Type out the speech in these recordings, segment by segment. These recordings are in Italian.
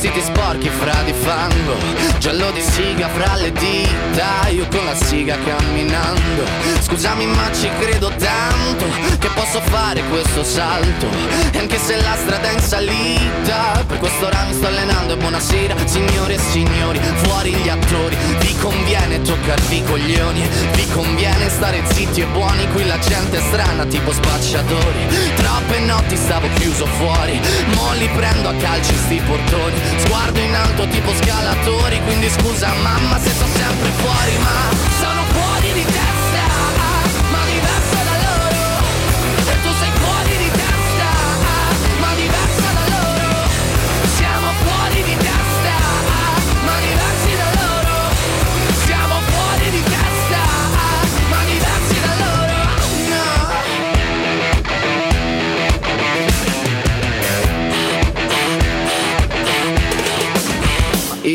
Vestiti sporchi fra di fango Giallo di siga fra le dita Io con la siga camminando Scusami ma ci credo tanto Che posso fare questo salto. E anche se la strada è in salita Per quest'ora mi sto allenando E buonasera signore e signori Fuori gli attori. Vi conviene toccarvi i coglioni Vi conviene stare zitti e buoni Qui la gente è strana tipo spacciatori. Troppe notti stavo chiuso fuori Mo li prendo a calci sti portoni. Sguardo in alto tipo scalatori Quindi scusa mamma se sto sempre fuori Ma sono fuori di testa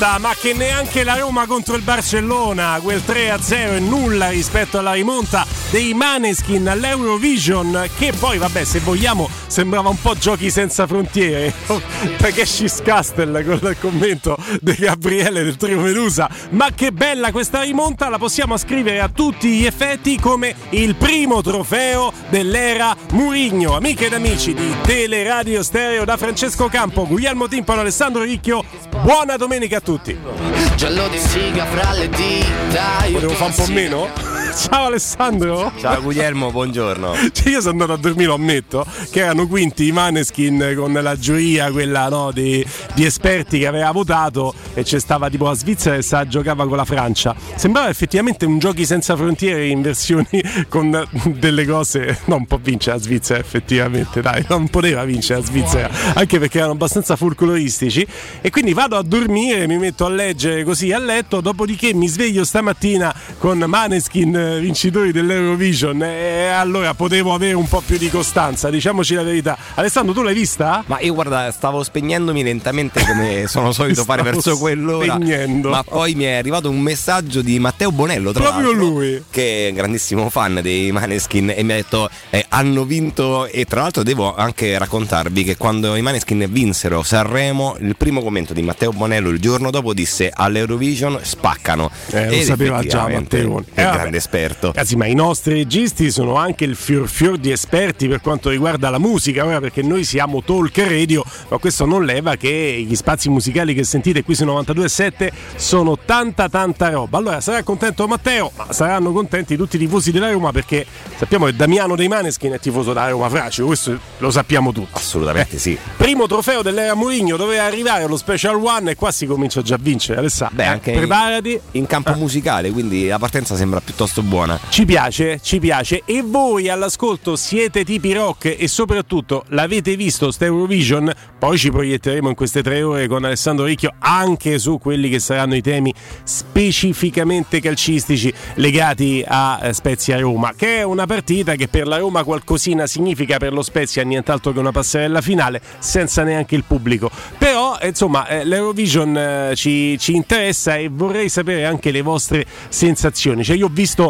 rimonta, ma che neanche la Roma contro il Barcellona, quel 3-0 è nulla rispetto alla rimonta dei Maneskin all'Eurovision, che poi, vabbè, se vogliamo, sembrava un po' giochi senza frontiere. Perché Castel con il commento di Gabriele del Trio Medusa. Ma che bella questa rimonta, la possiamo scrivere a tutti gli effetti come il primo trofeo dell'era Murigno. Amiche ed amici di Teleradio Stereo da Francesco Campo, Guglielmo Timpano, Alessandro Ricchio. Buona domenica a tutti. Giallo di siga fra le dita. Con fare un po' meno? Ciao Alessandro. Ciao Guglielmo, buongiorno. Cioè, io sono andato a dormire, lo ammetto, che erano quinti i Maneskin con la giuria, quella no, di, di esperti che aveva votato e c'è stava tipo la Svizzera e sa giocava con la Francia. Sembrava effettivamente un giochi senza frontiere in versioni con delle cose. No, un po' vince la Svizzera, effettivamente, dai, non poteva vincere la Svizzera, anche perché erano abbastanza folcloristici. E quindi vado a dormire, mi metto a leggere così a letto, dopodiché mi sveglio stamattina con Maneskin eh, vincitori dell'Eurovision e allora potevo avere un po' più di costanza, diciamoci la verità. Alessandro, tu l'hai vista? Ma io guarda, stavo spegnendomi lentamente come sono solito fare verso quell'ora. spegnendo. Ma poi mi è arrivato un messaggio di Matteo Bonello, tra Proprio l'altro, lui. che è un grandissimo fan dei Maneskin e mi ha detto eh, hanno vinto e tra l'altro devo anche raccontarvi che quando i Maneskin vinsero Sanremo, il primo commento di Matteo Bonello il giorno dopo disse all'Eurovision spaccano. Eh, lo sapeva già Matteo. È Eh, un grande esperto. Ragazzi, ma i nostri registi sono anche il fior fior di esperti per quanto riguarda la musica, ora perché noi siamo talk radio, ma questo non leva che gli spazi musicali che sentite qui su 92.7 sono tanta tanta roba. Allora sarà contento Matteo, ma saranno contenti tutti i tifosi della Roma perché sappiamo che Damiano dei Maneskin è tifoso della Roma Fracio, questo lo sappiamo tutti. Assolutamente sì. Primo trofeo dell'era Mourinho doveva arrivare allo Special One e qua si comincia già a vincere. Alessandro, Beh, anche preparati. in campo musicale, quindi la partenza sembra piuttosto molto buona. Ci piace, ci piace. E voi all'ascolto siete tipi rock e soprattutto l'avete visto Eurovision? Poi ci proietteremo in queste tre ore con Alessandro Ricchio anche su quelli che saranno i temi specificamente calcistici legati a eh, Spezia Roma, che è una partita che per la Roma qualcosina significa, per lo Spezia nient'altro che una passerella finale senza neanche il pubblico. Però insomma eh, l'Eurovision eh, ci, ci interessa e vorrei sapere anche le vostre sensazioni. Cioè io ho visto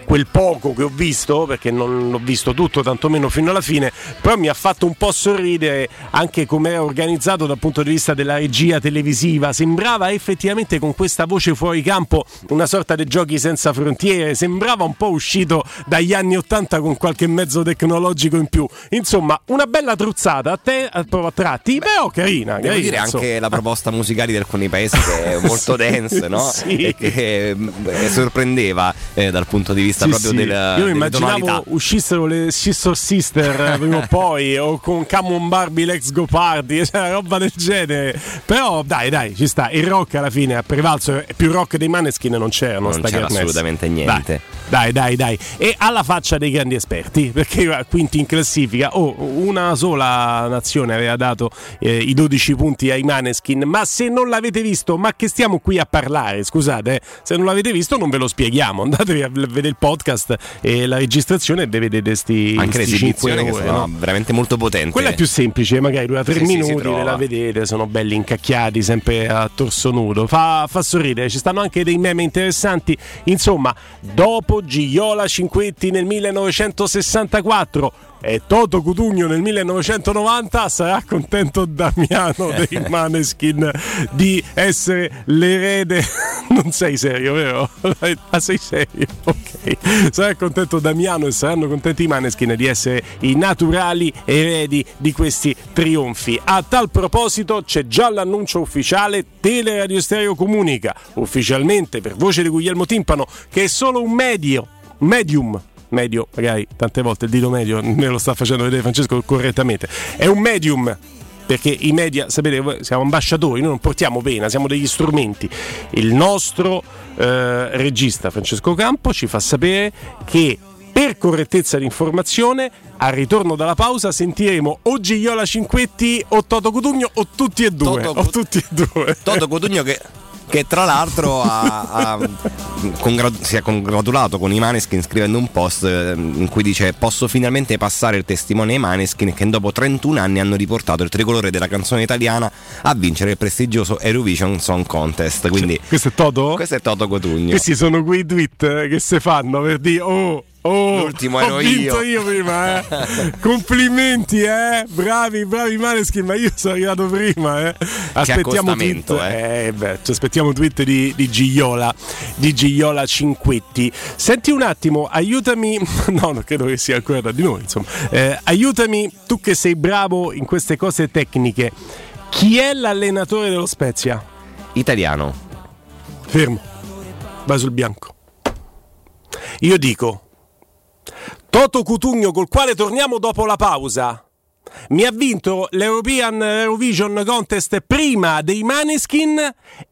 quel poco che ho visto, perché non l'ho visto tutto, tantomeno fino alla fine, però mi ha fatto un po' sorridere anche come era organizzato dal punto di vista della regia televisiva. Sembrava effettivamente con questa voce fuori campo una sorta di giochi senza frontiere, sembrava un po' uscito dagli anni Ottanta con qualche mezzo tecnologico in più. Insomma, una bella truzzata a te a tratti, Beh, però carina. Devo carina, dire insomma. anche la proposta musicale di alcuni paesi che è molto dense, no? Sì. E che eh, sorprendeva eh, dal punto di vista Sì, proprio sì. del Io immaginavo tonalità. uscissero le Sister Sister eh, prima o poi o con Come on Barbie Lex Go Party, cioè roba del genere. Però dai, dai, ci sta. Il rock alla fine ha prevalso, più rock dei Maneskin non c'erano Non c'era assolutamente niente. Dai, dai, dai, dai. E alla faccia dei grandi esperti, perché quinti in classifica, oh, una sola nazione aveva dato eh, i 12 punti ai Maneskin, ma se non l'avete visto, ma che stiamo qui a parlare, scusate, eh, se non l'avete visto non ve lo spieghiamo, andatevi a vedere il podcast e la registrazione e vedete sti, Anche le sti 5 esibizioni che sono no? veramente molto potenti. Quella è più semplice, magari dura tre Sì, sì, si minuti, trova. ve la vedete, sono belli incacchiati, sempre a torso nudo. Fa, fa sorridere, ci stanno anche dei meme interessanti. Insomma, dopo Giola Cinquetti nel 1964 e Toto Cutugno nel 1990 sarà contento Damiano dei Maneskin di essere l'erede. Non sei serio, vero? Ah, sei serio? Ok. Sarà contento Damiano e saranno contenti i Maneskin di essere i naturali eredi di questi trionfi. A tal proposito c'è già l'annuncio ufficiale Teleradio Stereo comunica ufficialmente per voce di Guglielmo Timpano che è solo un medio, medium medio, magari tante volte il dito medio me lo sta facendo vedere Francesco correttamente, è un medium. Perché i media, sapete, siamo ambasciatori, noi non portiamo pena, siamo degli strumenti. Il nostro eh, regista Francesco Campo ci fa sapere che per correttezza di informazione, al ritorno dalla pausa sentiremo o Gigliola Cinquetti o Toto Cutugno o tutti e due. Toto o tutti e due. Toto Cotugno che, che tra l'altro ha- ha congra- si è congratulato con i Maneskin scrivendo un post eh, in cui dice posso finalmente passare il testimone ai Maneskin che dopo 31 anni hanno riportato il tricolore della canzone italiana a vincere il prestigioso Eurovision Song Contest. Quindi Questo è Toto? questo è Toto Cotugno. Questi sono quei tweet che si fanno per dire oh, oh L'ultimo ho ero vinto io." io prima eh. complimenti eh bravi bravi Maneskin ma io sono arrivato prima eh. aspettiamo tweet accostamento, eh, beh, ci aspettiamo tweet di, di Gigliola di Gigliola Cinquetti senti un attimo aiutami no non credo che sia ancora da di noi insomma Eh, aiutami tu che sei bravo in queste cose tecniche chi è l'allenatore dello Spezia? Italiano. Fermo. Vai sul bianco. Io dico Toto Cutugno col quale torniamo dopo la pausa. Mi ha vinto l'European Eurovision Contest prima dei Maneskin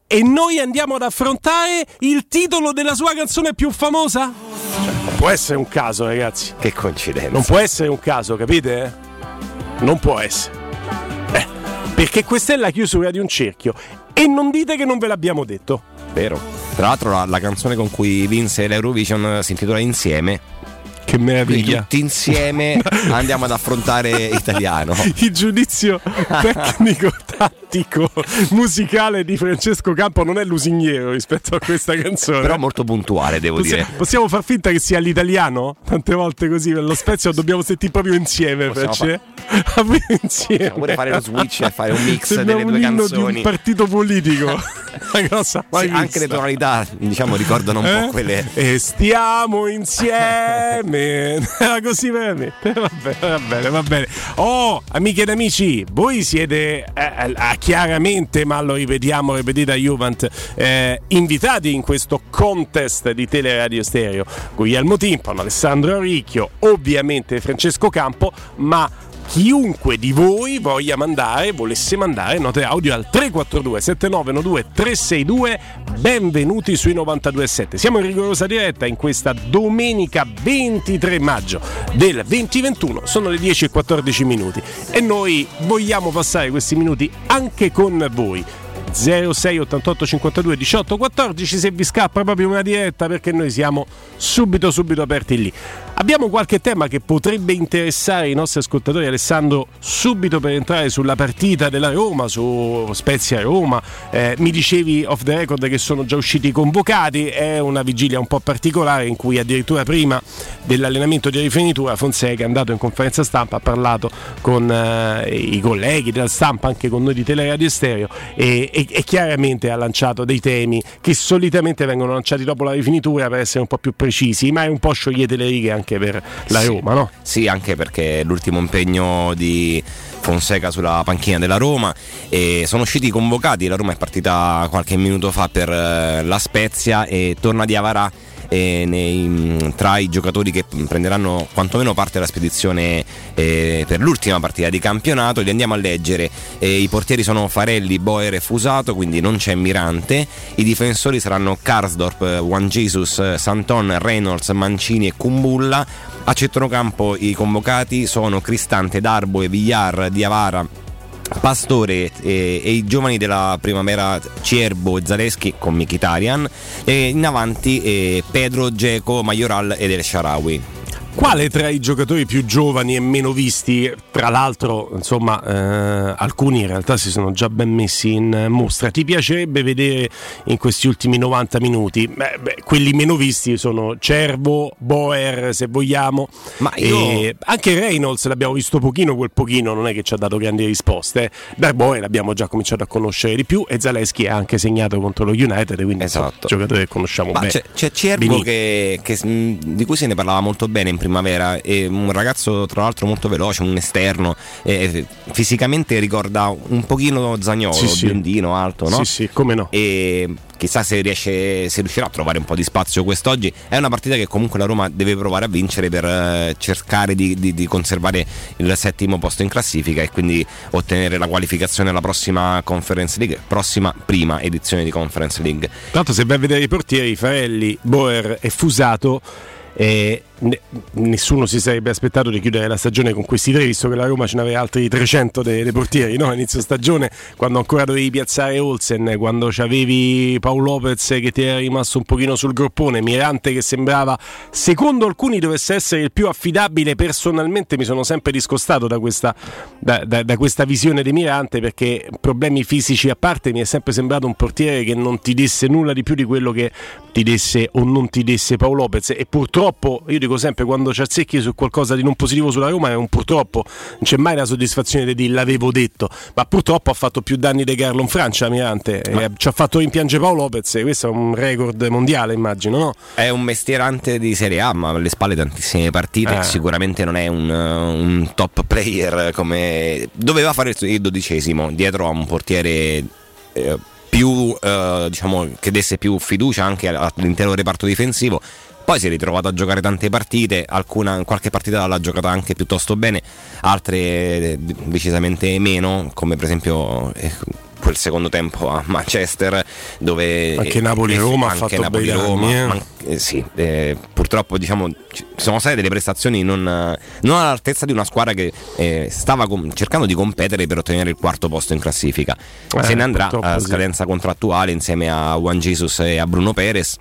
e noi andiamo ad affrontare il titolo della sua canzone più famosa? Cioè, non può essere un caso, ragazzi. Che coincidenza. Non può essere un caso, capite? Non può essere. Eh, perché questa è la chiusura di un cerchio. E non dite che non ve l'abbiamo detto. Vero. Tra l'altro la, la canzone con cui vinse l'Eurovision si intitola Insieme. Che meraviglia. tutti insieme andiamo ad affrontare Italiano. Il giudizio tecnico, tattico, musicale di Francesco Campo non è lusinghiero rispetto a questa canzone. Però molto puntuale, devo Possi- dire. possiamo far finta che sia l'italiano? Tante volte così, per lo Spezia dobbiamo sentire proprio insieme, Possiamo Frecce. Proprio insieme. Possiamo pure fare lo switch e fare un mix Sembriamo delle due inno di canzoni. un partito politico. Sì, anche le tonalità, diciamo, ricordano un Eh? po' quelle. E stiamo insieme. Era così veramente. Va bene, va bene, va bene. Oh, amiche ed amici, voi siete eh, eh, chiaramente, ma lo ripetiamo, ripetita Juvent, eh, invitati in questo contest di Teleradio Stereo. Guglielmo Timpano, Alessandro Ricchio, ovviamente Francesco Campo, ma chiunque di voi voglia mandare, volesse mandare note audio al 342 7912 362. Benvenuti sui 92.7. Siamo in rigorosa diretta in questa domenica 23 maggio del 2021. Sono le 10 e 14 minuti e noi vogliamo passare questi minuti anche con voi. 06 88 52 18 14 se vi scappa proprio una diretta perché noi siamo subito subito aperti lì abbiamo qualche tema che potrebbe interessare i nostri ascoltatori Alessandro subito per entrare sulla partita della Roma su Spezia Roma. Eh, mi dicevi off the record che sono già usciti i convocati è una vigilia un po' particolare in cui addirittura prima dell'allenamento di rifinitura Fonseca è andato in conferenza stampa ha parlato con eh, i colleghi della stampa anche con noi di Teleradio Stereo e, e, e, chiaramente ha lanciato dei temi che solitamente vengono lanciati dopo la rifinitura per essere un po' più precisi, ma è un po' sciogliete le righe anche per la Roma, no? Sì, anche perché l'ultimo impegno di Fonseca sulla panchina della Roma. E sono usciti convocati, la Roma è partita qualche minuto fa per eh, la Spezia e torna di Avarà eh, nei, tra i giocatori che prenderanno quantomeno parte della spedizione eh, per l'ultima partita di campionato. Li andiamo a leggere. Eh, I portieri sono Farelli, Boer e Fusato, quindi non c'è Mirante. I difensori saranno Karsdorp, Juan Jesus, Santon, Reynolds, Mancini e Kumbulla. A centrocampo i convocati sono Cristante, Darbo e Villar, Diavara Pastore e, e, i giovani della primavera Cierbo e Zaleschi con Mikitarian e in avanti eh, Pedro, Geco, Majoral ed El Sharawi. Quale tra i giocatori più giovani e meno visti, tra l'altro, insomma, eh, alcuni in realtà si sono già ben messi in mostra, ti piacerebbe vedere in questi ultimi 90 minuti? Beh, beh, quelli meno visti sono Cervo, Boer, se vogliamo, Ma io... anche Reynolds l'abbiamo visto pochino, quel pochino non è che ci ha dato grandi risposte. Da Boer l'abbiamo già cominciato a conoscere di più e Zaleschi ha anche segnato contro lo United, quindi esatto. un giocatore che conosciamo Ma bene. C'è, c'è Cervo che, che, di cui se ne parlava molto bene in primavera. È un ragazzo, tra l'altro, molto veloce, un esterno. Eh, fisicamente ricorda un pochino Zagnolo, sì, biondino, alto, no? Sì, sì, come no. E chissà se, riesce, se riuscirà a trovare un po' di spazio quest'oggi. È una partita che comunque la Roma deve provare a vincere per eh, cercare di, di, di, conservare il settimo posto in classifica e quindi ottenere la qualificazione alla prossima Conference League, prossima prima edizione di Conference League. Tanto se vai a vedere i portieri, Farelli, Boer e Fusato eh, nessuno si sarebbe aspettato di chiudere la stagione con questi tre, visto che la Roma ce n'aveva altri 300 dei, dei portieri no? inizio stagione, quando ancora dovevi piazzare Olsen, quando avevi Paolo Lopez che ti era rimasto un pochino sul groppone, Mirante che sembrava, secondo alcuni, dovesse essere il più affidabile. Personalmente mi sono sempre discostato da questa, da, da, da questa visione di Mirante perché problemi fisici a parte mi è sempre sembrato un portiere che non ti desse nulla di più di quello che ti desse o non ti desse Paolo Lopez e purtroppo io dico sempre quando ci azzecchi su qualcosa di non positivo sulla Roma è un purtroppo, non c'è mai la soddisfazione di dire l'avevo detto, ma purtroppo ha fatto più danni di Carlo in Francia Mirante, ma... ci ha fatto rimpiangere Paolo Lopez, questo è un record mondiale immagino, no? È un mestierante di Serie A, ma alle spalle tantissime partite, eh. sicuramente non è un, un, top player come doveva fare il dodicesimo dietro a un portiere eh, più eh, diciamo che desse più fiducia anche all'intero reparto difensivo poi si è ritrovato a giocare tante partite, alcuna, qualche partita l'ha giocata anche piuttosto bene, altre eh, decisamente meno, come per esempio eh, quel secondo tempo a Manchester dove anche Napoli-Roma anche Napoli-Roma eh. man- eh, sì, eh, purtroppo diciamo ci sono state delle prestazioni non, non all'altezza di una squadra che eh, stava com- cercando di competere per ottenere il quarto posto in classifica se ne andrà a scadenza sì. contrattuale insieme a Juan Jesus e a Bruno Perez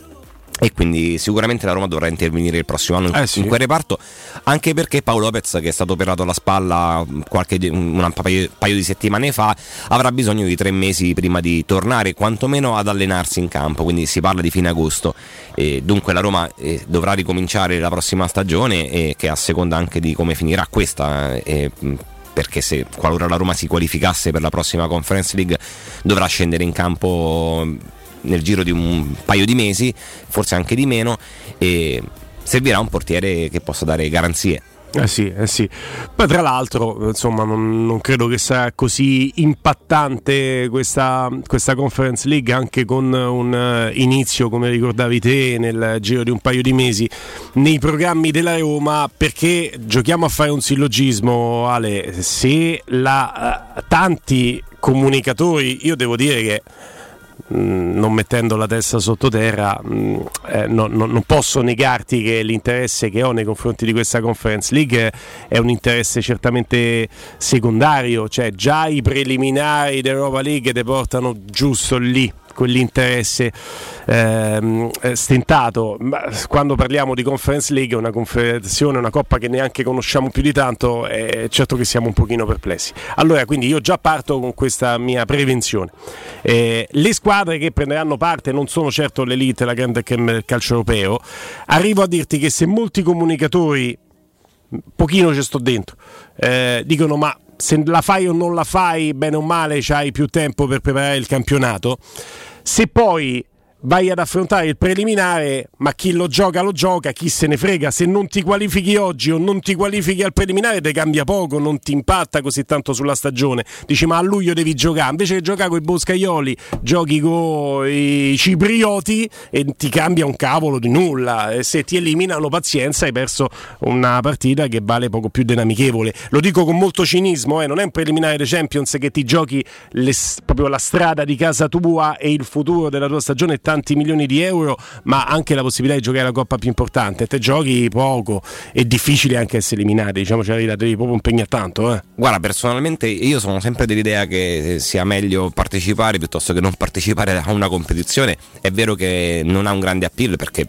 e quindi sicuramente la Roma dovrà intervenire il prossimo anno eh sì. in quel reparto anche perché Paolo Lopez che è stato operato alla spalla qualche, un paio, paio, di settimane fa avrà bisogno di tre mesi prima di tornare quantomeno ad allenarsi in campo quindi si parla di fine agosto e dunque la Roma eh, dovrà ricominciare la prossima stagione e che a seconda anche di come finirà questa eh, perché se qualora la Roma si qualificasse per la prossima Conference League dovrà scendere in campo nel giro di un paio di mesi, forse anche di meno, e servirà un portiere che possa dare garanzie. Eh sì, eh sì. Poi tra l'altro, insomma, non, non, credo che sarà così impattante questa, questa, Conference League anche con un uh, inizio, come ricordavi te, nel giro di un paio di mesi nei programmi della Roma perché giochiamo a fare un sillogismo Ale se la, uh, tanti comunicatori io devo dire che Mm, non mettendo la testa sottoterra, mm, eh, no, no, non posso negarti che l'interesse che ho nei confronti di questa Conference League è un interesse certamente secondario, cioè già i preliminari dell'Europa League ti portano giusto lì quell'interesse ehm, eh, stentato. Ma quando parliamo di Conference League, una confederazione, una coppa che neanche conosciamo più di tanto, è certo che siamo un pochino perplessi. Allora, quindi io già parto con questa mia prevenzione. Eh, le squadre che prenderanno parte non sono certo l'elite, la grande calcio europeo. Arrivo a dirti che se molti comunicatori pochino ci sto dentro. Eh, dicono ma se la fai o non la fai, bene o male, hai più tempo per preparare il campionato. Se poi vai ad affrontare il preliminare, ma chi lo gioca lo gioca, chi se ne frega, se non ti qualifichi oggi o non ti qualifichi al preliminare ti cambia poco, non ti impatta così tanto sulla stagione. Dici ma a luglio devi giocare, invece che giocare con i boscaioli, giochi con i ciprioti e ti cambia un cavolo di nulla. E se ti eliminano pazienza hai perso una partita che vale poco più dell'amichevole. Lo dico con molto cinismo, eh? non è un preliminare dei Champions che ti giochi le, proprio la strada di casa tua e il futuro della tua stagione tanti milioni di euro, ma anche la possibilità di giocare la coppa più importante. Te giochi poco, è difficile anche essere eliminati, diciamo, cioè, devi proprio impegnare tanto. Eh. Guarda, personalmente io sono sempre dell'idea che sia meglio partecipare piuttosto che non partecipare a una competizione. È vero che non ha un grande appeal perché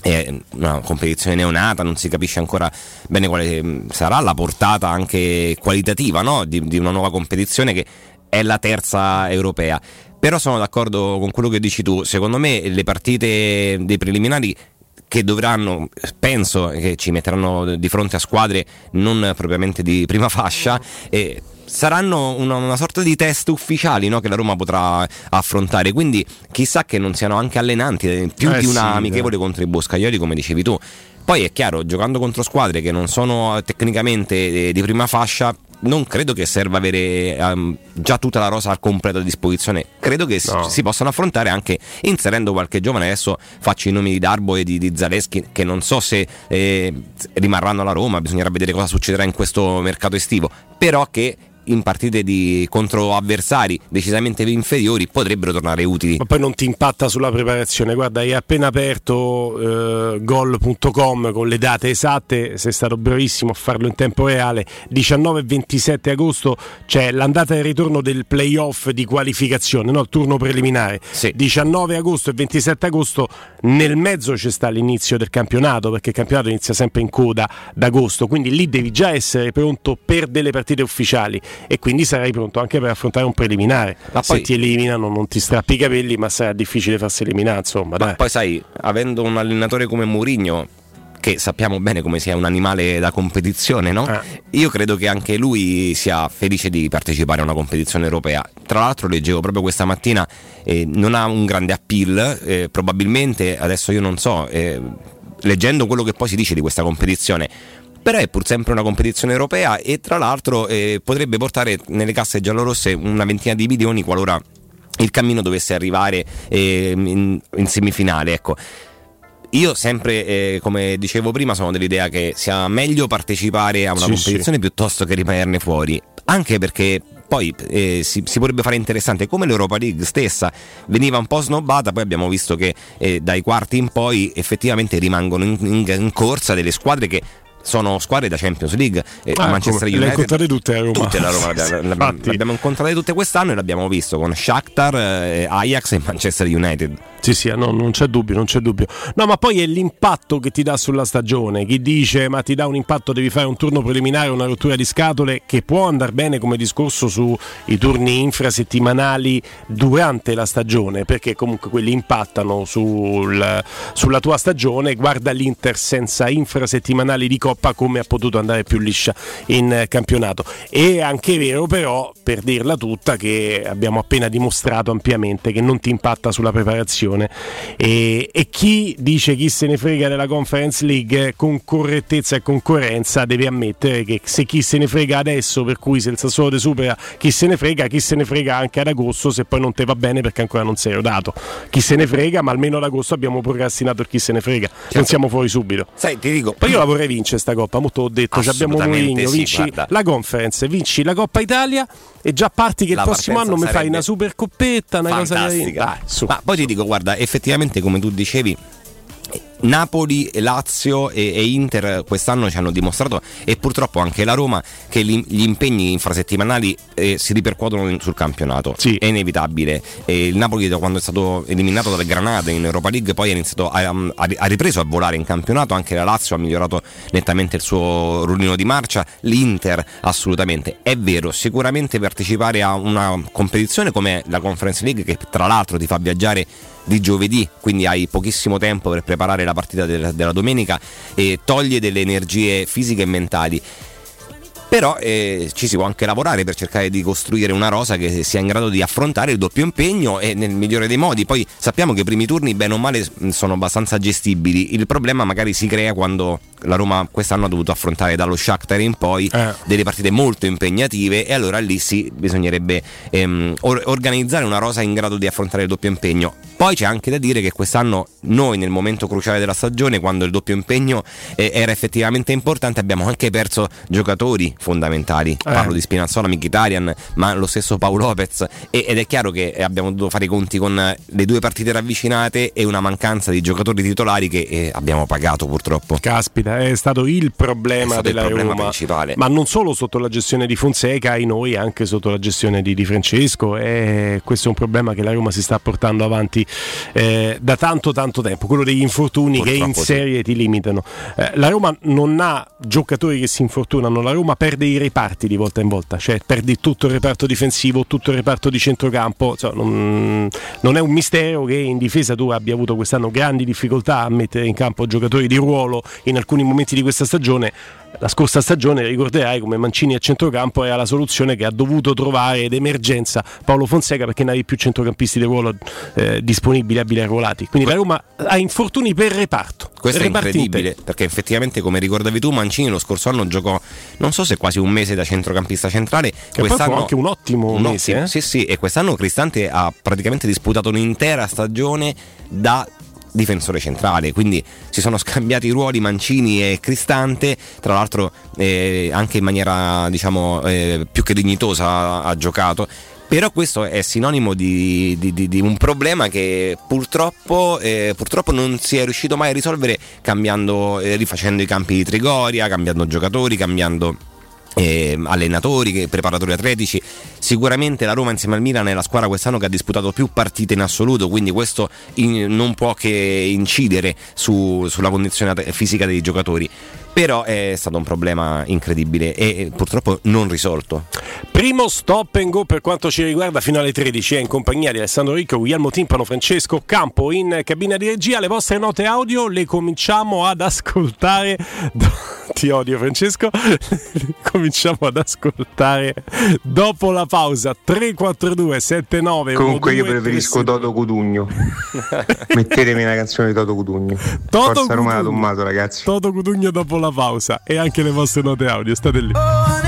è una competizione neonata, non si capisce ancora bene quale sarà la portata anche qualitativa no? di, di, una nuova competizione che è la terza europea. Però sono d'accordo con quello che dici tu, secondo me le partite dei preliminari che dovranno, penso che ci metteranno di fronte a squadre non propriamente di prima fascia, e saranno una, una, sorta di test ufficiali no, che la Roma potrà affrontare. Quindi chissà che non siano anche allenanti, eh, più eh di una sì, amichevole eh. contro i Boscaioli, come dicevi tu. Poi è chiaro, giocando contro squadre che non sono tecnicamente di prima fascia, non credo che serva avere um, già tutta la rosa al completo a disposizione. Credo che no. si, si possano affrontare anche inserendo qualche giovane. Adesso faccio i nomi di Darbo e di, di Zaleschi, che non so se eh, rimarranno alla Roma, bisognerà vedere cosa succederà in questo mercato estivo. Però che in partite di, contro avversari decisamente inferiori potrebbero tornare utili. Ma poi non ti impatta sulla preparazione. Guarda, hai appena aperto eh, gol.com con le date esatte, sei stato bravissimo a farlo in tempo reale. 19 e 27 agosto c'è l'andata e il ritorno del playoff di qualificazione, no? il turno preliminare. Sì. 19 agosto e 27 agosto nel mezzo c'è sta l'inizio del campionato, perché il campionato inizia sempre in coda d'agosto, quindi lì devi già essere pronto per delle partite ufficiali e quindi sarai pronto anche per affrontare un preliminare. Ma Se poi, ti eliminano non ti strappi i capelli, ma sarà difficile farsi eliminare. Insomma, ma poi sai, avendo un allenatore come Mourinho che sappiamo bene come sia un animale da competizione, no? Eh. Io credo che anche lui sia felice di partecipare a una competizione europea. Tra l'altro leggevo proprio questa mattina, eh, non ha un grande appeal, eh, probabilmente, adesso io non so, eh, leggendo quello che poi si dice di questa competizione, però è pur sempre una competizione europea e tra l'altro eh, potrebbe portare nelle casse giallorosse una ventina di milioni qualora il cammino dovesse arrivare eh, in, in, semifinale. Ecco. Io sempre, eh, come dicevo prima, sono dell'idea che sia meglio partecipare a una sì, competizione sì. piuttosto che rimanerne fuori, anche perché poi eh, si, si, potrebbe fare interessante come l'Europa League stessa veniva un po' snobbata poi abbiamo visto che eh, dai quarti in poi effettivamente rimangono in, in, in corsa delle squadre che sono squadre da Champions League. Eh, ah, Manchester United. Le incontrate tutte a Roma. Tutte la Roma l'abbiamo, l'abbiamo incontrate tutte quest'anno e l'abbiamo visto con Shakhtar, eh, Ajax e Manchester United. Sì, sì, no, non c'è dubbio, non c'è dubbio. No, ma poi è l'impatto che ti dà sulla stagione. Chi dice ma ti dà un impatto, devi fare un turno preliminare, una rottura di scatole, che può andare bene come discorso sui turni infrasettimanali durante la stagione, perché comunque quelli impattano sul, sulla tua stagione. Guarda l'Inter senza infrasettimanali di Coppa come ha potuto andare più liscia in campionato. È anche vero però, per dirla tutta, che abbiamo appena dimostrato ampiamente che non ti impatta sulla preparazione competizione e, e, chi dice chi se ne frega della Conference League con correttezza e concorrenza deve ammettere che se chi se ne frega adesso, per cui se il Sassuolo te supera chi se ne frega, chi se ne frega anche ad agosto se poi non te va bene perché ancora non sei rodato. Chi se ne frega, ma almeno ad agosto abbiamo procrastinato il chi se ne frega, certo. non siamo fuori subito. Sai, ti dico. Poi io la vorrei vincere sta coppa, molto ho detto, abbiamo Mourinho, sì, vinci guarda. la Conference, vinci la Coppa Italia e già parti che il prossimo anno mi fai una super coppetta, una fantastica. cosa Dai, Ma poi ti dico, guarda, effettivamente come tu dicevi Napoli, Lazio e, e, Inter quest'anno ci hanno dimostrato e purtroppo anche la Roma che gli, gli impegni infrasettimanali eh, si ripercuotono sul campionato. Sì. È inevitabile. E il Napoli da quando è stato eliminato dalle Granate in Europa League poi ha, iniziato a, ha, ripreso a volare in campionato, anche la Lazio ha migliorato nettamente il suo rullino di marcia, l'Inter assolutamente. È vero, sicuramente partecipare a una competizione come la Conference League che tra l'altro ti fa viaggiare di giovedì, quindi hai pochissimo tempo per preparare la partita della, della domenica e toglie delle energie fisiche e mentali però eh, ci si può anche lavorare per cercare di costruire una rosa che sia in grado di affrontare il doppio impegno e nel migliore dei modi. Poi sappiamo che i primi turni, bene o male, sono abbastanza gestibili. Il problema magari si crea quando la Roma quest'anno ha dovuto affrontare dallo Shakhtar in poi eh. delle partite molto impegnative e allora lì sì bisognerebbe ehm, or- organizzare una rosa in grado di affrontare il doppio impegno. Poi c'è anche da dire che quest'anno noi nel momento cruciale della stagione, quando il doppio impegno eh, era effettivamente importante, abbiamo anche perso giocatori fondamentali. Eh. Parlo di Spinazzola, Mkhitaryan, ma lo stesso Paolo Lopez. E, ed è chiaro che abbiamo dovuto fare i conti con le due partite ravvicinate e una mancanza di giocatori titolari che eh, abbiamo pagato purtroppo. Caspita, è stato il problema stato della il problema Roma. Principale. Ma non solo sotto la gestione di Fonseca e noi, anche sotto la gestione di, di Francesco. E questo è un problema che la Roma si sta portando avanti eh, da tanto tanto tempo, quello degli infortuni Purtroppo che in serie sì. ti limitano. Eh, la Roma non ha giocatori che si infortunano, la Roma perde i reparti di volta in volta, cioè perdi tutto il reparto difensivo, tutto il reparto di centrocampo, cioè, non, non, è un mistero che in difesa tu abbia avuto quest'anno grandi difficoltà a mettere in campo giocatori di ruolo in alcuni momenti di questa stagione la scorsa stagione ricorderai come Mancini a centrocampo era la soluzione che ha dovuto trovare d'emergenza Paolo Fonseca perché non avevi più centrocampisti di ruolo eh, disponibili, abili arruolati. Quindi la Roma ha infortuni per reparto. Questo è incredibile perché effettivamente come ricordavi tu Mancini lo scorso anno giocò non so se quasi un mese da centrocampista centrale. Che quest'anno anche un ottimo un mese. Ottimo, eh? Sì sì e quest'anno Cristante ha praticamente disputato un'intera stagione da difensore centrale, quindi si sono scambiati i ruoli Mancini e Cristante, tra l'altro eh, anche in maniera diciamo eh, più che dignitosa ha, giocato. Però questo è sinonimo di, di, di, di un problema che purtroppo, eh, purtroppo, non si è riuscito mai a risolvere cambiando, eh, rifacendo i campi di Trigoria, cambiando giocatori, cambiando eh, allenatori, preparatori atletici. Sicuramente la Roma insieme al Milan è la squadra quest'anno che ha disputato più partite in assoluto, quindi questo in, non può che incidere su, sulla condizione fisica dei giocatori. Però è stato un problema incredibile e purtroppo non risolto. Primo stop and go per quanto ci riguarda fino alle 13 è in compagnia di Alessandro Ricco, Guglielmo Timpano, Francesco Campo in cabina di regia. Le vostre note audio le cominciamo ad ascoltare. Ti odio Francesco. cominciamo ad ascoltare dopo la pausa 342 79 Comunque io preferisco Toto Cudugno. Mettetemi una canzone di Toto Cudugno. Toto Forza Roma Tommaso ragazzi. Toto Cudugno dopo la pausa e anche le vostre note audio. State lì.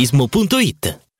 turismo.it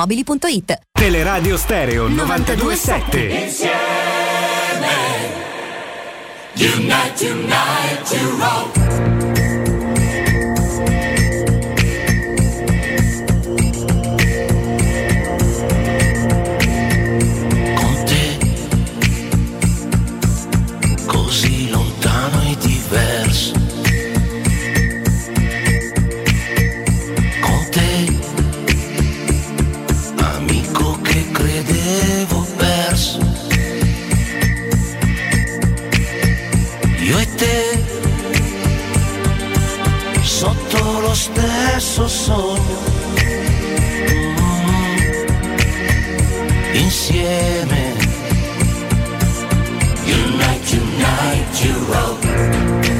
automobili.it Teleradio Stereo 927 Insieme. Unite, unite, to rock stesso sogno. Insieme. Unite, unite, you roll.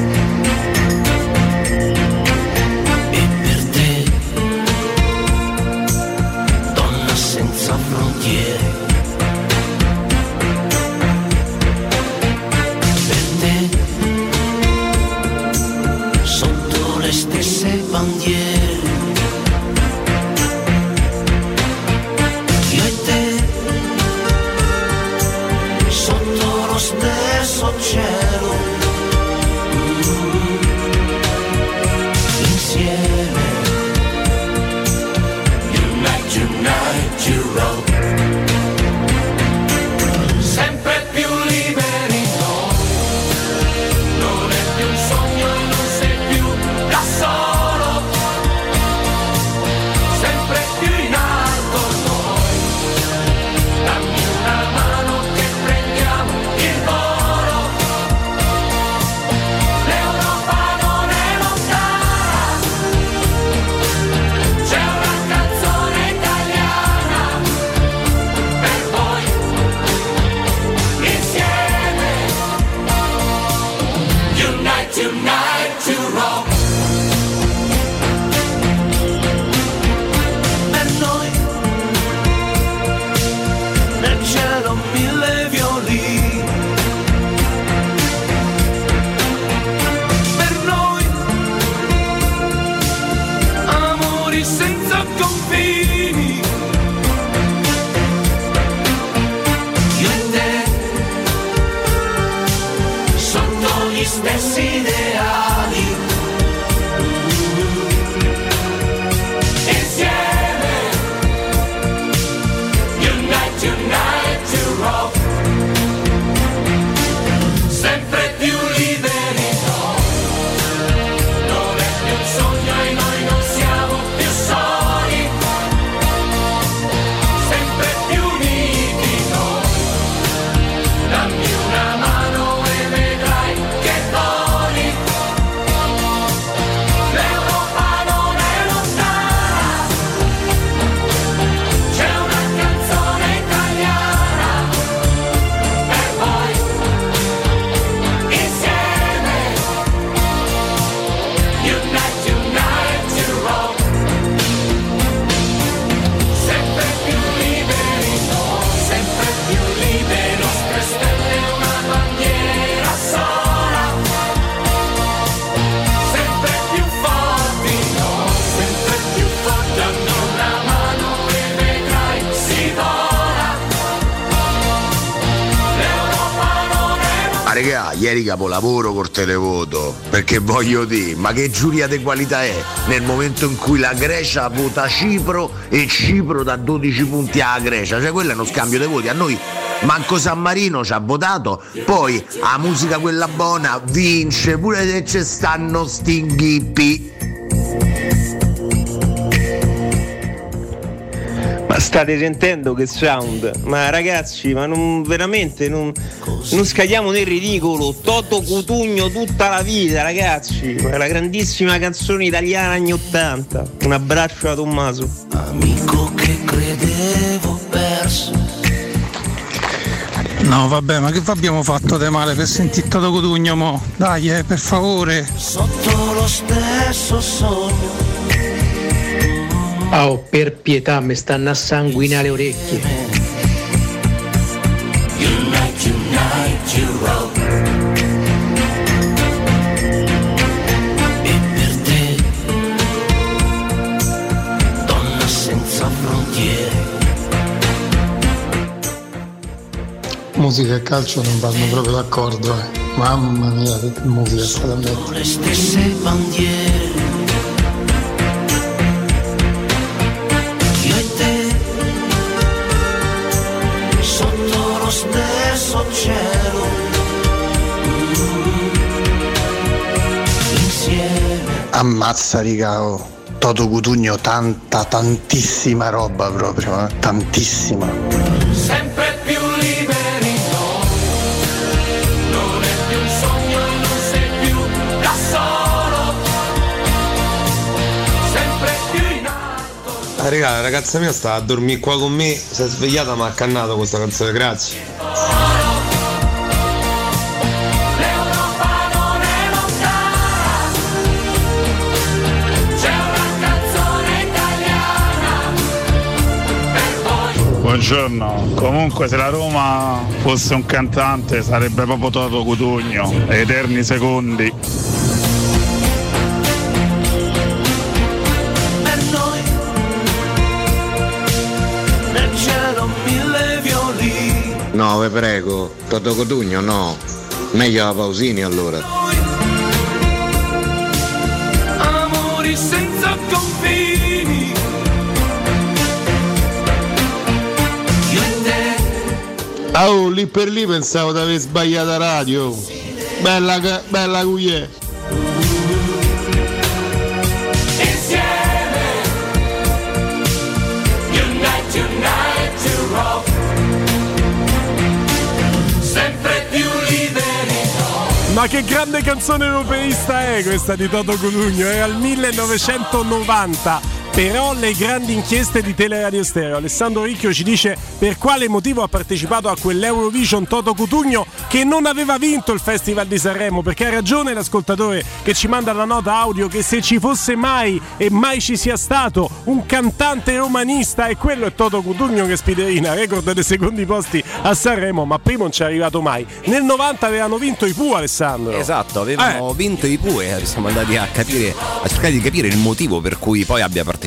Capolavoro col televoto, perché voglio dire, ma che giuria di qualità è nel momento in cui la Grecia vota Cipro e Cipro dà 12 punti alla Grecia, cioè quello è uno scambio di voti, a noi manco San Marino ci ha votato, poi la musica quella buona vince, pure se ci stanno stinghippi. State sentendo che sound? Ma ragazzi, ma non veramente non, non scadiamo nel ridicolo. Toto Cutugno tutta la vita, ragazzi. Ma la grandissima canzone italiana anni 80. Un abbraccio a Tommaso. Amico che credevo perso. No, vabbè, ma che abbiamo fatto di male per sentire Toto Cutugno mo? Dai, eh, per favore. Sotto lo stesso sogno. Oh, per pietà, mi stanno a sanguinare le orecchie. Unite, unite, Europe. E per te, donna senza frontiere. Musica e calcio non vanno proprio d'accordo, eh. Mamma mia, che musica state a mettere. Le stesse bandiere. Ammazza, riga, oh. Toto Cutugno, tanta, tantissima roba proprio, eh. Tantissima. Sempre più liberi no. Non è più un sogno, non sei più da solo. Sempre più in alto. Ah, raga, la ragazza mia sta a dormire qua con me, si è svegliata ma ha cannato questa canzone, grazie. Buongiorno, comunque se la Roma fosse un cantante sarebbe proprio Toto Cutugno, Eterni Secondi. Per noi nel cielo mille violini. No, vi prego, Toto Cotugno no. Meglio la Pausini allora. Amori senza confini. Ah, oh, lì per lì pensavo di aver sbagliato la radio. Bella, bella cugliè. Insieme. Unite, unite, Europe. Sempre più liberi. Ma che grande canzone europeista è questa di Toto Cutugno? Era il 1990. Però le grandi inchieste di Teleradio Stereo. Alessandro Ricchio ci dice per quale motivo ha partecipato a quell'Eurovision Toto Cutugno che non aveva vinto il Festival di Sanremo. Perché ha ragione l'ascoltatore che ci manda la nota audio che se ci fosse mai e mai ci sia stato un cantante romanista e quello è Toto Cutugno che spiderina, record dei secondi posti a Sanremo, ma prima non ci è arrivato mai. Nel 90 avevano vinto i Pooh Alessandro. Esatto, avevano vinto i Pue e siamo andati a capire, a cercare di capire il motivo per cui poi abbia partecipato.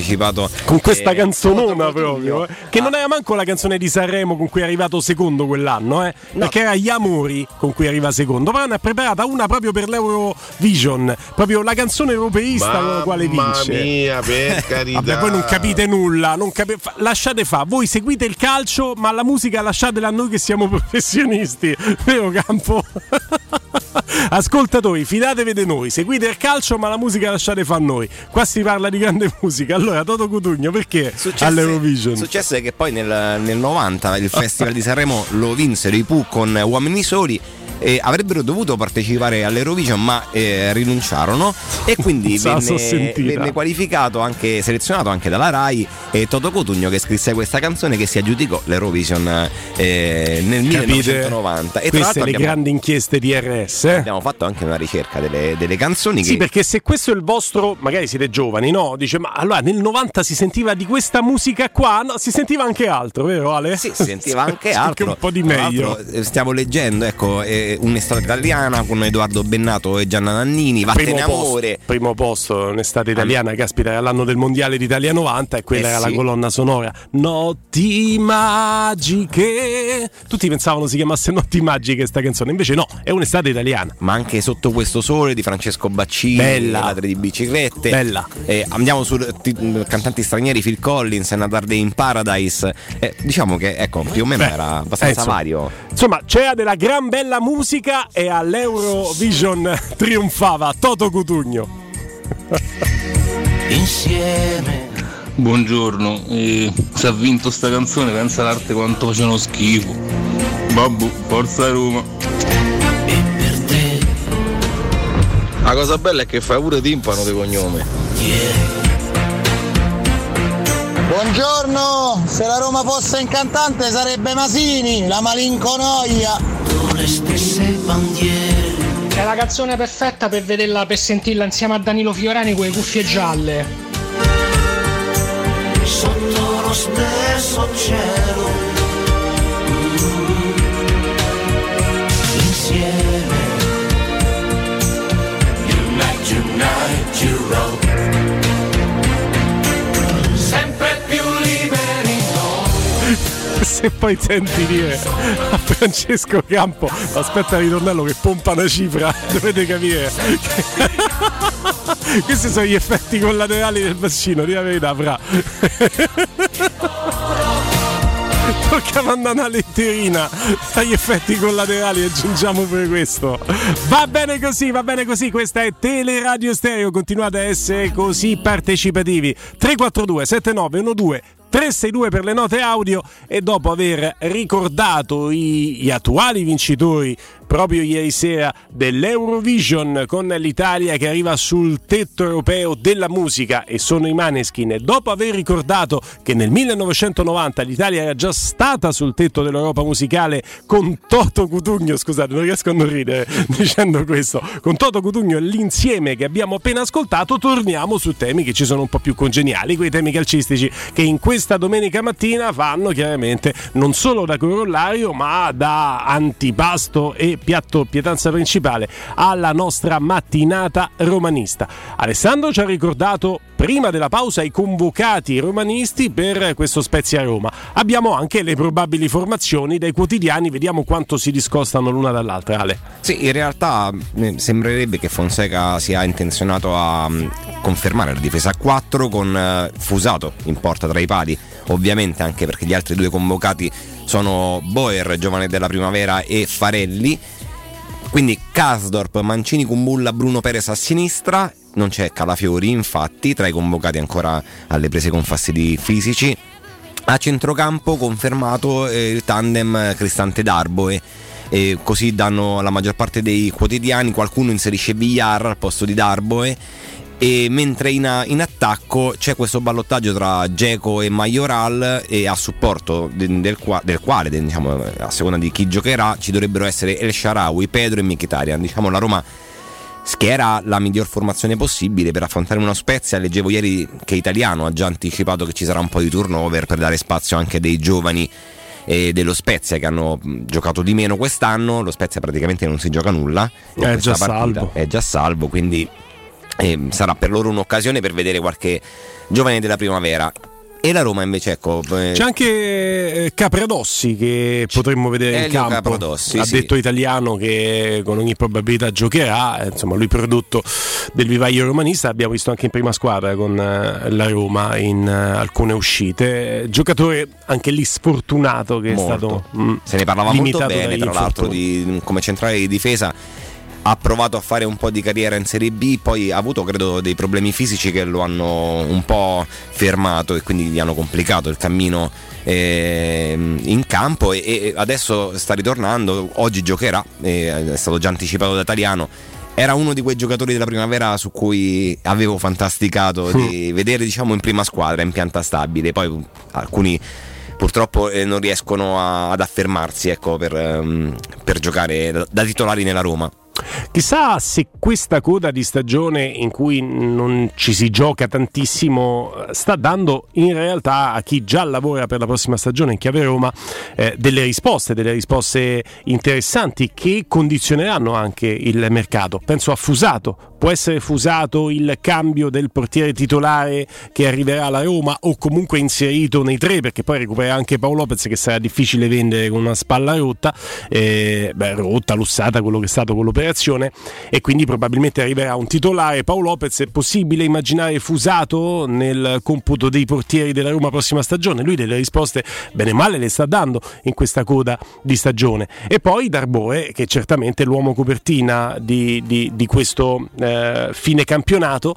Con questa eh, canzonona proprio, eh, che non era manco la canzone di Sanremo con cui è arrivato secondo quell'anno, eh, perché era Gli Amori con cui arriva secondo, però ne ha preparata una proprio per l'Eurovision, proprio la canzone europeista con la quale vince. Mamma mia, per carità. Vabbè, voi non capite nulla, non capi- lasciate fa, voi seguite il calcio, ma la musica lasciatela a noi che siamo professionisti, vero Campo? Ascoltatori, fidatevi di noi, seguite il calcio, ma la musica lasciate fa a noi. Qua si parla di grande musica. Allora, Toto Cutugno, perché all'Eurovision? Successe che poi nel, nel 90 il Festival di Sanremo lo vinsero i Pooh con Uomini Soli. E avrebbero dovuto partecipare all'Eurovision ma eh, rinunciarono e quindi venne, venne qualificato anche selezionato anche dalla RAI e Toto Cotugno che scrisse questa canzone che si aggiudicò l'Eurovision eh, nel Capite? 1990 e Queste le abbiamo, grandi inchieste di RS. Eh? abbiamo abbiamo fatto anche una ricerca delle, delle canzoni Sì, che perché se questo è il vostro, magari siete giovani, no? Dice, ma allora nel 90 si sentiva di questa musica qua? No, si sentiva anche altro, vero Ale? Sì, si sentiva anche altro. un po' di meglio. eh, Stiamo leggendo, ecco, eh, un'estate italiana con Edoardo Bennato e Gianna Nannini, Vattene Primo posto, amore. primo posto, un'estate italiana, caspita, era l'anno del mondiale d'Italia 90 e quella Eh era sì. la colonna sonora. Notti magiche. Tutti pensavano si chiamasse Notti magiche sta canzone, invece no, è un'estate italiana. Ma anche Sotto questo sole di Francesco Baccini, Bella. Ladri di biciclette. Bella. Eh, andiamo su cantanti stranieri, Phil Collins, Another Day in Paradise. Eh, diciamo che ecco, più o meno Beh, era eh, abbastanza insomma. vario. Insomma, c'era della gran bella musica e all'Eurovision trionfava Toto Cutugno. Insieme. Buongiorno, eh, se ha vinto sta canzone pensa all'arte quanto facevano schifo. Babbo, forza Roma. La cosa bella è che fai pure timpano di cognome. Buongiorno, se la Roma fosse incantante sarebbe Masini, la malinconoia. Le stesse bandiere. È la canzone perfetta per vederla, per sentirla insieme a Danilo Fiorani con le cuffie gialle. Sotto lo stesso cielo. Insieme. Unite, unite, you Se poi senti dire a Francesco Campo, aspetta il ritornello che pompa una cifra, dovete capire. Questi sono gli effetti collaterali del vaccino, di la verità, fra. Tocca mandare una letterina agli effetti collaterali aggiungiamo pure questo. Va bene così, va bene così. Questa è Teleradio Stereo. Continuate a essere così partecipativi. 342 7912 362 per le note audio e dopo aver ricordato i- gli attuali vincitori proprio ieri sera dell'Eurovision con l'Italia che arriva sul tetto europeo della musica e sono i Maneskin. Dopo aver ricordato che nel 1990 l'Italia era già stata sul tetto dell'Europa musicale con Toto Cutugno, scusate non riesco a non ridere dicendo questo, con Toto Cutugno e l'insieme che abbiamo appena ascoltato torniamo su temi che ci sono un po' più congeniali, quei temi calcistici che in questa domenica mattina fanno chiaramente non solo da corollario ma da antipasto e piatto pietanza principale alla nostra mattinata romanista. Alessandro ci ha ricordato prima della pausa i convocati romanisti per questo Spezia Roma. Abbiamo anche le probabili formazioni dai quotidiani, vediamo quanto si discostano l'una dall'altra. Ale. Sì, in realtà eh, sembrerebbe che Fonseca sia intenzionato a mm, confermare la difesa a 4 con eh, Fusato in porta tra i pali, ovviamente anche perché gli altri due convocati sono Boer, giovane della primavera, e Farelli. Quindi Kasdorp, Mancini, Kumbulla, Bruno Perez a sinistra, non c'è Calafiori infatti, tra i convocati ancora alle prese con fastidi fisici. A centrocampo confermato eh, il tandem Cristante Darboe. E così danno la maggior parte dei quotidiani, qualcuno inserisce Villar al posto di Darboe e mentre in, in attacco c'è questo ballottaggio tra Geco e Majoral e a supporto de- del, qua- del quale, de- diciamo, a seconda di chi giocherà, ci dovrebbero essere El Sharawi, Pedro e Mkhitaryan. Diciamo la Roma schiera la miglior formazione possibile per affrontare una Spezia. Leggevo ieri che Italiano ha già anticipato che ci sarà un po' di turnover per dare spazio anche dei giovani eh, dello Spezia che hanno mh, giocato di meno quest'anno. Lo Spezia praticamente non si gioca nulla. È già partita. salvo. È già salvo, quindi eh, sarà per loro un'occasione per vedere qualche giovane della primavera. E la Roma invece, ecco. eh, C'è anche eh, Capradossi che potremmo vedere in Elio campo. Capradossi, ha sì. detto italiano che con ogni probabilità giocherà. Insomma, lui prodotto del vivaio romanista. Abbiamo visto anche in prima squadra con eh, la Roma in alcune uscite. Giocatore anche lì sfortunato che è Molto. stato mm, Se ne parlava molto bene, tra l'altro, di- come centrale di difesa. Ha provato a fare un po' di carriera in Serie B, poi ha avuto credo dei problemi fisici che lo hanno un po' fermato e quindi gli hanno complicato il cammino ehm, in campo e, e adesso sta ritornando, oggi giocherà, eh, è stato già anticipato da Italiano. Era uno di quei giocatori della primavera su cui avevo fantasticato di vedere diciamo in prima squadra, in pianta stabile, poi alcuni purtroppo eh, non riescono a- ad affermarsi ecco, per, ehm, per giocare da, da titolari nella Roma. Chissà se questa coda di stagione in cui non ci si gioca tantissimo eh, sta dando in realtà a chi già lavora per la prossima stagione in chiave Roma eh, delle risposte, delle risposte interessanti che condizioneranno anche il mercato. Penso a Fusato, può essere fusato il cambio del portiere titolare che arriverà alla Roma o comunque inserito nei tre perché poi recupera anche Paolo Lopez che sarà difficile vendere con una spalla rotta, eh, beh, rotta, lussata, quello che è stato con l'operazione e quindi probabilmente arriverà un titolare. Paolo Lopez è possibile immaginare fusato nel computo dei portieri della Roma prossima stagione? Lui delle risposte bene o male le sta dando in questa coda di stagione. E poi Darboe che certamente è l'uomo copertina di, di, di questo eh, fine campionato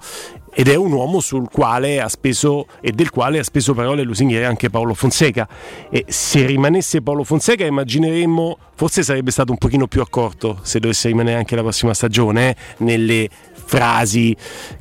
ed è un uomo sul quale ha speso e del quale ha speso parole lusinghiere anche Paolo Fonseca. E se rimanesse Paolo Fonseca immagineremmo forse sarebbe stato un pochino più accorto se dovesse rimanere anche la prossima stagione eh, nelle frasi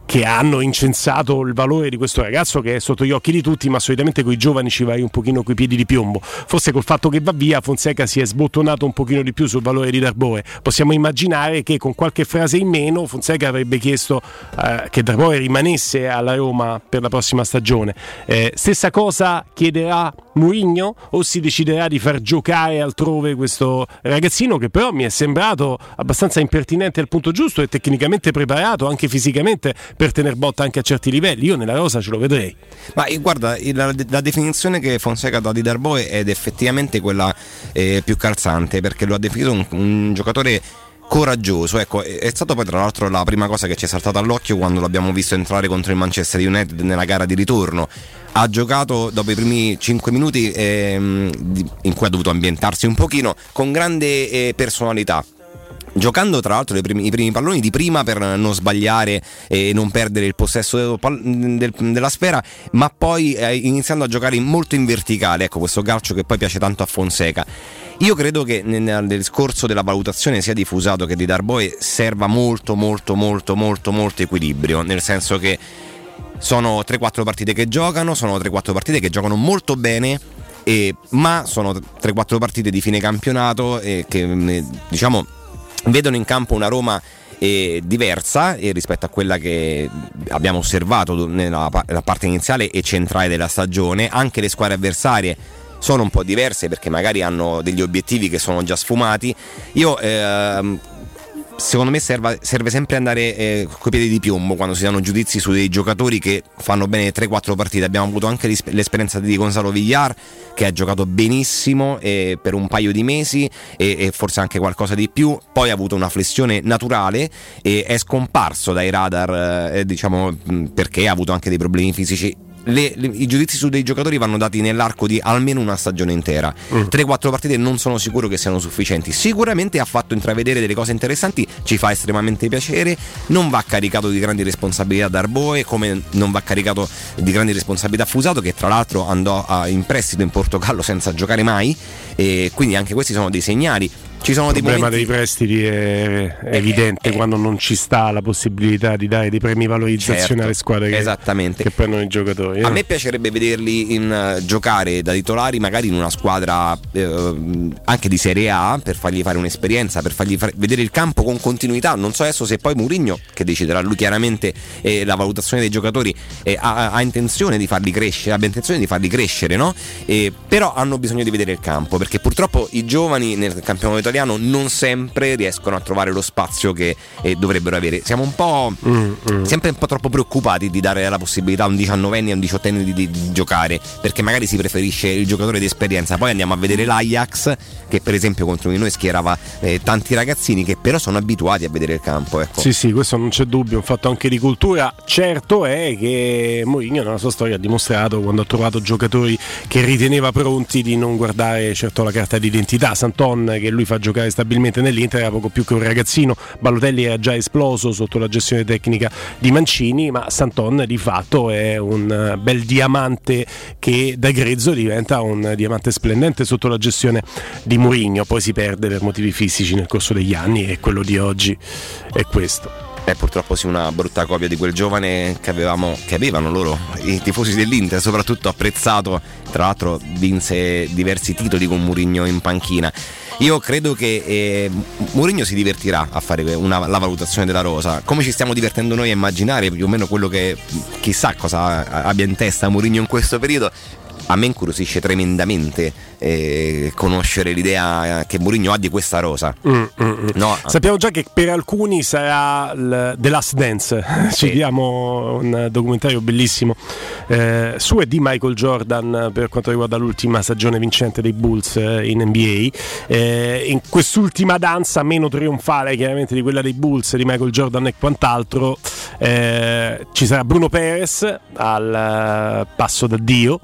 che hanno incensato il valore di questo ragazzo che è sotto gli occhi di tutti, ma solitamente con i giovani ci vai un pochino coi piedi di piombo. Forse col fatto che va via Fonseca si è sbottonato un pochino di più sul valore di Darboe. Possiamo immaginare che con qualche frase in meno Fonseca avrebbe chiesto eh, che Darboe rimanesse alla Roma per la prossima stagione. Eh, stessa cosa chiederà Mourinho o si deciderà di far giocare altrove questo ragazzino che però mi è sembrato abbastanza impertinente al punto giusto e tecnicamente preparato anche fisicamente per tener botta anche a certi livelli. Io nella rosa ce lo vedrei. Ma eh, guarda, la, la definizione che Fonseca dà di Darboe è effettivamente quella eh, più calzante perché lo ha definito un, un giocatore coraggioso. Ecco, è stato poi tra l'altro la prima cosa che ci è saltata all'occhio quando l'abbiamo visto entrare contro il Manchester United nella gara di ritorno. Ha giocato dopo i primi 5 minuti ehm, in cui ha dovuto ambientarsi un pochino con grande eh, personalità giocando tra l'altro primi, i primi palloni di prima per non sbagliare e non perdere il possesso del, del, della sfera, ma poi eh, iniziando a giocare molto in verticale, ecco questo calcio che poi piace tanto a Fonseca. Io credo che nel, nel discorso della valutazione sia di Fusato che di Darboe serva molto molto molto molto molto equilibrio, nel senso che sono 3-4 partite che giocano, sono 3-4 partite che giocano molto bene. E, ma sono 3-4 partite di fine campionato e che diciamo vedono in campo una Roma eh, diversa eh, rispetto a quella che abbiamo osservato nella, parte iniziale e centrale della stagione. Anche le squadre avversarie sono un po' diverse perché magari hanno degli obiettivi che sono già sfumati. Io ehm, secondo me serve, serve sempre andare eh, coi piedi di piombo quando si danno giudizi su dei giocatori che fanno bene 3-4 partite. Abbiamo avuto anche l'esperienza di Gonzalo Villar che ha giocato benissimo eh, per un paio di mesi e, e, forse anche qualcosa di più. Poi ha avuto una flessione naturale e è scomparso dai radar, eh, diciamo perché ha avuto anche dei problemi fisici le, le, i giudizi su dei giocatori vanno dati nell'arco di almeno una stagione intera. Mm. 3-4 partite non sono sicuro che siano sufficienti. Sicuramente ha fatto intravedere delle cose interessanti, ci fa estremamente piacere. Non va caricato di grandi responsabilità Darboe, come non va caricato di grandi responsabilità Fusato, che tra l'altro andò a, in prestito in Portogallo senza giocare mai. E quindi anche questi sono dei segnali. Ci sono il dei problema momenti... dei prestiti è, è evidente eh, eh, quando non ci sta la possibilità di dare dei premi valorizzazione certo, alle squadre che, esattamente. che prendono i giocatori. Eh? A me piacerebbe vederli in, uh, giocare da titolari magari in una squadra uh, anche di Serie A per fargli fare un'esperienza, per fargli far vedere il campo con continuità. Non so adesso se poi Murigno, che deciderà lui chiaramente eh, la valutazione dei giocatori, eh, ha, ha, intenzione di farli crescere, abbia intenzione di farli crescere, no? però hanno bisogno di vedere il campo perché purtroppo i giovani nel campionato italiano non sempre riescono a trovare lo spazio che eh, dovrebbero avere. Siamo un po' mm, mm. sempre un po' troppo preoccupati di dare la possibilità a un 19enne e a un 18enne di, di, di, giocare, perché magari si preferisce il giocatore di esperienza. Poi andiamo a vedere l'Ajax, che per esempio contro di noi schierava eh, tanti ragazzini che però sono abituati a vedere il campo. Ecco. Sì, sì, questo non c'è dubbio, un fatto anche di cultura. Certo è che Mourinho nella sua storia ha dimostrato quando ha trovato giocatori che riteneva pronti di non guardare certo la carta d'identità. Santon che lui fa giocare stabilmente nell'Inter era poco più che un ragazzino, Balotelli era già esploso sotto la gestione tecnica di Mancini, ma Santon di fatto è un bel diamante che da grezzo diventa un diamante splendente sotto la gestione di Mourinho, poi si perde per motivi fisici nel corso degli anni e quello di oggi è questo. È purtroppo sì una brutta copia di quel giovane che, avevamo, che avevano loro i tifosi dell'Inter, soprattutto apprezzato, tra l'altro vinse diversi titoli con Murigno in panchina. Io credo che eh, Mourinho si divertirà a fare una- la valutazione della rosa, come ci stiamo divertendo noi a immaginare più o meno quello che chissà cosa abbia in testa Mourinho in questo periodo. A me incuriosisce tremendamente eh, conoscere l'idea che Mourinho ha di questa rosa. Mm, mm, mm. No, Sappiamo già che per alcuni sarà il The Last Dance. Ci diamo un documentario bellissimo eh, su e di Michael Jordan per quanto riguarda l'ultima stagione vincente dei Bulls eh, in NBA. Eh, in quest'ultima danza, meno trionfale chiaramente di quella dei Bulls, di Michael Jordan e quant'altro, eh, ci sarà Bruno Perez al eh, passo da Dio.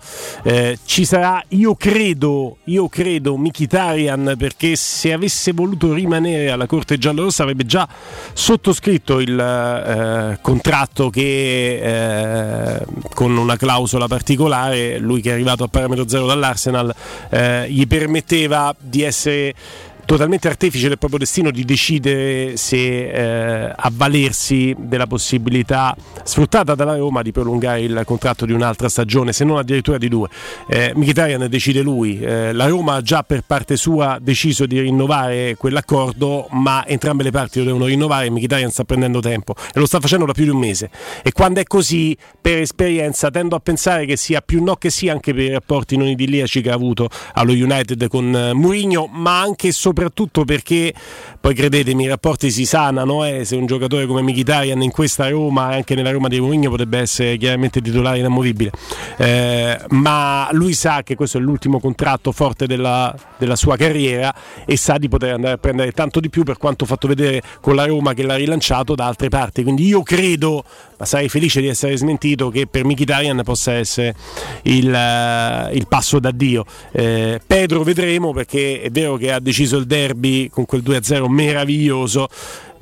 Eh, ci sarà, io credo, io credo Mkhitaryan perché se avesse voluto rimanere alla corte giallorossa avrebbe già sottoscritto il eh, contratto che eh, con una clausola particolare, lui che è arrivato a parametro zero dall'Arsenal, eh, gli permetteva di essere totalmente artefice del proprio destino di decidere se eh, avvalersi della possibilità sfruttata dalla Roma di prolungare il contratto di un'altra stagione, se non addirittura di due. Eh, Mkhitaryan decide lui, eh, la Roma ha già per parte sua deciso di rinnovare quell'accordo, ma entrambe le parti lo devono rinnovare e Mkhitaryan sta prendendo tempo e lo sta facendo da più di un mese. E quando è così, per esperienza, tendo a pensare che sia più no che sì anche per i rapporti non idilliaci che ha avuto allo United con eh, Mourinho, ma anche e soprattutto perché poi credetemi i rapporti si sanano eh, se un giocatore come Mkhitaryan in questa Roma anche nella Roma di Mourinho potrebbe essere chiaramente titolare inamovibile. Eh, ma lui sa che questo è l'ultimo contratto forte della, della sua carriera e sa di poter andare a prendere tanto di più per quanto fatto vedere con la Roma che l'ha rilanciato da altre parti. Quindi io credo ma sarei felice di essere smentito che per Mkhitaryan possa essere il, eh, il passo d'addio? Eh, Pedro vedremo perché è vero che ha deciso il derby con quel 2-0 meraviglioso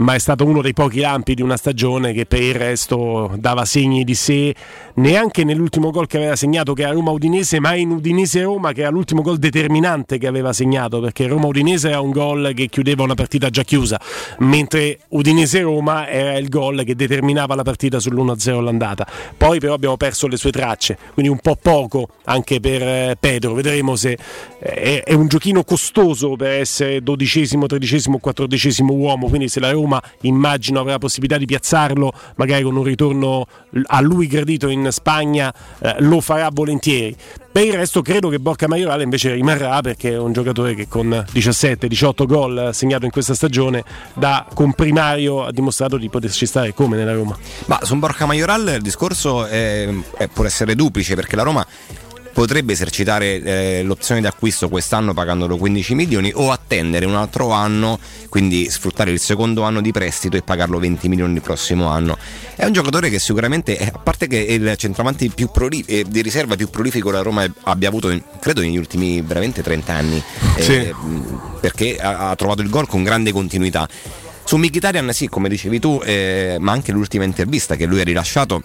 ma è stato uno dei pochi lampi di una stagione che per il resto dava segni di sé. Neanche nell'ultimo gol che aveva segnato che era Roma Udinese ma in Udinese Roma che era l'ultimo gol determinante che aveva segnato perché Roma Udinese era un gol che chiudeva una partita già chiusa mentre Udinese Roma era il gol che determinava la partita sull'1-0 all'andata. Poi però abbiamo perso le sue tracce quindi un po' poco anche per eh, Pedro. Vedremo se è, è un giochino costoso per essere dodicesimo, tredicesimo, quattordicesimo uomo quindi se la Roma immagino avrà la possibilità di piazzarlo magari con un ritorno a lui gradito in Spagna eh, lo farà volentieri per il resto credo che Borca Maiorale invece rimarrà perché è un giocatore che con 17-18 gol segnato in questa stagione da comprimario ha dimostrato di poterci stare come nella Roma. Ma su Borca Majoral il discorso è- è- può essere duplice perché la Roma potrebbe esercitare eh, l'opzione di acquisto quest'anno pagandolo 15 milioni o attendere un altro anno, quindi sfruttare il secondo anno di prestito e pagarlo 20 milioni il prossimo anno. È un giocatore che sicuramente, eh, a parte che è il centravanti più proli- eh, di riserva più prolifico la Roma abbia avuto, in- credo, negli ultimi veramente 30 anni, eh, Sì. perché ha, ha trovato il gol con grande continuità. Su Mkhitaryan sì, come dicevi tu, eh, ma anche l'ultima intervista che lui ha rilasciato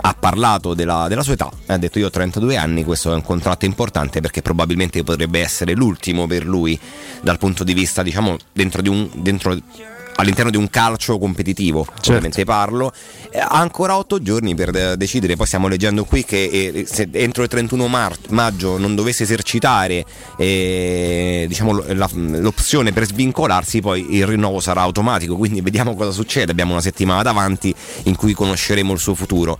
ha parlato della, della sua età, ha detto io ho 32 anni, questo è un contratto importante perché probabilmente potrebbe essere l'ultimo per lui dal punto di vista, diciamo, dentro di un... Dentro, All'interno di un calcio competitivo, ovviamente parlo, Eh, ha ancora 8 giorni per eh, decidere. Poi stiamo leggendo qui che eh, se entro il 31 mar- maggio non dovesse esercitare eh, diciamo, la- l'opzione per svincolarsi, poi il rinnovo sarà automatico. Quindi vediamo cosa succede. Abbiamo una settimana davanti in cui conosceremo il suo futuro.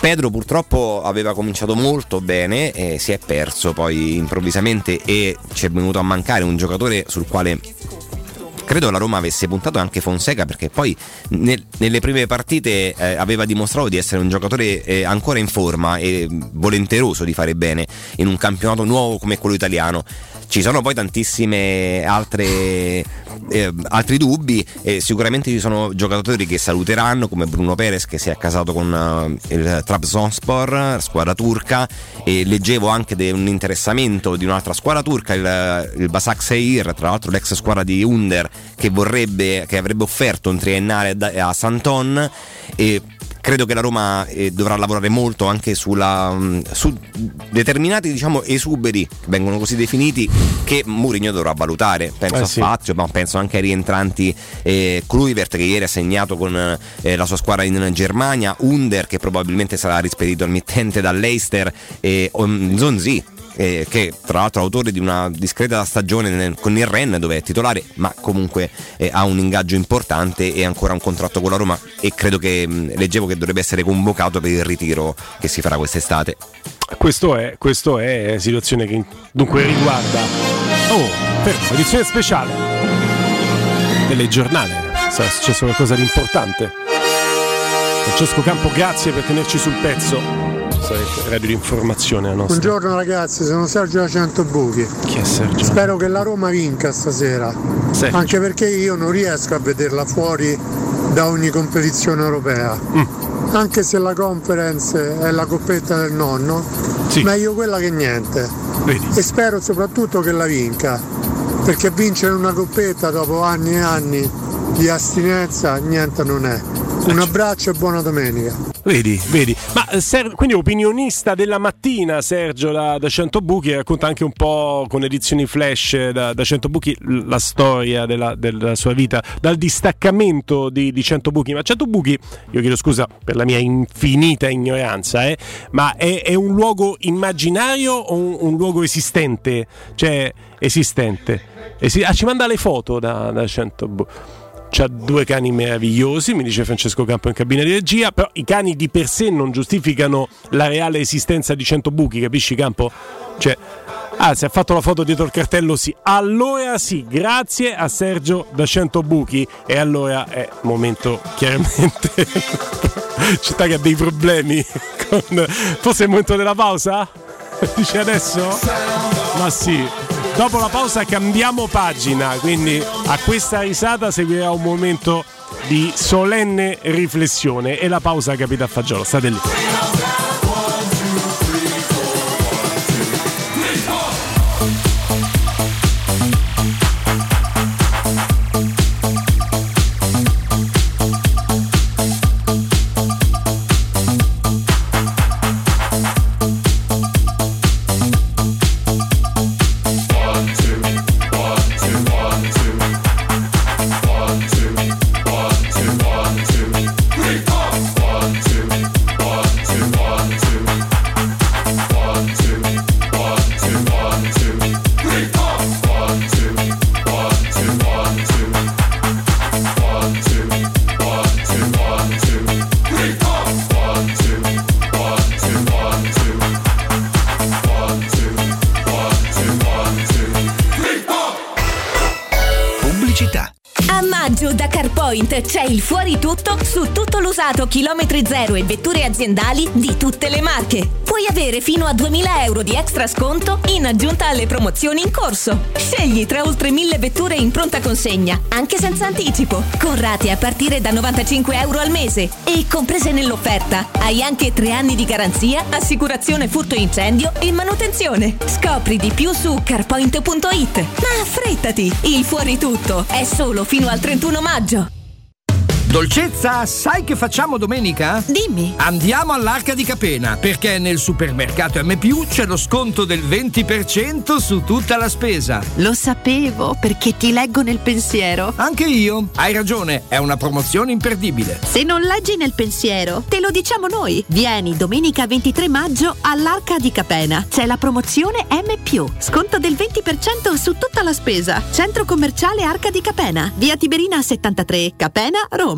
Pedro purtroppo aveva cominciato molto bene e si è perso poi improvvisamente e ci è venuto a mancare un giocatore sul quale credo la Roma avesse puntato anche Fonseca perché poi nel- nelle prime partite eh, aveva dimostrato di essere un giocatore eh, ancora in forma e volenteroso di fare bene in un campionato nuovo come quello italiano. Ci sono poi tantissime altre eh, altri dubbi e sicuramente ci sono giocatori che saluteranno come Bruno Perez che si è casato con eh, il Trabzonspor, squadra turca e leggevo anche di un interessamento di un'altra squadra turca, il, il Basak Seir, tra l'altro l'ex squadra di Under che vorrebbe che avrebbe offerto un triennale a Santon e credo che la Roma eh, dovrà lavorare molto anche sulla, mh, su determinati diciamo, esuberi che vengono così definiti che Mourinho dovrà valutare penso Eh a sì. Fazio ma penso anche ai rientranti eh, Kluivert che ieri ha segnato con eh, la sua squadra in Germania Under che probabilmente sarà rispedito al mittente dall'Eister e um, Zonzi eh, che tra l'altro è autore di una discreta stagione nel- con il Ren dove è titolare, ma comunque eh, ha un ingaggio importante e ancora un contratto con la Roma e credo che mh, leggevo che dovrebbe essere convocato per il ritiro che si farà quest'estate. Questo è, questo è situazione che dunque riguarda. Oh, fermo, edizione speciale delle giornate. Sarà successo qualcosa di importante. Francesco Campo, grazie per tenerci sul pezzo. Sarete radio di informazione la nostra. Buongiorno ragazzi, sono Sergio da Cento Buchi. Chi è Sergio? Spero che la Roma vinca stasera. Sergio. Anche perché io non riesco a vederla fuori da ogni competizione europea. Mm. Anche se la conference è la coppetta del nonno, meglio quella che niente. E spero soprattutto che la vinca. Perché vincere una coppetta dopo anni e anni di astinenza niente non è. Un abbraccio e buona domenica. Vedi, vedi. Ma eh, Ser- quindi opinionista della mattina Sergio da, da 100 buchi racconta anche un po' con edizioni flash eh, da, da 100 buchi la storia della, della sua vita, dal distaccamento di, di 100 buchi. Ma 100 buchi, io chiedo scusa per la mia infinita ignoranza, eh, ma è, è un luogo immaginario o un, un luogo esistente? Cioè, esistente. Esi- ah, ci manda le foto da, da 100 buchi. C'ha due cani meravigliosi, mi dice Francesco Campo in cabina di regia, però i cani di per sé non giustificano la reale esistenza di 100 buchi, capisci Campo? Cioè, ah, se ha fatto la foto dietro il cartello sì. Allora sì, grazie a Sergio da 100 buchi e allora è momento chiaramente città che ha dei problemi con... Forse è il momento della pausa? Dice adesso? Ma sì. Dopo la pausa cambiamo pagina, quindi a questa risata seguirà un momento di solenne riflessione e la pausa capita a fagiolo. State lì. Il fuori tutto su tutto l'usato chilometri zero e vetture aziendali di tutte le marche. Puoi avere fino a 2000 euro di extra sconto in aggiunta alle promozioni in corso. Scegli tra oltre 1000 vetture in pronta consegna, anche senza anticipo, con rate a partire da 95 euro al mese. E comprese nell'offerta hai anche 3 anni di garanzia, assicurazione furto incendio e manutenzione. Scopri di più su carpoint.it. Ma affrettati, il fuori tutto è solo fino al 31 maggio. Dolcezza, sai che facciamo domenica? Dimmi. Andiamo all'Arca di Capena, perché nel supermercato M c'è lo sconto del 20% su tutta la spesa. Lo sapevo perché ti leggo nel pensiero. Anche io. Hai ragione, è una promozione imperdibile. Se non leggi nel pensiero, te lo diciamo noi. Vieni domenica 23 maggio all'Arca di Capena. C'è la promozione M. Sconto del 20% su tutta la spesa. Centro commerciale Arca di Capena. Via Tiberina 73, Capena, Roma.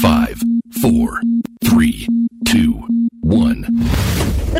Five, four, three.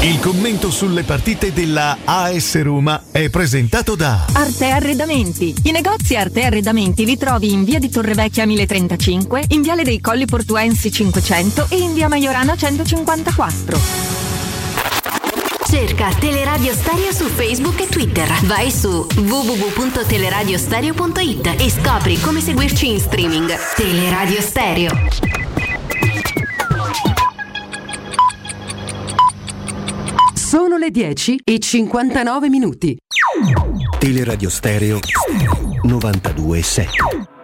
Il commento sulle partite della AS Roma è presentato da Arte Arredamenti. I negozi Arte Arredamenti li trovi in via di Torrevecchia 1035, in viale dei Colli Portuensi 500 e in via Maiorana 154. Cerca Teleradio Stereo su Facebook e Twitter. Vai su www.teleradiostereo.it e scopri come seguirci in streaming. Teleradio Stereo. Sono le 10 e 59 minuti. Teleradio Stereo 927.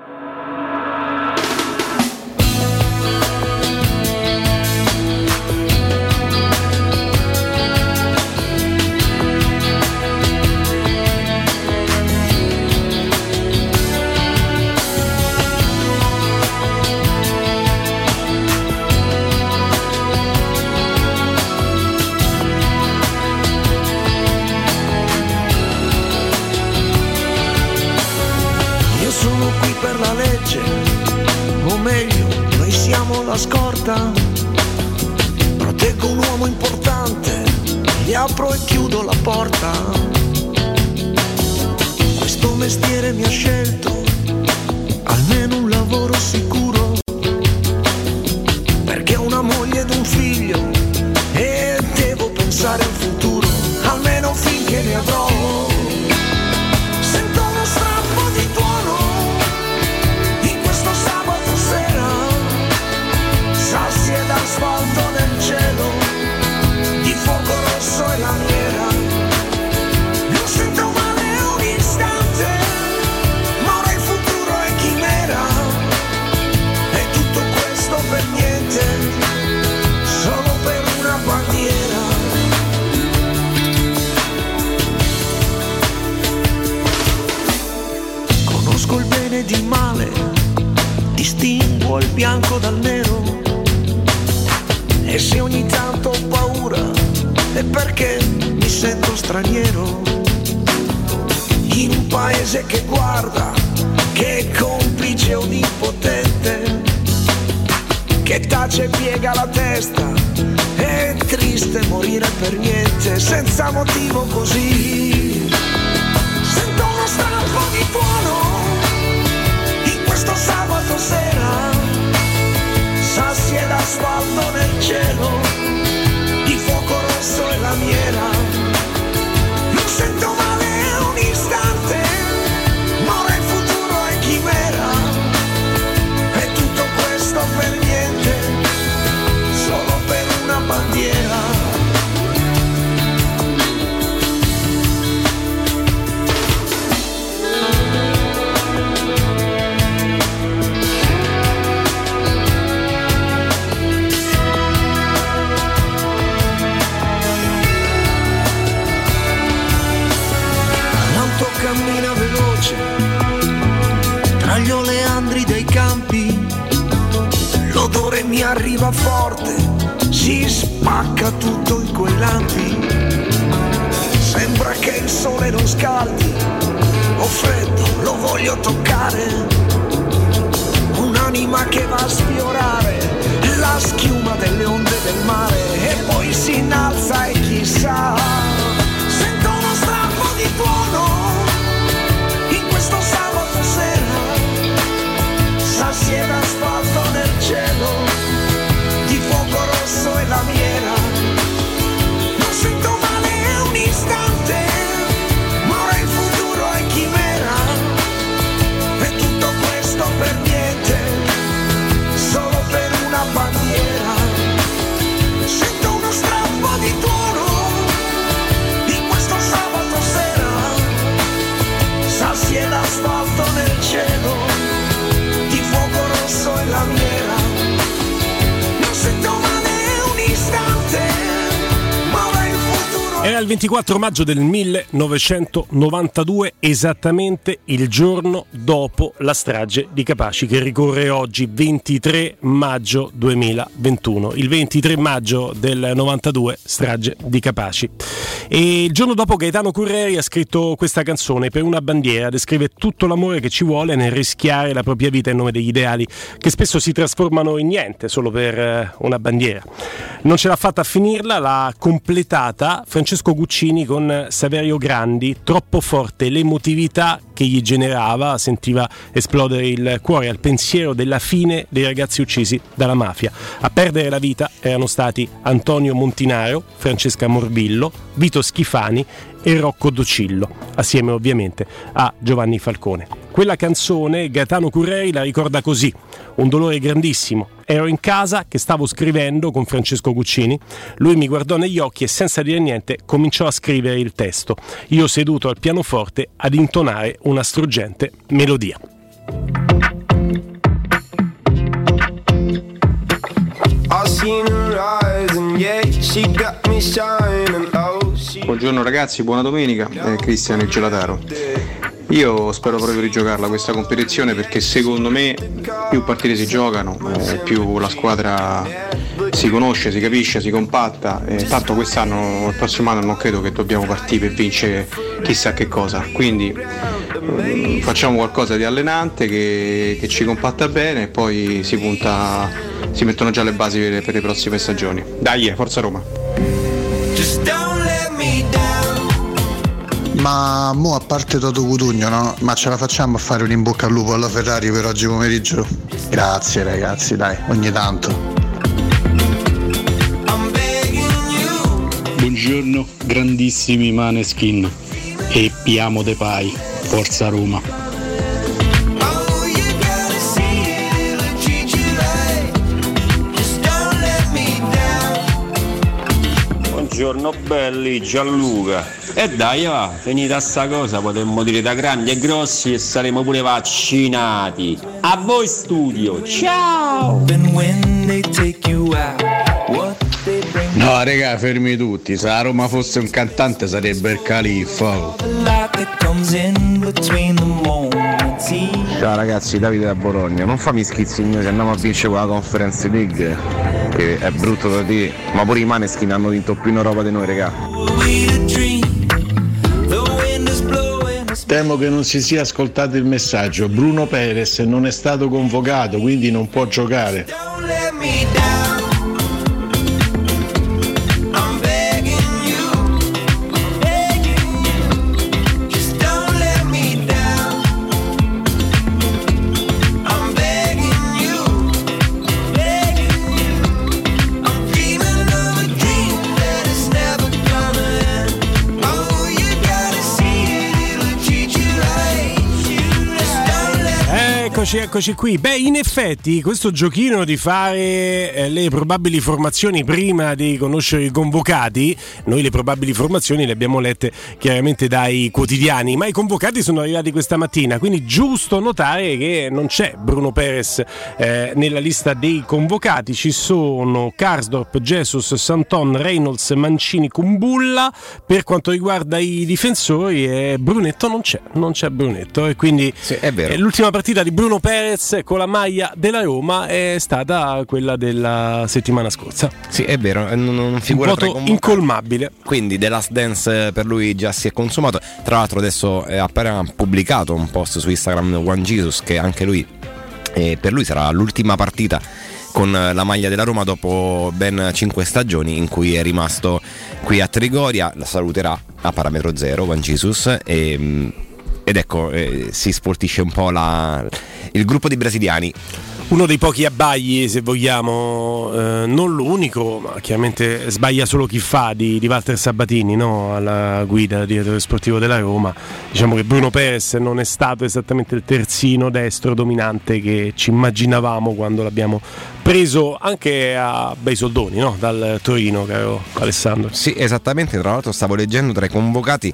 La scorta. Proteggo un uomo importante, gli apro e chiudo la porta. Questo mestiere mi ha scelto, almeno un lavoro sicuro. Dal. E se ogni tanto ho paura, è perché mi sento straniero. In un paese che guarda, che è complice o impotente, che tace e piega la testa. È triste morire per niente, senza motivo così. Sento uno strappo di tuono asfalto nel cielo, di fuoco rosso e lamiera. Non sento mi arriva forte, si spacca tutto in quei lampi. Sembra che il sole non scaldi, ho freddo, lo voglio toccare. Un'anima che va a sfiorare la schiuma delle onde del mare e poi si innalza e chissà. Sento uno strappo di tuono in questo sabato sera, ed asfalto nel cielo, rosso e Era il 24 maggio del 1992, esattamente il giorno dopo la strage di Capaci che ricorre oggi, 23 maggio 2021. Il 23 maggio del 92, strage di Capaci. E il giorno dopo Gaetano Curreri ha scritto questa canzone per una bandiera, descrive tutto l'amore che ci vuole nel rischiare la propria vita in nome degli ideali, che spesso si trasformano in niente solo per eh, una bandiera. Non ce l'ha fatta a finirla, l'ha completata Francesco Guccini con Saverio Grandi, troppo forte l'emotività che gli generava, sentiva esplodere il cuore al pensiero della fine dei ragazzi uccisi dalla mafia. A perdere la vita erano stati Antonio Montinaro, Francesca Morbillo, Vito Schifani e Rocco Docillo, assieme ovviamente a Giovanni Falcone. Quella canzone Gaetano Curreri la ricorda così, un dolore grandissimo. Ero in casa che stavo scrivendo con Francesco Guccini, lui mi guardò negli occhi e senza dire niente cominciò a scrivere il testo. Io seduto al pianoforte ad intonare una struggente melodia. Oh, Buongiorno ragazzi, buona domenica, è Cristian il Gelataro. Io spero proprio di giocarla questa competizione perché secondo me più partite si giocano, eh, più la squadra si conosce, si capisce, si compatta. E tanto quest'anno, il prossimo anno non credo che dobbiamo partire per vincere chissà che cosa. Quindi eh, facciamo qualcosa di allenante che, che ci compatta bene e poi si punta, si mettono già le basi per, per le prossime stagioni. Dai, eh, forza Roma! Ma mo a parte Toto Cutugno, no? Ma ce la facciamo a fare un in bocca al lupo alla Ferrari per oggi pomeriggio? Grazie ragazzi, dai, ogni tanto. Buongiorno, grandissimi Maneskin e Piamo De Pai, Forza Roma. Buongiorno belli, Gianluca. E dai va, finita sta cosa potremmo dire da grandi e grossi e saremo pure vaccinati. A voi studio, ciao! No, raga, fermi tutti. Se la Roma fosse un cantante sarebbe il califfo. Ciao ragazzi, Davide da Bologna. Non fammi schizzi mio se andiamo a vincere con la Conference League, che è brutto da dire, ma pure i Maneskin hanno vinto più in Europa di noi, raga. Temo che non si sia ascoltato il messaggio. Bruno Perez non è stato convocato, quindi non può giocare. Eccoci, eccoci qui. Beh, in effetti questo giochino di fare eh, le probabili formazioni prima di conoscere i convocati, noi le probabili formazioni le abbiamo lette chiaramente dai quotidiani, ma i convocati sono arrivati questa mattina, quindi giusto notare che non c'è Bruno Perez eh, nella lista dei convocati, ci sono Karsdorp, Jesus, Santon, Reynolds, Mancini, Kumbulla. Per quanto riguarda i difensori, eh, Brunetto non c'è, non c'è Brunetto e quindi è vero. eh, l'ultima partita di Bruno Perez con la maglia della Roma è stata quella della settimana scorsa. Sì, è vero, eh, non, non figura Un convocati. incolmabile. Quindi The Last Dance eh, per lui già si è consumato. Tra l'altro adesso è appena pubblicato un post su Instagram One Jesus che anche lui eh, per lui sarà l'ultima partita con la maglia della Roma dopo ben 5 stagioni in cui è rimasto qui a Trigoria, la saluterà a parametro zero Van Jesus e, mm, ed ecco eh, si sportisce un po' la- il gruppo di brasiliani Uno dei pochi abbagli, se vogliamo, eh, non l'unico, ma chiaramente sbaglia solo chi fa di, di Walter Sabatini no? alla guida direttore sportivo della Roma. Diciamo che Bruno Perez non è stato esattamente il terzino destro dominante che ci immaginavamo quando l'abbiamo preso anche a bei soldoni no? dal Torino, caro Alessandro. Sì, esattamente, tra l'altro stavo leggendo tra i convocati,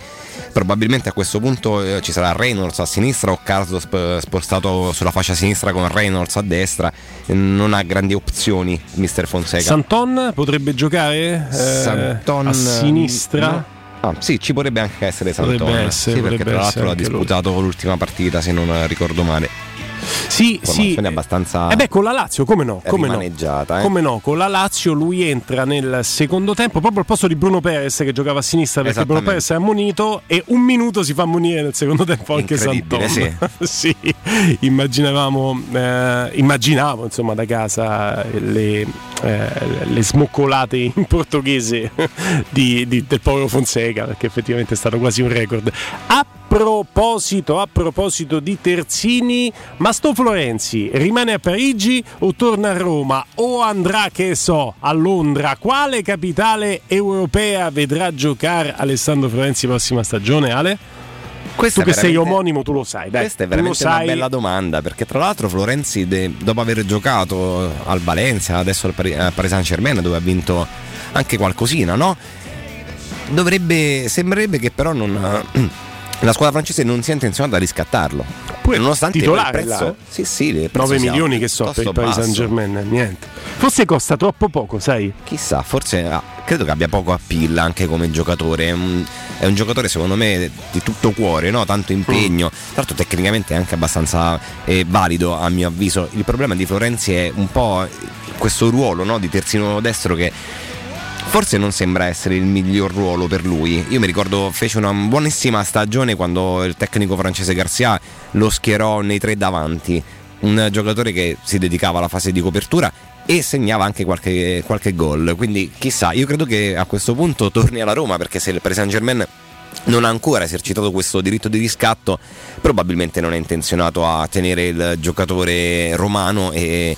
probabilmente a questo punto eh, ci sarà Reynolds a sinistra o Carlos sp- spostato sulla fascia sinistra con Reynolds a destra, non ha grandi opzioni mister Fonseca. Santon potrebbe giocare eh, Santon, a sinistra? no. Ah, sì, ci potrebbe anche essere Potrebbe essere, sì, perché tra l'altro essere ha anche lui. disputato l'ultima partita, se non ricordo male. Sì, sì. Abbastanza Eh beh, con la Lazio, come no? Come no? eh. Come no? Con la Lazio lui entra nel secondo tempo proprio al posto di Bruno Perez che giocava a sinistra perché Bruno. Perez è ammonito e un minuto si fa ammonire nel secondo tempo anche Incredibile, Sant'Ona. sì, immaginavamo, eh, immaginavo insomma da casa le, eh, le smoccolate in portoghese di- di- del povero Fonseca perché effettivamente è stato quasi un record. A proposito, a proposito di terzini, ma sto Florenzi rimane a Parigi o torna a Roma o andrà, che so, a Londra? Quale capitale europea vedrà giocare Alessandro Florenzi prossima stagione, Ale? Questa tu che sei omonimo, tu lo sai, dai. Questa è veramente una bella domanda perché tra l'altro Florenzi de- dopo aver giocato al Valencia, adesso al Pari- al Paris Saint Germain dove ha vinto anche qualcosina, no? Dovrebbe, sembrerebbe che però non, la squadra francese non sia intenzionata a riscattarlo. Pure nonostante titolare il prezzo, là, eh? sì, sì, il prezzo 9 sia milioni che so per il Paris. Saint Germain, niente. Forse costa troppo poco, sai? Chissà, forse ah, credo che abbia poco appeal anche come giocatore. È un, è un giocatore, secondo me, di tutto cuore, no? tanto impegno. Mm. Tra l'altro, tecnicamente è anche abbastanza eh, valido, a mio avviso. Il problema di Florenzi è un po' questo ruolo no? di terzino destro che. Forse non sembra essere il miglior ruolo per lui. Io mi ricordo fece una buonissima stagione quando il tecnico francese Garcia lo schierò nei tre davanti. Un giocatore che si dedicava alla fase di copertura e segnava anche qualche, qualche gol. Quindi chissà, io credo che a questo punto torni alla Roma perché se il Paris Saint Germain non ha ancora esercitato questo diritto di riscatto, probabilmente non è intenzionato a tenere il giocatore romano e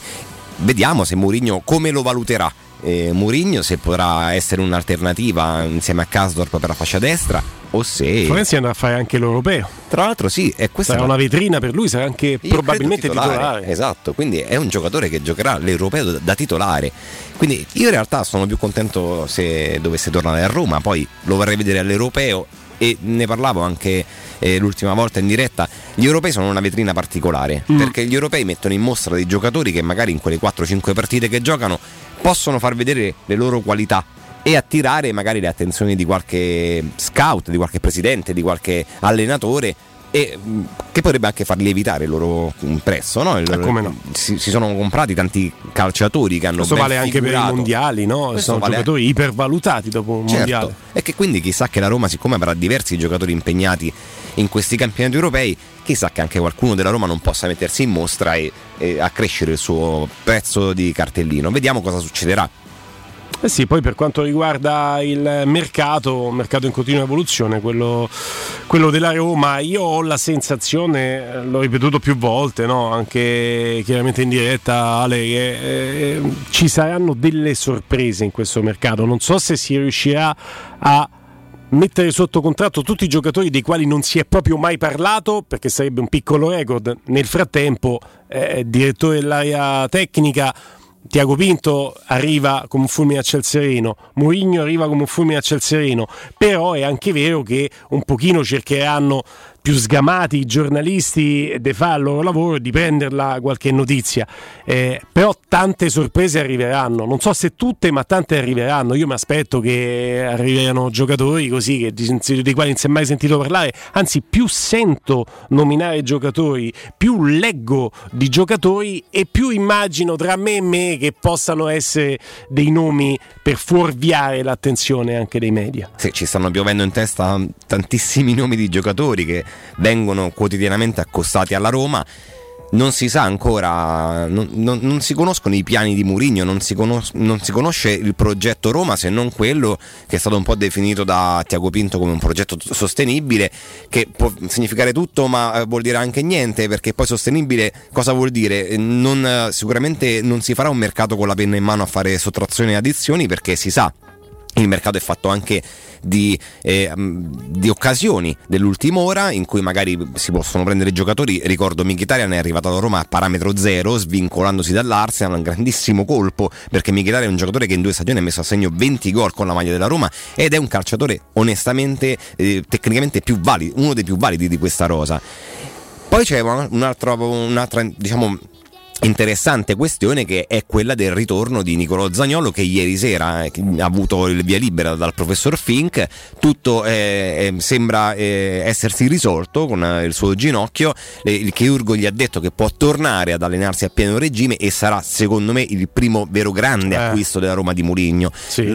vediamo se Mourinho come lo valuterà. Eh, Mourinho se potrà essere un'alternativa insieme a Kasdorp per la fascia destra o se Florenzi andrà a fare anche l'europeo. tra l'altro sì, è questa Sarà una vetrina per lui, sarà anche probabilmente credo titolare. Esatto, quindi è un giocatore che giocherà l'europeo da, da titolare. Quindi io in realtà sono più contento se dovesse tornare a Roma, poi lo vorrei vedere all'europeo e ne parlavo anche eh, l'ultima volta in diretta. Gli europei sono una vetrina particolare Mm. perché gli europei mettono in mostra dei giocatori che magari in quelle 4-5 partite che giocano possono far vedere le loro qualità e attirare magari le attenzioni di qualche scout, di qualche presidente, di qualche allenatore e mh, che potrebbe anche farli evitare il loro prezzo. No? Il- Eh, come no. si, si sono comprati tanti calciatori che hanno Questo vale anche per i figurato. mondiali, no? Questo Sono vale- giocatori ipervalutati dopo un Certo. mondiale. E che quindi chissà che la Roma, siccome avrà diversi giocatori impegnati in questi campionati europei, chissà che anche qualcuno della Roma non possa mettersi in mostra e, e accrescere il suo prezzo di cartellino. Vediamo cosa succederà. Eh sì, poi per quanto riguarda il mercato, un mercato in continua evoluzione, quello, quello della Roma, io ho la sensazione, eh, l'ho ripetuto più volte, no? anche chiaramente in diretta Ale, che eh, ci saranno delle sorprese in questo mercato. Non so se si riuscirà a mettere sotto contratto tutti i giocatori dei quali non si è proprio mai parlato, perché sarebbe un piccolo record. Nel frattempo, eh, direttore dell'area tecnica. Tiago Pinto arriva come un fulmine a ciel sereno, Mourinho arriva come un fulmine a ciel sereno, però è anche vero che un pochino cercheranno più sgamati i giornalisti di fare il loro lavoro di prenderla qualche notizia. Eh, però tante sorprese arriveranno, non so se tutte, ma tante arriveranno. Io mi aspetto che arrivino giocatori così che, di, dei quali non si è mai sentito parlare, anzi più sento nominare giocatori, più leggo di giocatori e più immagino tra me e me che possano essere dei nomi per fuorviare l'attenzione anche dei media. Sì, ci stanno piovendo in testa tantissimi nomi di giocatori che vengono quotidianamente accostati alla Roma. Non si sa ancora, non, non- non si conoscono i piani di Mourinho, non conos- non si conosce il progetto Roma se non quello che è stato un po' definito da Tiago Pinto come un progetto t- sostenibile, che può significare tutto ma eh, vuol dire anche niente, perché poi sostenibile cosa vuol dire? Non, eh, sicuramente non si farà un mercato con la penna in mano a fare sottrazioni e addizioni perché si sa il mercato è fatto anche di, eh, mh, di occasioni dell'ultima ora in cui magari si possono prendere giocatori. Ricordo Mkhitaryan è arrivato alla Roma a parametro zero, svincolandosi dall'Arsenal, un grandissimo colpo perché Mkhitaryan è un giocatore che in due stagioni ha messo a segno 20 gol con la maglia della Roma ed è un calciatore onestamente, eh, tecnicamente più valido, uno dei più validi di questa rosa. Poi c'è un altro, un'altra, diciamo, interessante questione che è quella del ritorno di Nicolò Zagnolo che ieri sera eh, ha avuto il via libera dal professor Fink, tutto eh, eh, sembra eh, essersi risolto con eh, il suo ginocchio, Eh, il chirurgo gli ha detto che può tornare ad allenarsi a pieno regime e sarà secondo me il primo vero grande acquisto della Roma di Murigno.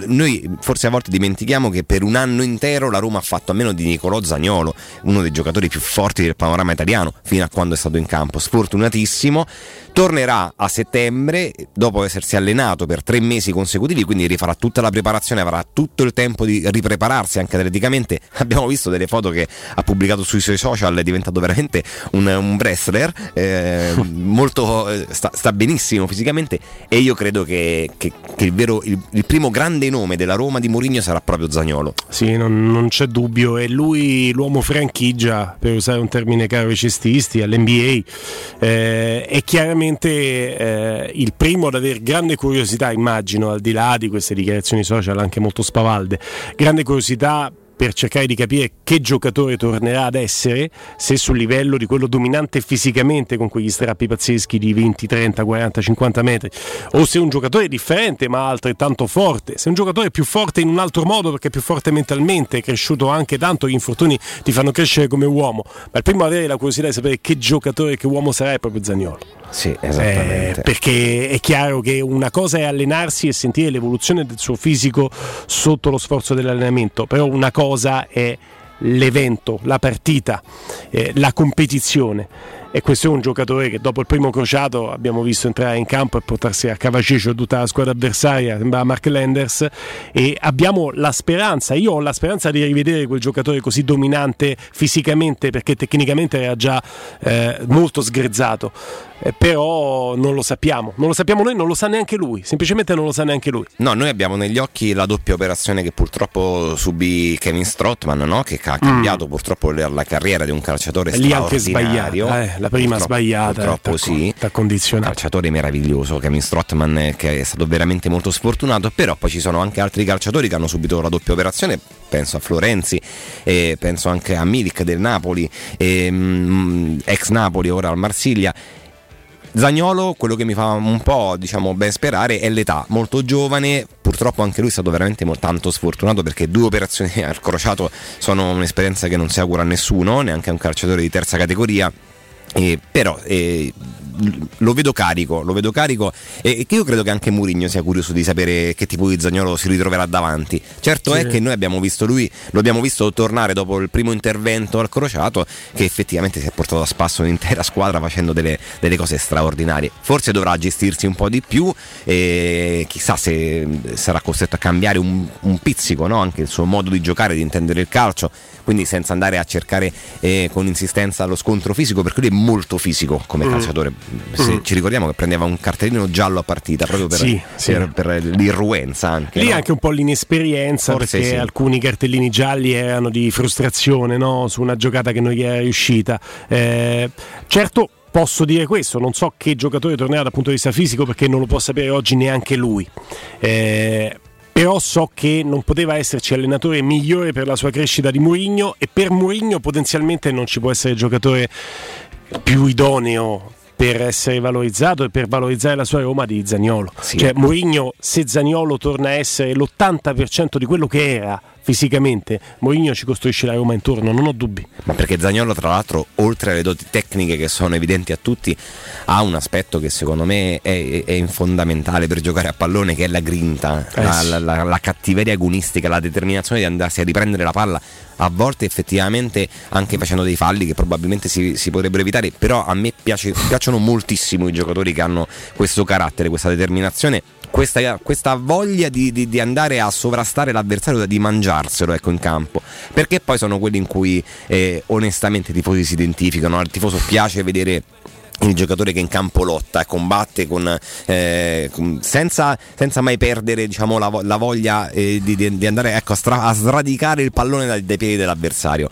Noi forse a volte dimentichiamo che per un anno intero la Roma ha fatto a meno di Nicolò Zagnolo, uno dei giocatori più forti del panorama italiano fino a quando è stato in campo, sfortunatissimo. Tornerà a settembre dopo essersi allenato per tre mesi consecutivi, quindi rifarà tutta la preparazione, avrà tutto il tempo di riprepararsi anche atleticamente. Abbiamo visto delle foto che ha pubblicato sui suoi social, è diventato veramente un, un wrestler, eh, molto, eh, sta, sta benissimo fisicamente e io credo che, che- che il, vero, il, il primo grande nome della Roma di Mourinho sarà proprio Zagnolo. Sì, non, non c'è dubbio, è lui l'uomo franchigia, per usare un termine caro ai cestisti, all'NBA, eh, è chiaramente eh, il primo ad avere grande curiosità, immagino, al di là di queste dichiarazioni social anche molto spavalde, grande curiosità per cercare di capire che giocatore tornerà ad essere, se sul livello di quello dominante fisicamente con quegli strappi pazzeschi di 20, 30, 40, 50 metri, o se un giocatore differente ma altrettanto forte, se un giocatore più forte in un altro modo perché è più forte mentalmente, è cresciuto anche tanto, gli infortuni ti fanno crescere come uomo, ma il primo avere la curiosità di sapere che giocatore, che uomo sarà è proprio Zagnolo. Sì, esattamente. Eh, perché è chiaro che una cosa è allenarsi e sentire l'evoluzione del suo fisico sotto lo sforzo dell'allenamento, però una cosa è l'evento, la partita, eh, la competizione. E questo è un giocatore che dopo il primo crociato abbiamo visto entrare in campo e portarsi a cavacecio tutta la squadra avversaria, sembrava Mark Lenders, e abbiamo la speranza, io ho la speranza di rivedere quel giocatore così dominante fisicamente perché tecnicamente era già eh, molto sgrezzato, Eh, però non lo sappiamo, non lo sappiamo noi, non lo sa neanche lui, semplicemente non lo sa neanche lui. No, noi abbiamo negli occhi la doppia operazione che purtroppo subì Kevin Strottman, no? che ha cambiato purtroppo la, carriera di un calciatore Mm. Lì anche straordinario. sbagliata, eh, la prima Purtroppo- sbagliata, Purtroppo t'ha- sì. t'ha condizionato. Calciatore meraviglioso, Kevin Strottman eh, che è stato veramente molto sfortunato, però poi ci sono anche altri calciatori che hanno subito la doppia operazione, penso a Florenzi, eh, penso anche a Milik del Napoli, ehm, ex Napoli, ora al Marsiglia. Zagnolo, quello che mi fa un po' diciamo, ben sperare è l'età, molto giovane, purtroppo anche lui è stato veramente tanto sfortunato perché due operazioni al crociato sono un'esperienza che non si augura a nessuno, neanche a un calciatore di terza categoria. Eh, però eh, lo vedo carico, lo vedo carico e io credo che anche Mourinho sia curioso di sapere che tipo di Zagnolo si ritroverà davanti. Certo Sì. è che noi abbiamo visto lui, lo abbiamo visto tornare dopo il primo intervento al crociato che effettivamente si è portato a spasso un'intera squadra facendo delle, delle cose straordinarie. Forse dovrà gestirsi un po' di più e chissà se sarà costretto a cambiare un, un pizzico no? anche il suo modo di giocare, di intendere il calcio, quindi senza andare a cercare eh, con insistenza lo scontro fisico perché lui è molto fisico come Mm. calciatore. Se Mm. ci ricordiamo che prendeva un cartellino giallo a partita proprio per, Sì, sì. per- per l'irruenza anche. Lì no? anche un po' l'inesperienza Forse perché sì. alcuni cartellini gialli erano di frustrazione no? su una giocata che non gli era riuscita. Eh, certo. Posso dire questo, non so che giocatore tornerà dal punto di vista fisico perché non lo può sapere oggi neanche lui. Eh, però so che non poteva esserci allenatore migliore per la sua crescita di Mourinho e per Mourinho potenzialmente non ci può essere giocatore più idoneo per essere valorizzato e per valorizzare la sua Roma di Zagnolo. Cioè Mourinho, se Zagnolo torna a essere l'80% di quello che era fisicamente, Mourinho ci costruisce la Roma intorno, non ho dubbi. Ma perché Zagnolo, tra l'altro, oltre alle doti tecniche che sono evidenti a tutti, ha un aspetto che secondo me è, è fondamentale per giocare a pallone, che è la grinta, Eh la, sì. la- la- la cattiveria agonistica, la determinazione di andarsi a riprendere la palla. A volte effettivamente anche facendo dei falli che probabilmente si, si potrebbero evitare, però a me piace- piacciono moltissimo i giocatori che hanno questo carattere, questa determinazione, questa, questa voglia di, di- di andare a sovrastare l'avversario, di mangiarselo ecco, in campo, perché poi sono quelli in cui eh, onestamente i tifosi si identificano, al tifoso piace vedere il giocatore che in campo lotta e combatte con, eh, con- senza, senza mai perdere diciamo, la, la voglia eh, di- di andare ecco, a, stra- a sradicare il pallone dai, dai piedi dell'avversario.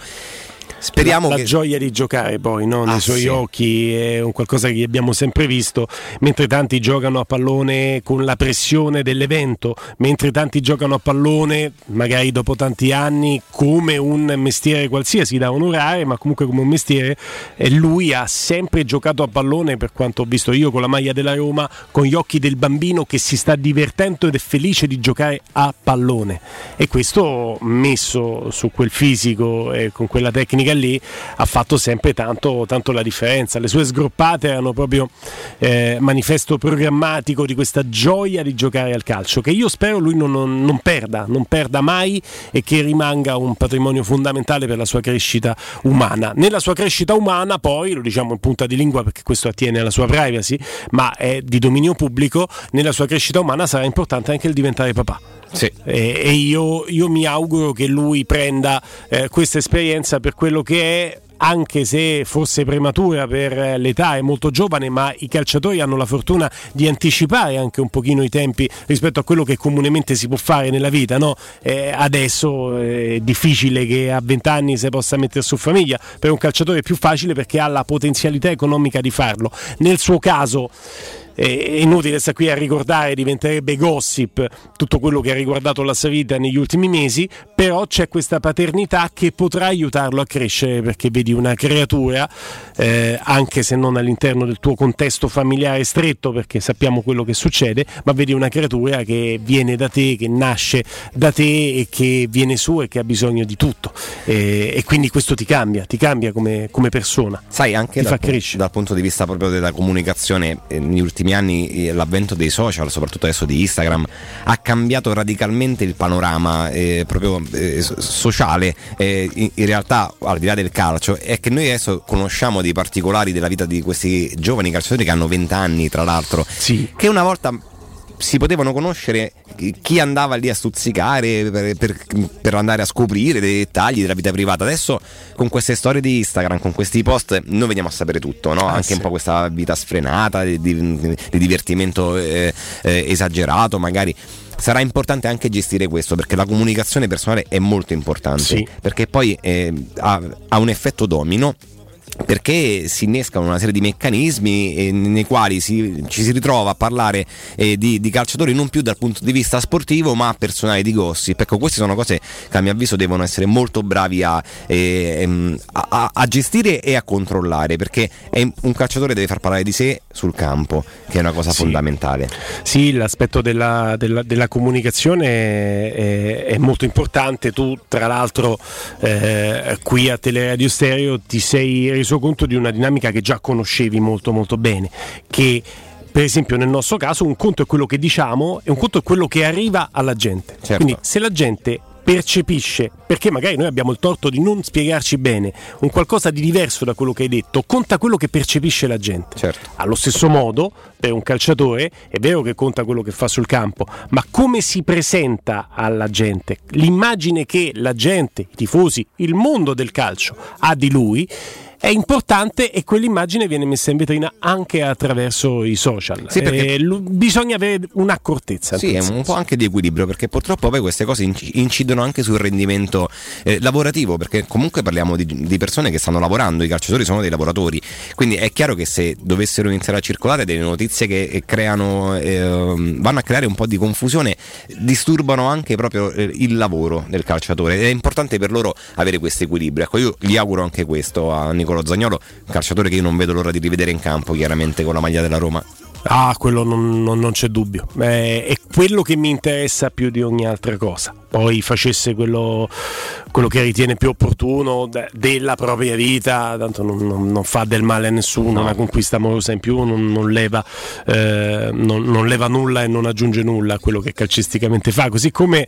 Speriamo la, che- la gioia di giocare poi no? nei Ah, suoi sì. occhi è un qualcosa che abbiamo sempre visto, mentre tanti giocano a pallone con la pressione dell'evento, mentre tanti giocano a pallone magari dopo tanti anni come un mestiere qualsiasi da onorare, ma comunque come un mestiere e lui ha sempre giocato a pallone per quanto ho visto io con la maglia della Roma, con gli occhi del bambino che si sta divertendo ed è felice di giocare a pallone e questo messo su quel fisico e con quella tecnica lì ha fatto sempre tanto, tanto la differenza. Le sue sgroppate erano proprio eh, manifesto programmatico di questa gioia di giocare al calcio che io spero lui non, non- non perda, non perda mai e che rimanga un patrimonio fondamentale per la sua crescita umana. Nella sua crescita umana poi, lo diciamo in punta di lingua perché questo attiene alla sua privacy, ma è di dominio pubblico, nella sua crescita umana sarà importante anche il diventare papà. Sì. E, e io, io mi auguro che lui prenda eh, questa esperienza per quello che è. Anche se fosse prematura per eh, l'età, è molto giovane, ma i calciatori hanno la fortuna di anticipare anche un pochino i tempi rispetto a quello che comunemente si può fare nella vita. No? Eh, adesso è difficile che a 20 anni si possa mettere su famiglia, per un calciatore è più facile perché ha la potenzialità economica di farlo. Nel suo caso è inutile stare qui a ricordare, diventerebbe gossip tutto quello che ha riguardato la sua vita negli ultimi mesi, però c'è questa paternità che potrà aiutarlo a crescere perché vedi una creatura, eh, anche se non all'interno del tuo contesto familiare stretto, perché sappiamo quello che succede, ma vedi una creatura che viene da te, che nasce da te e che viene su e che ha bisogno di tutto. E, e quindi questo ti cambia, ti cambia come, come persona. Sai, anche dal, dal punto di vista proprio della comunicazione, eh, negli ultimi anni eh, l'avvento dei social, soprattutto adesso di Instagram, ha cambiato radicalmente il panorama eh, proprio eh, so- sociale. eh, in, in realtà, al di là del calcio, è che noi adesso conosciamo dei particolari della vita di questi giovani calciatori che hanno 20 anni, tra l'altro, che una volta si potevano conoscere chi andava lì a stuzzicare per, per- per andare a scoprire dei dettagli della vita privata. Adesso con queste storie di Instagram, con questi post, noi veniamo a sapere tutto, no? anche sì. un po' questa vita sfrenata, di, di- di divertimento eh, eh, esagerato magari. Sarà importante anche gestire questo perché la comunicazione personale è molto importante Sì. perché poi eh, ha, ha un effetto domino perché si innescano una serie di meccanismi eh, nei quali si- ci si ritrova a parlare eh, di, di calciatori non più dal punto di vista sportivo ma personali di gossip. Ecco, queste sono cose che a mio avviso devono essere molto bravi a, eh, ehm, a- a- gestire e a controllare perché è- un calciatore deve far parlare di sé sul campo, che è una cosa Sì. fondamentale. Sì, l'aspetto della, della- della comunicazione è, è molto importante. Tu, tra l'altro, eh, qui a Teleradio Stereo ti sei reso conto di una dinamica che già conoscevi molto molto bene, che per esempio nel nostro caso un conto è quello che diciamo e un conto è quello che arriva alla gente. Quindi se la gente percepisce, perché magari noi abbiamo il torto di non spiegarci bene, un qualcosa di diverso da quello che hai detto, conta quello che percepisce la gente. Allo stesso modo, per un calciatore è vero che conta quello che fa sul campo, ma come si presenta alla gente, l'immagine che la gente, i tifosi, il mondo del calcio ha di lui è importante e quell'immagine viene messa in vetrina anche attraverso i social. Sì, perché- Eh, lu- bisogna avere un'accortezza. Sì, un po' anche di equilibrio perché purtroppo poi queste cose inci- incidono anche sul rendimento eh, lavorativo perché comunque parliamo di, di persone che stanno lavorando, i calciatori sono dei lavoratori, quindi è chiaro che se dovessero iniziare a circolare delle notizie che eh, creano, ehm, vanno a creare un po' di confusione, disturbano anche proprio eh, il lavoro del calciatore ed è importante per loro avere questo equilibrio. Ecco, io gli auguro anche questo a Nicolo Zagnolo, calciatore che io non vedo l'ora di rivedere in campo chiaramente con la maglia della Roma. Ah, quello non, non- non c'è dubbio. Eh, è quello che mi interessa più di ogni altra cosa. Poi facesse quello, quello che ritiene più opportuno de- della propria vita, tanto non, non- fa del male a nessuno, una conquista amorosa in più non, non leva, eh, non- non leva nulla e non aggiunge nulla a quello che calcisticamente fa. Così come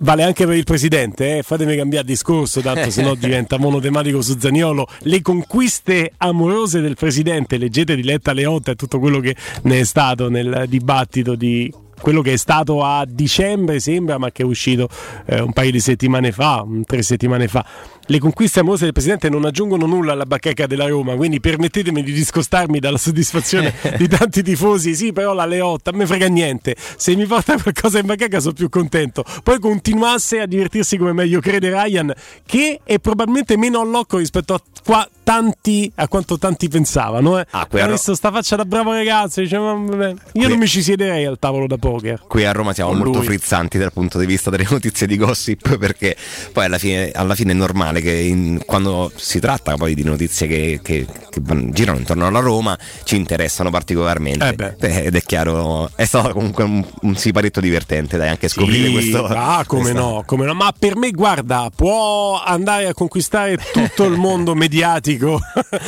vale anche per il presidente, eh. fatemi cambiare discorso, tanto se no diventa monotematico su Zaniolo. Le conquiste amorose del presidente, leggete di Letta Leotta e tutto quello che ne è stato nel dibattito di quello che è stato a dicembre sembra, ma che è uscito eh, un paio di settimane fa, tre settimane fa. Le conquiste amorose del Presidente non aggiungono nulla alla bacheca della Roma, quindi permettetemi di discostarmi dalla soddisfazione di tanti tifosi. Sì, però la Leotta, a me frega niente. Se mi porta qualcosa in bacheca sono più contento. Poi continuasse a divertirsi come meglio crede Ryan, che è probabilmente meno all'occo rispetto a, qua, tanti, a quanto tanti pensavano. Eh. qui a Ha Ro- visto sta faccia da bravo ragazzo, dice, "Ma vabbè, io non mi ci siederei al tavolo da poker. Qui a Roma siamo Con molto lui. frizzanti dal punto di vista delle notizie di gossip perché poi alla fine, alla fine è normale che in- quando si tratta poi di notizie che, che- che girano intorno alla Roma ci interessano particolarmente Eh beh. Eh, ed è chiaro è stato comunque un, un siparetto divertente dai anche scoprire Sì, questo Ah, come questa- no, come no. Ma per me, guarda, può andare a conquistare tutto il mondo mediatico,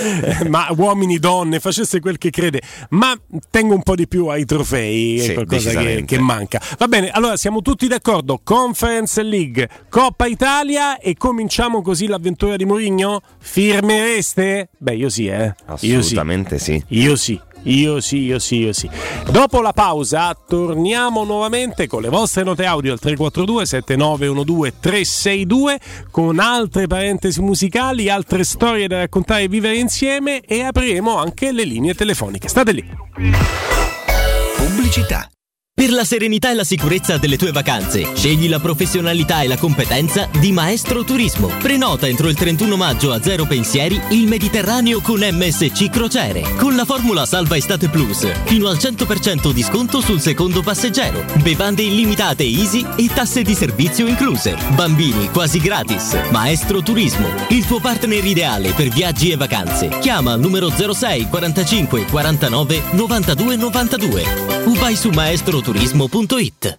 ma uomini, donne, facesse quel che crede. Ma tengo un po' di più ai trofei, è Sì, qualcosa che, che manca. Va bene, allora siamo tutti d'accordo. Conference League, Coppa Italia e cominciamo così l'avventura di Mourinho? Firmereste? Beh, io sì, eh. Io sì. assolutamente sì Io sì. Io sì, io sì, io sì. Dopo la pausa torniamo nuovamente con le vostre note audio al 342 7912 362 con altre parentesi musicali, altre storie da raccontare e vivere insieme e apriremo anche le linee telefoniche. State lì. Pubblicità. Per la serenità e la sicurezza delle tue vacanze, scegli la professionalità e la competenza di Maestro Turismo. Prenota entro il 31 maggio a zero pensieri il Mediterraneo con MSC Crociere. Con la formula Salva Estate Plus, fino al 100% di sconto sul secondo passeggero. Bevande illimitate easy e tasse di servizio incluse. Bambini quasi gratis. Maestro Turismo, il tuo partner ideale per viaggi e vacanze. Chiama al numero 06 45 49 92 92 o vai su maestroturismo.it.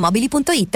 ValentinoAutomobili.it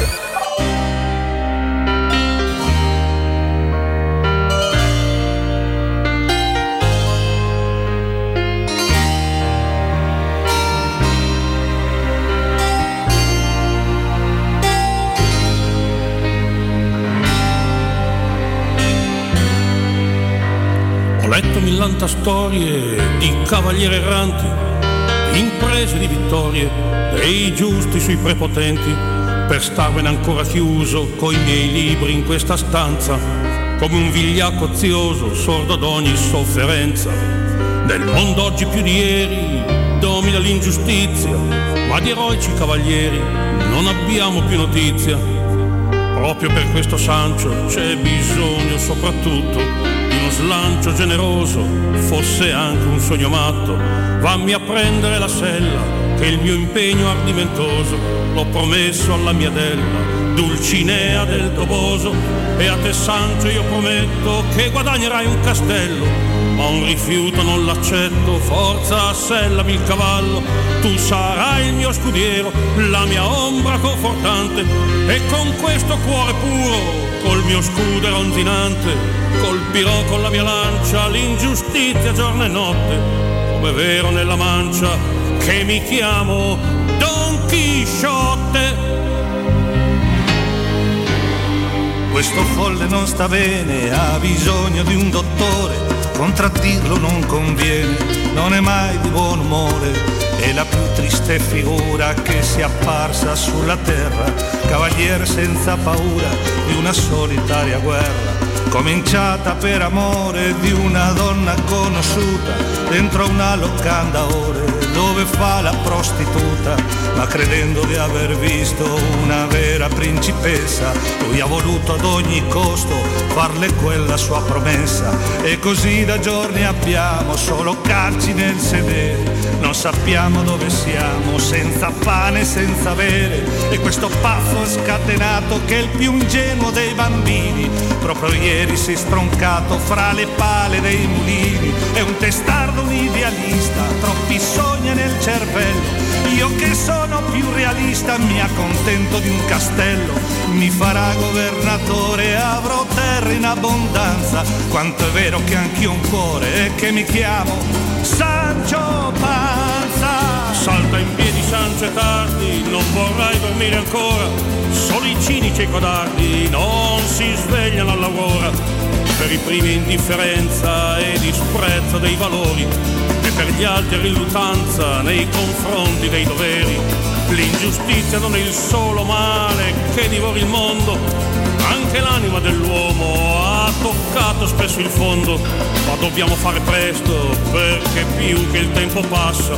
Letto millanta storie di cavalieri erranti, imprese di vittorie, dei giusti sui prepotenti, per starvene ancora chiuso coi miei libri in questa stanza. come un vigliacco ozioso, sordo ad ogni sofferenza. Nel mondo oggi più di ieri domina l'ingiustizia, ma di eroici cavalieri non abbiamo più notizia. Proprio per questo Sancio c'è bisogno soprattutto slancio generoso, fosse anche un sogno matto. Vammi a prendere la sella, che il mio impegno ardimentoso l'ho promesso alla mia della, Dulcinea del Toboso. E a te Sancio io prometto che guadagnerai un castello, ma un rifiuto non l'accetto, forza assellami il cavallo, tu sarai il mio scudiero, la mia ombra confortante, e con questo cuore puro, col mio scudo ronzinante, colpirò con la mia lancia l'ingiustizia giorno e notte, come vero nella mancia, che mi chiamo Don Chisciotte. Questo folle non sta bene, ha bisogno di un dottore, contraddirlo non conviene, non è mai di buon umore. È la più triste figura che sia apparsa sulla terra, cavaliere senza paura di una solitaria guerra. Cominciata per amore di una donna conosciuta dentro una locanda ore dove fa la prostituta, ma credendo di aver visto una vera principessa, lui ha voluto ad ogni costo farle quella sua promessa. E così da giorni abbiamo solo calci nel sedere, non sappiamo dove siamo, senza pane, senza bere. E questo paffo scatenato che è il più ingenuo dei bambini, proprio ieri si è stroncato fra le pale dei mulini, è un testardo, un idealista, troppi sogni nel cervello. Io che sono più realista mi accontento di un castello, mi farà governatore, avrò terra in abbondanza. Quanto è vero che anch'io ho un cuore e che mi chiamo Sancio Panza. Salta in piedi Sancio e tardi, non vorrai dormire ancora. Solo i cinici e codardi non si svegliano all'aurora. Per i primi indifferenza e disprezzo dei valori e per gli altri riluttanza nei confronti dei doveri. L'ingiustizia non è il solo male che divora il mondo, anche l'anima dell'uomo ha toccato spesso il fondo, ma dobbiamo fare presto perché più che il tempo passa,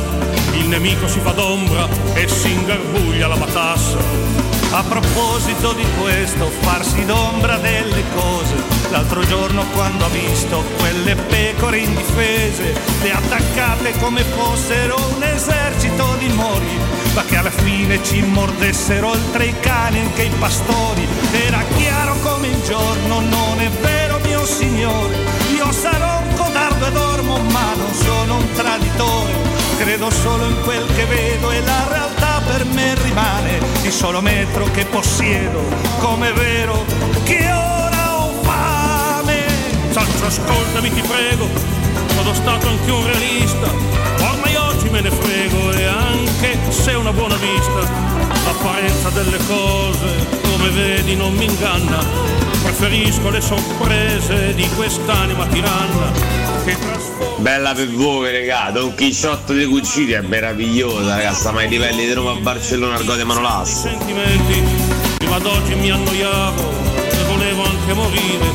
il nemico si fa d'ombra e si ingarbuglia la matassa. A proposito di questo, farsi d'ombra delle cose, l'altro giorno quando ho visto quelle pecore indifese, le attaccate come fossero un esercito di mori, ma che alla fine ci mordessero oltre i cani anche i pastori, era chiaro come il giorno, non è vero signore, io sarò un codardo e dormo, ma non sono un traditore. Credo solo in quel che vedo e la realtà per me rimane il solo metro che possiedo, come vero che ora ho fame. Sancio, ascoltami, ti prego, sono stato anche un realista, ormai oggi me ne frego e anche se una buona vista, l'apparenza delle cose, come vedi, non mi inganna, preferisco le sorprese di quest'anima tiranna che trasforma Bella per voi, regà, Don Chisciotto di Cucini è meravigliosa, ragazza, ma ai livelli di Roma a Barcellona Argote Manolasso. sentimenti, prima d'oggi mi annoiavo e volevo anche morire,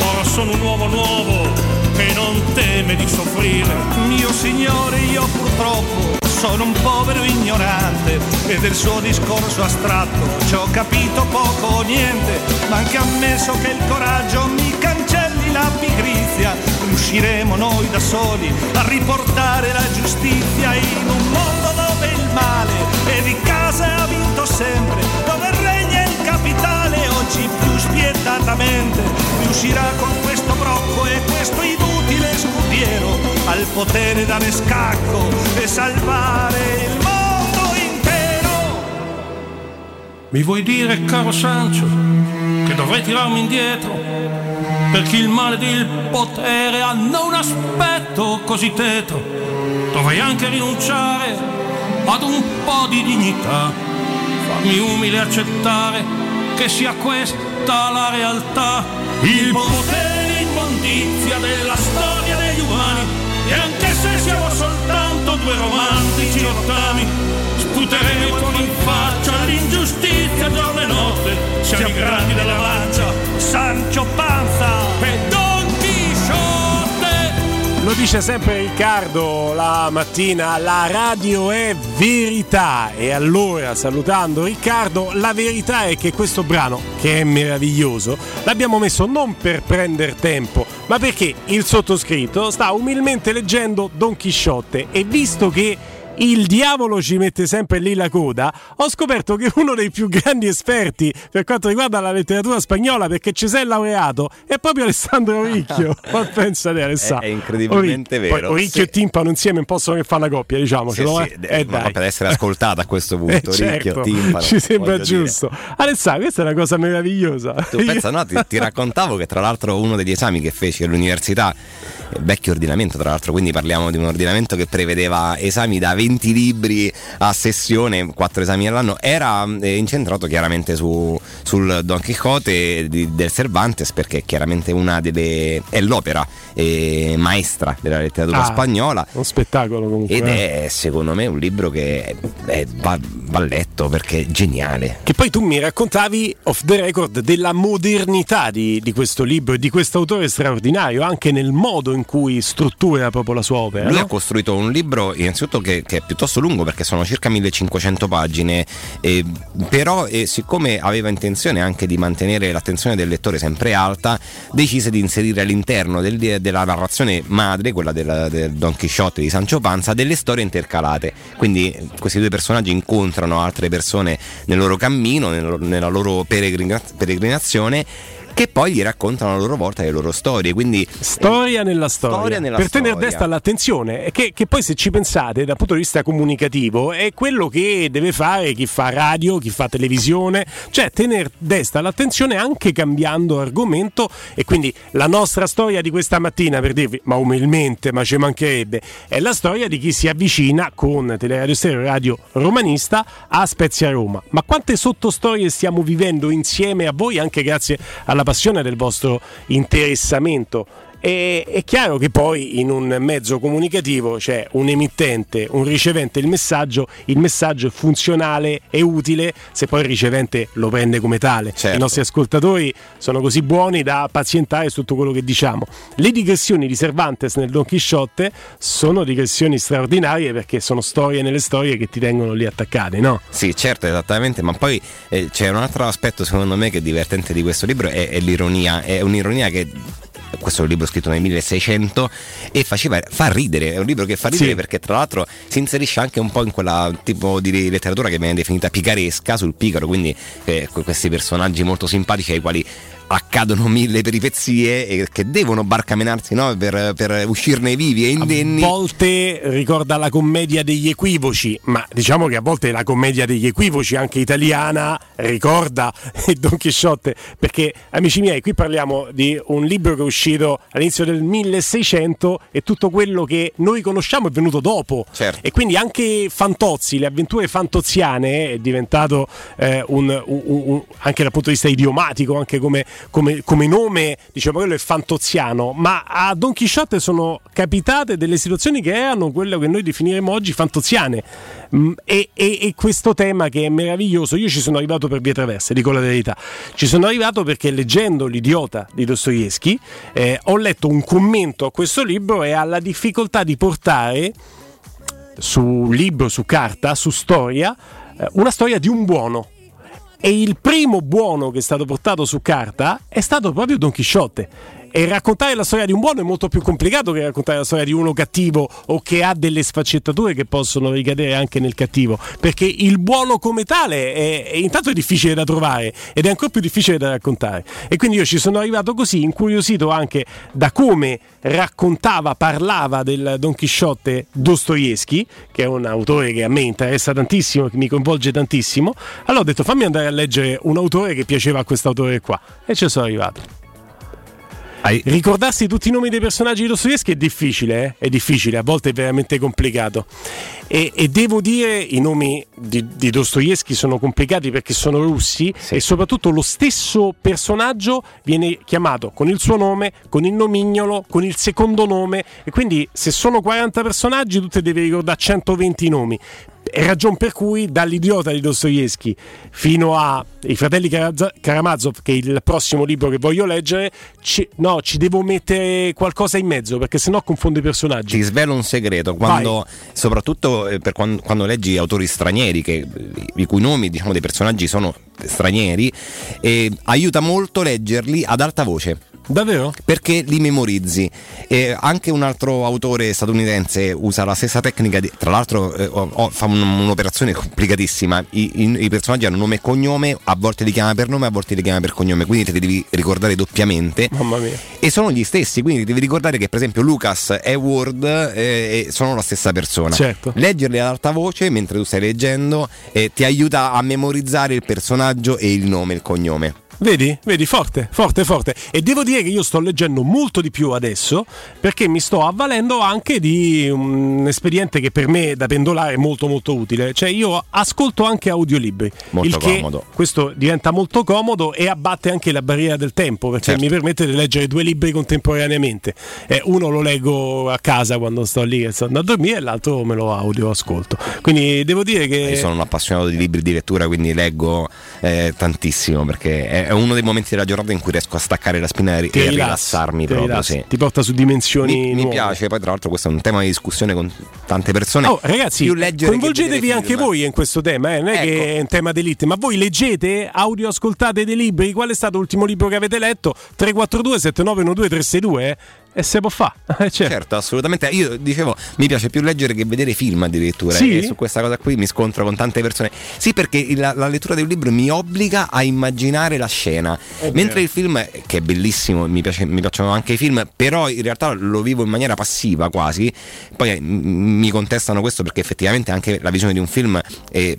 ora sono un uomo nuovo che non teme di soffrire. Mio signore, io purtroppo sono un povero ignorante e del suo discorso astratto ci ho capito poco o niente, ma anche ammesso che il coraggio mi cancelli la pigrizia, riusciremo noi da soli a riportare la giustizia in un mondo dove il male e di casa ha vinto sempre, dove il capitale oggi più spietatamente, riuscirà con questo brocco e questo inutile scudiero al potere dare scacco e salvare il mondo intero. Mi vuoi dire, caro Sancio, che dovrei tirarmi indietro? Perché il male del potere hanno un aspetto così tetro. Dovrei anche rinunciare ad un po' di dignità, farmi umile accettare che sia questa la realtà. Il potere è l'immondizia della storia degli umani e anche se siamo soltanto due romantici ottami, sputeremo con in faccia l'ingiustizia giorno e notte, siamo i grandi della mancia, Sancho Panza. Lo dice sempre Riccardo la mattina, la radio è verità. E allora, salutando Riccardo, la verità è che questo brano, che è meraviglioso, l'abbiamo messo non per prendere tempo, ma perché il sottoscritto sta umilmente leggendo Don Chisciotte e visto che il diavolo ci mette sempre lì la coda. Ho scoperto che uno dei più grandi esperti per quanto riguarda la letteratura spagnola, perché ci sei laureato, è proprio Alessandro Oricchio. Ma pensa te, Alessandro. È, è incredibilmente Ori- vero. Poi Oricchio Sì. e Timpano insieme non possono che fare una coppia, diciamocelo. Sì, sì, eh. Eh, per essere ascoltata a questo punto, Eh, certo, timpano, ci sembra voglio dire. giusto. Alessandro, questa è una cosa meravigliosa. Tu pensa, no, ti, ti raccontavo che tra l'altro uno degli esami che feci all'università, eh, vecchio ordinamento tra l'altro, quindi parliamo di un ordinamento che prevedeva esami da 20 libri a sessione, 4 esami all'anno, era eh, incentrato chiaramente su, sul Don Quixote di- del Cervantes perché chiaramente una delle, è l'opera eh, maestra della letteratura Ah, spagnola. Un spettacolo comunque. Ed eh. è secondo me un libro che è- va, va letto perché è geniale. Che poi tu mi raccontavi off the record della modernità di, di questo libro e di questo autore straordinario, anche nel modo in cui struttura proprio la sua opera. Lui no? ha costruito un libro innanzitutto che, che è piuttosto lungo perché sono circa 1500 pagine, eh, però eh, siccome aveva intenzione anche di mantenere l'attenzione del lettore sempre alta, decise di inserire all'interno del- della narrazione madre, quella del, del Don Chisciotte di Sancho Panza, delle storie intercalate. Quindi questi due personaggi incontrano altre persone nel loro cammino, nel- nella loro peregrina- peregrinazione. Che poi gli raccontano a loro volta le loro storie. Quindi Storia nella storia, Storia nella per tenere storia. desta l'attenzione, che, che poi se ci pensate dal punto di vista comunicativo è quello che deve fare chi fa radio, chi fa televisione, cioè tenere desta l'attenzione anche cambiando argomento e quindi la nostra storia di questa mattina per dirvi, ma umilmente, ma ci mancherebbe, è la storia di chi si avvicina con Teleradio Stereo Radio Romanista a Spezia Roma. Ma quante sottostorie stiamo vivendo insieme a voi anche grazie alla passione del vostro interessamento e, è chiaro che poi in un mezzo comunicativo c'è un emittente, un ricevente il messaggio, il messaggio è funzionale e utile se poi il ricevente lo prende come tale. Certo. I nostri ascoltatori sono così buoni da pazientare su tutto quello che diciamo. Le digressioni di Cervantes nel Don Chisciotte sono digressioni straordinarie perché sono storie nelle storie che ti tengono lì attaccate, no? Sì, certo, esattamente, ma poi eh, c'è un altro aspetto secondo me che è divertente di questo libro, è, è l'ironia, è un'ironia che questo libro scritto nel 1600 e faceva, fa ridere, è un libro che fa ridere Sì. perché tra l'altro si inserisce anche un po' in quella tipo di letteratura che viene definita picaresca sul picaro, quindi eh, que- questi personaggi molto simpatici ai quali accadono mille peripezie e che devono barcamenarsi no? per, per uscirne vivi e indenni. A volte ricorda la commedia degli equivoci, ma diciamo che a volte la commedia degli equivoci, anche italiana, ricorda Don Chisciotte, perché amici miei, qui parliamo di un libro che è uscito all'inizio del 1600 e tutto quello che noi conosciamo è venuto dopo. Certo. E quindi anche Fantozzi, le avventure fantoziane è diventato eh, un, un- un- anche dal punto di vista idiomatico, anche come, come- come nome, diciamo quello è fantoziano, ma a Don Chisciotte sono capitate delle situazioni che erano quello che noi definiremo oggi fantoziane. Mm, E, e- e questo tema che è meraviglioso, io ci sono arrivato per vie traverse, dico la verità. Ci sono arrivato perché leggendo L'idiota di Dostoevsky eh, ho letto un commento a questo libro e alla difficoltà di portare su libro, su carta, su storia, eh, una storia di un buono. E il primo buono che è stato portato su carta è stato proprio Don Chisciotte. E raccontare la storia di un buono è molto più complicato che raccontare la storia di uno cattivo o che ha delle sfaccettature che possono ricadere anche nel cattivo. Perché il buono come tale è, è- intanto è difficile da trovare ed è ancora più difficile da raccontare. E quindi io ci sono arrivato così, incuriosito anche da come raccontava, parlava del Don Chisciotte Dostoevsky, che è un autore che a me interessa tantissimo, che mi coinvolge tantissimo. Allora ho detto fammi andare a leggere un autore che piaceva a quest'autore qua. E ci sono arrivato. Ricordarsi tutti i nomi dei personaggi di Dostoevsky è difficile, eh? è difficile, a volte è veramente complicato. E, e devo dire i nomi di, di Dostoevsky sono complicati perché sono russi e soprattutto lo stesso personaggio viene chiamato con il suo nome, con il nomignolo, con il secondo nome e quindi se sono 40 personaggi tu te devi ricordare 120 nomi. Ragion per cui dall'idiota di Dostoevsky fino a I fratelli Karamazov, che è il prossimo libro che voglio leggere, ci, no, ci devo mettere qualcosa in mezzo perché sennò confondo i personaggi. Ti svelo un segreto, quando, soprattutto eh, per quando, quando leggi autori stranieri, che, i cui nomi diciamo, dei personaggi sono stranieri, eh, aiuta molto leggerli ad alta voce. Davvero? Perché li memorizzi. E anche un altro autore statunitense usa la stessa tecnica, di, tra l'altro eh, o- o- fa un- un'operazione complicatissima. I, i- i personaggi hanno nome e cognome, a volte li chiama per nome, a volte li chiama per cognome, quindi te li devi ricordare doppiamente. Mamma mia. E sono gli stessi, quindi devi ricordare che per esempio Lucas e Ward eh, sono la stessa persona. Certo. Leggerli ad alta voce mentre tu stai leggendo eh, ti aiuta a memorizzare il personaggio e il nome, il cognome. Vedi? Vedi, forte, forte, forte. E devo dire che io sto leggendo molto di più adesso perché mi sto avvalendo anche di un espediente che per me da pendolare è molto molto utile. Cioè io ascolto anche audiolibri. Molto il che comodo. Questo diventa molto comodo e abbatte anche la barriera del tempo perché Certo. mi permette di leggere due libri contemporaneamente. Eh, uno lo leggo a casa quando sto lì e sto andando a dormire e l'altro me lo audio ascolto. Quindi devo dire che... Io sono un appassionato di libri di lettura, quindi leggo eh, tantissimo perché è è uno dei momenti della giornata in cui riesco a staccare la spina e rilassi, rilassarmi proprio. rilassi, sì. ti porta su dimensioni Mi, mi piace, poi tra l'altro questo è un tema di discussione con tante persone. Oh, ragazzi, coinvolgetevi anche. Ecco. voi in questo tema, eh, non è che è un tema d'elite, ma voi leggete, audio ascoltate dei libri, qual è stato l'ultimo libro che avete letto? 342 7912 362 eh? E se può fa. Eh, certo. Certo, assolutamente. Io dicevo, mi piace più leggere che vedere film addirittura. Sì? E su questa cosa qui mi scontro con tante persone. Sì, perché la, la lettura di un libro mi obbliga a immaginare la scena. Mentre il film, che è bellissimo, mi, piace- mi piacciono anche i film, però in realtà lo vivo in maniera passiva quasi. Poi eh, m- mi contestano questo perché effettivamente anche la visione di un film è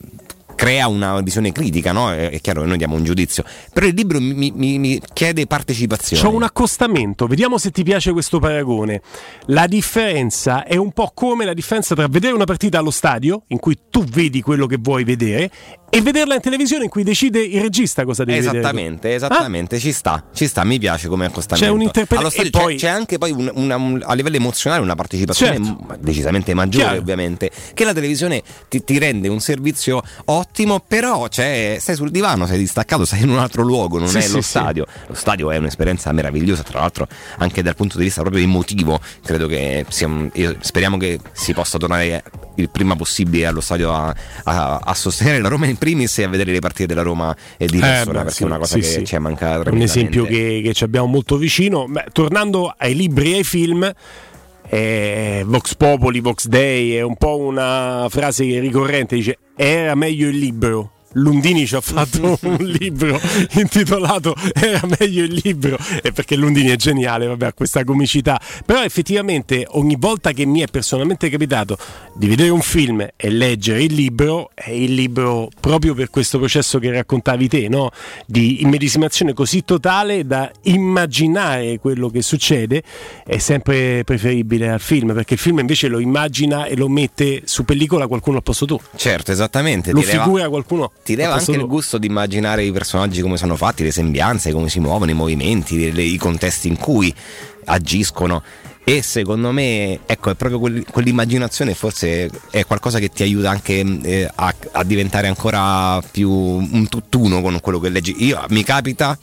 crea una visione critica, no? È, chiaro che noi diamo un giudizio, però il libro mi, mi- mi chiede partecipazione. C'ho un accostamento, vediamo se ti piace questo paragone. La differenza è un po' come la differenza tra vedere una partita allo stadio, in cui tu vedi quello che vuoi vedere, e vederla in televisione in cui decide il regista cosa devi vedere. Esattamente, esattamente, ci sta, ci sta, mi piace come accostamento. C'è un'interpreta- Allo stadio e c'è- poi- c'è, anche poi un- una- un- a livello emozionale una partecipazione Certo. decisamente maggiore, Chiaro. ovviamente, che la televisione ti, ti rende un servizio ottimo, però c'è- stai sul divano, sei distaccato, sei in un altro luogo, non Sì, è sì, lo sì. stadio. Lo stadio è un'esperienza meravigliosa, tra l'altro anche dal punto di vista proprio emotivo, credo che sia speriamo che si possa tornare il prima possibile allo stadio a, a- a sostenere la Roma in primis e a vedere le partite della Roma e di Eh, persona, beh, perché sì, è una cosa sì, che sì. ci è mancata un esempio che, che ci abbiamo molto vicino. Beh, tornando ai libri e ai film, eh, Vox Populi, Vox Dei è un po' una frase ricorrente, dice era meglio il libro. Lundini ci ha fatto un libro intitolato Era meglio il libro e perché Lundini è geniale, vabbè, ha questa comicità. Però effettivamente ogni volta che mi è personalmente capitato di vedere un film e leggere il libro, è il libro proprio per questo processo che raccontavi te, no? di immedesimazione così totale da immaginare quello che succede, è sempre preferibile al film, perché il film invece lo immagina e lo mette su pellicola qualcuno al posto tuo. Certo, esattamente. Lo figura qualcuno. Ti leva anche il tuo. gusto di immaginare i personaggi come sono fatti, le sembianze, come si muovono, i movimenti, le- i contesti in cui agiscono. E secondo me, ecco, è proprio quel- quell'immaginazione forse è qualcosa che ti aiuta anche eh, a, a diventare ancora più un tutt'uno con quello che leggi. Io mi capita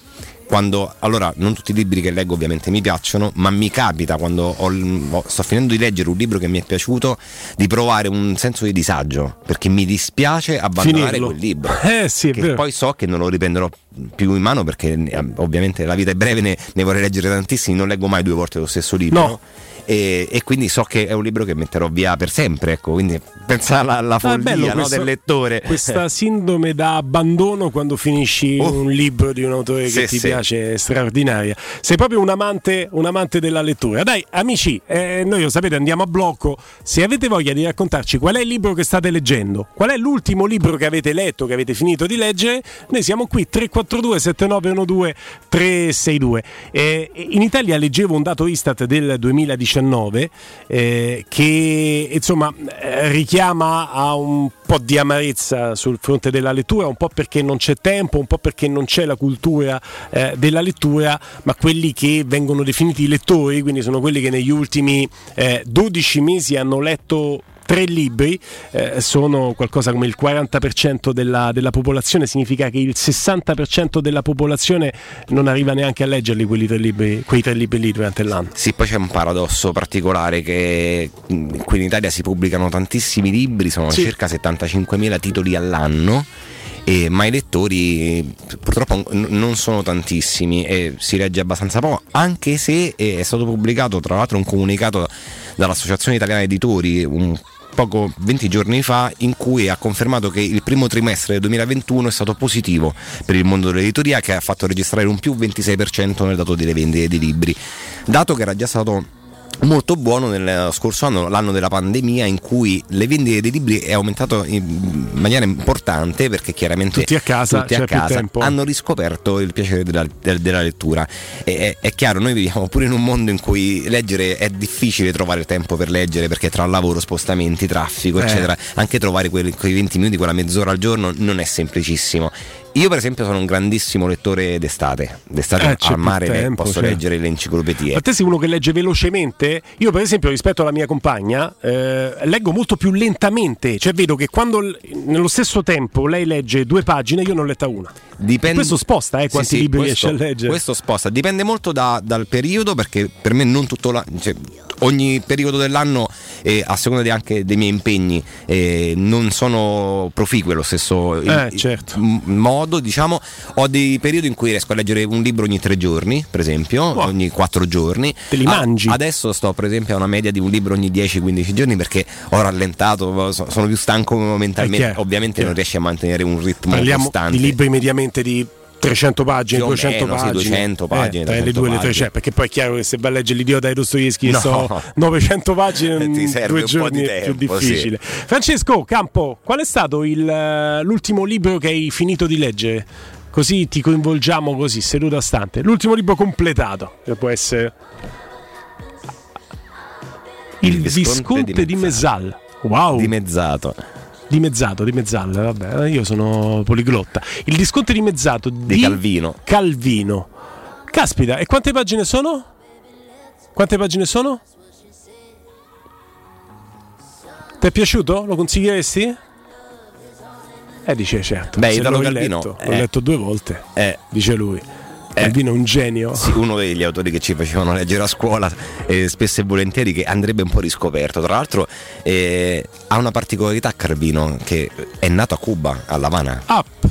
quando, allora, non tutti i libri che leggo ovviamente mi piacciono, ma mi capita quando ho sto finendo di leggere un libro che mi è piaciuto di provare un senso di disagio, perché mi dispiace abbandonare Finirlo. quel libro. Eh sì, che vero. poi so che non lo riprenderò più in mano perché eh, ovviamente la vita è breve, ne, ne vorrei leggere tantissimi, non leggo mai due volte lo stesso libro. No. E, e quindi so che è un libro che metterò via per sempre, ecco, quindi pensa alla, alla Ah, follia bello no, questo- del lettore. Questa sindrome da abbandono quando finisci un libro di un autore che Oh. Sì, ti sì. piace è straordinaria. Sei proprio un amante, un amante della lettura. Dai, amici, eh, noi lo sapete, andiamo a blocco. Se avete voglia di raccontarci qual è il libro che state leggendo, qual è l'ultimo libro che avete letto, che avete finito di leggere, noi siamo qui 342 7912 362. Eh, in Italia leggevo un dato Istat del 2019 eh, che insomma eh, richiama a un po' di amarezza sul fronte della lettura, un po' perché non c'è tempo, un po' perché non c'è la cultura eh, della lettura, ma quelli che vengono definiti lettori, quindi sono quelli che negli ultimi eh, 12 mesi hanno letto tre libri eh, sono qualcosa come il 40% della, della popolazione, significa che il 60% della popolazione non arriva neanche a leggerli quelli tre libri, quei tre libri lì durante l'anno. Sì, poi c'è un paradosso particolare che mh, qui in Italia si pubblicano tantissimi libri, sono Sì. circa 75.000 titoli all'anno. E, ma i lettori purtroppo n- non sono tantissimi e si legge abbastanza poco, anche se eh, è stato pubblicato tra l'altro un comunicato dall'Associazione Italiana Editori un poco 20 giorni fa in cui ha confermato che il primo trimestre del 2021 è stato positivo per il mondo dell'editoria che ha fatto registrare un più 26% nel dato delle vendite di libri, dato che era già stato molto buono nel scorso anno, l'anno della pandemia, in cui le vendite dei libri è aumentato in maniera importante perché chiaramente Tutti a casa, tutti a casa hanno riscoperto il piacere della, del- della lettura. E, è, è chiaro, noi viviamo pure in un mondo in cui leggere è difficile trovare tempo per leggere perché tra lavoro, spostamenti, traffico, Eh. eccetera, anche trovare quei, quei 20 minuti, quella mezz'ora al giorno non è semplicissimo. Io per esempio sono un grandissimo lettore d'estate, d'estate Eh, al mare tempo, posso sì. leggere le enciclopedie. Ma te sei uno che legge velocemente? Io, per esempio, rispetto alla mia compagna, eh, leggo molto più lentamente. Cioè, vedo che quando l- nello stesso tempo lei legge due pagine, io ne ho letta una. Dipende... Questo sposta, eh, quanti Sì, sì, libri questo- riesce a leggere. Questo sposta, dipende molto da- dal periodo perché per me non tutto la- cioè, ogni periodo dell'anno eh, a seconda di- anche dei miei impegni eh, non sono proficue lo stesso Eh, il- certo. modo diciamo. Ho dei periodi in cui riesco a leggere un libro ogni tre giorni per esempio ogni quattro giorni. Te li A- mangi? adesso sto per esempio a una media di un libro ogni 10-15 giorni perché ho rallentato so- sono più stanco mentalmente È chiaro, ovviamente non riesci a mantenere un ritmo Parliamo costante. di libri mediamente di 300 pagine, Più o 200 meno, sì, pagine. 200 pagine, Eh, tra le 300 due e le pagine. 300, perché poi è chiaro che se vai a leggere l'idiota di Dostoevsky No. so 900 pagine in Ti serve due giorni di è più tempo, sì. difficile. Francesco Campo, qual è stato il, eh, l'ultimo libro che hai finito di leggere? Così ti coinvolgiamo così, seduto a stante. L'ultimo libro completato, che può essere Il, Visconte, di Mesal. Wow. Dimezzato. Dimezzato, dimezzato, vabbè, io sono poliglotta. Il disconto dimezzato di, Di Calvino. Calvino. Caspita, e quante pagine sono? Quante pagine sono? Ti è piaciuto? Lo consiglieresti? Eh, dice certo. Beh, Se Italo l'ho Calvino, letto, l'ho eh. letto due volte, Eh, dice lui. Calvino è un genio. Sì, uno degli autori che ci facevano leggere a scuola eh, spesso e volentieri che andrebbe un po' riscoperto. Tra l'altro eh, ha una particolarità Calvino che è nato a Cuba, a La Habana. Up.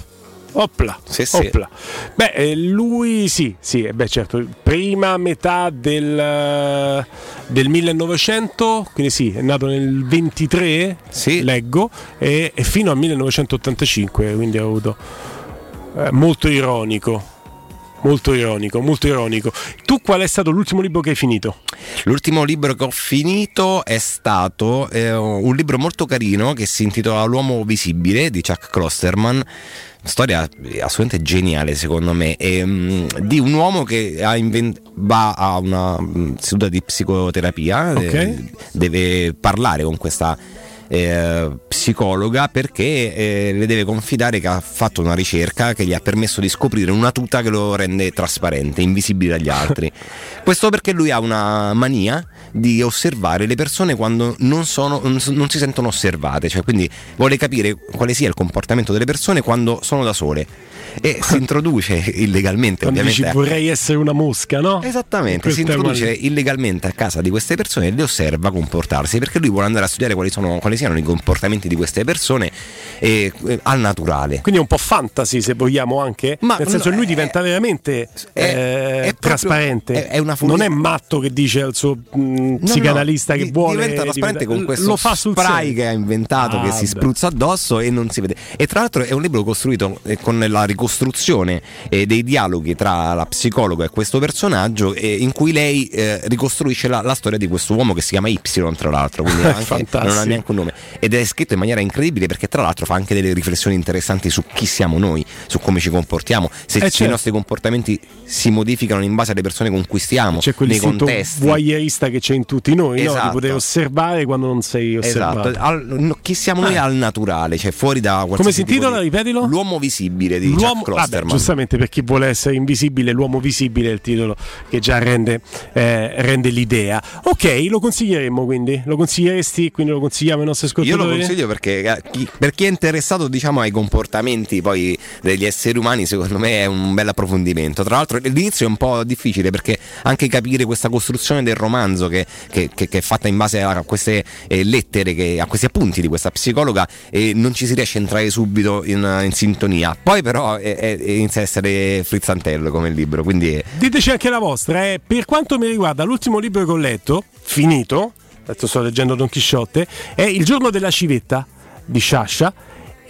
Opla, Sì, sì. opla. Beh, eh, lui sì, sì, eh, beh, certo, prima metà del, eh, del 1900, quindi sì, è nato nel 23, leggo, e, e fino al 1985, quindi ha avuto eh, molto ironico. Molto ironico, molto ironico. Tu qual è stato l'ultimo libro che hai finito? L'ultimo libro che ho finito è stato eh, un libro molto carino che si intitola L'uomo visibile di Chuck Klosterman. Storia assolutamente geniale secondo me, e, mm, di un uomo che ha invent- va a una mm, seduta di psicoterapia, Ok. eh, deve parlare con questa eh, psicologa perché eh, le deve confidare che ha fatto una ricerca che gli ha permesso di scoprire una tuta che lo rende trasparente, invisibile dagli altri. Questo perché lui ha una mania di osservare le persone quando non, sono, non non si sentono osservate, cioè quindi vuole capire quale sia il comportamento delle persone quando sono da sole e si introduce illegalmente Quando ovviamente dici vorrei essere una mosca, no? Esattamente, si è introduce mal- illegalmente a casa di queste persone e le osserva comportarsi perché lui vuole andare a studiare quali, sono, quali siano i comportamenti di queste persone eh, eh, al naturale. Quindi è un po' fantasy se vogliamo anche. Ma Nel senso no, lui diventa veramente eh, è proprio- trasparente. è- è una non follia. è matto che dice al suo mh, No, psicanalista no, che vuole diventa trasparente diventa- con questo lo fa sul spray serio. che ha inventato Ah, che si spruzza addosso e non si vede. E tra l'altro è un libro costruito eh, con la ricostruzione eh, dei dialoghi tra la psicologa e questo personaggio eh, in cui lei eh, ricostruisce la, la storia di questo uomo che si chiama Y tra l'altro quindi anche- non ha neanche un nome. Ed è scritto in maniera incredibile perché tra l'altro fa anche delle riflessioni interessanti su chi siamo noi su come ci comportiamo. Se, Eh, certo. i nostri comportamenti si modificano in base alle persone con cui stiamo C'è nei contesti. voyeurista che c'è in tutti noi, no? di Esatto. poter osservare quando non sei osservato. Esatto, Al- chi siamo noi Ah. al naturale, cioè fuori da qualsiasi Come si intitola? di- Ripetilo. L'uomo visibile di L'uomo, Jack vabbè, giustamente per chi vuole essere invisibile, l'uomo visibile è il titolo che già rende, eh, rende l'idea. Ok, lo consiglieremmo quindi? Lo consiglieresti? Quindi lo consigliamo ai nostri Io ascoltatori? lo consiglio perché eh, chi- per chi è interessato diciamo, ai comportamenti poi degli esseri umani, secondo me è un bel approfondimento. Tra l'altro l'inizio è un po' difficile perché anche capire questa costruzione del romanzo che, che- che- che è fatta in base a queste eh, lettere, a questi appunti di questa psicologa, e non ci si riesce a entrare subito in, in sintonia. Poi però eh, eh, inizia a essere frizzantello come libro, quindi è- Diteci anche la vostra. eh. Per quanto mi riguarda, l'ultimo libro che ho letto, finito, adesso sto leggendo Don Chisciotte, è Il giorno della civetta di Sciascia.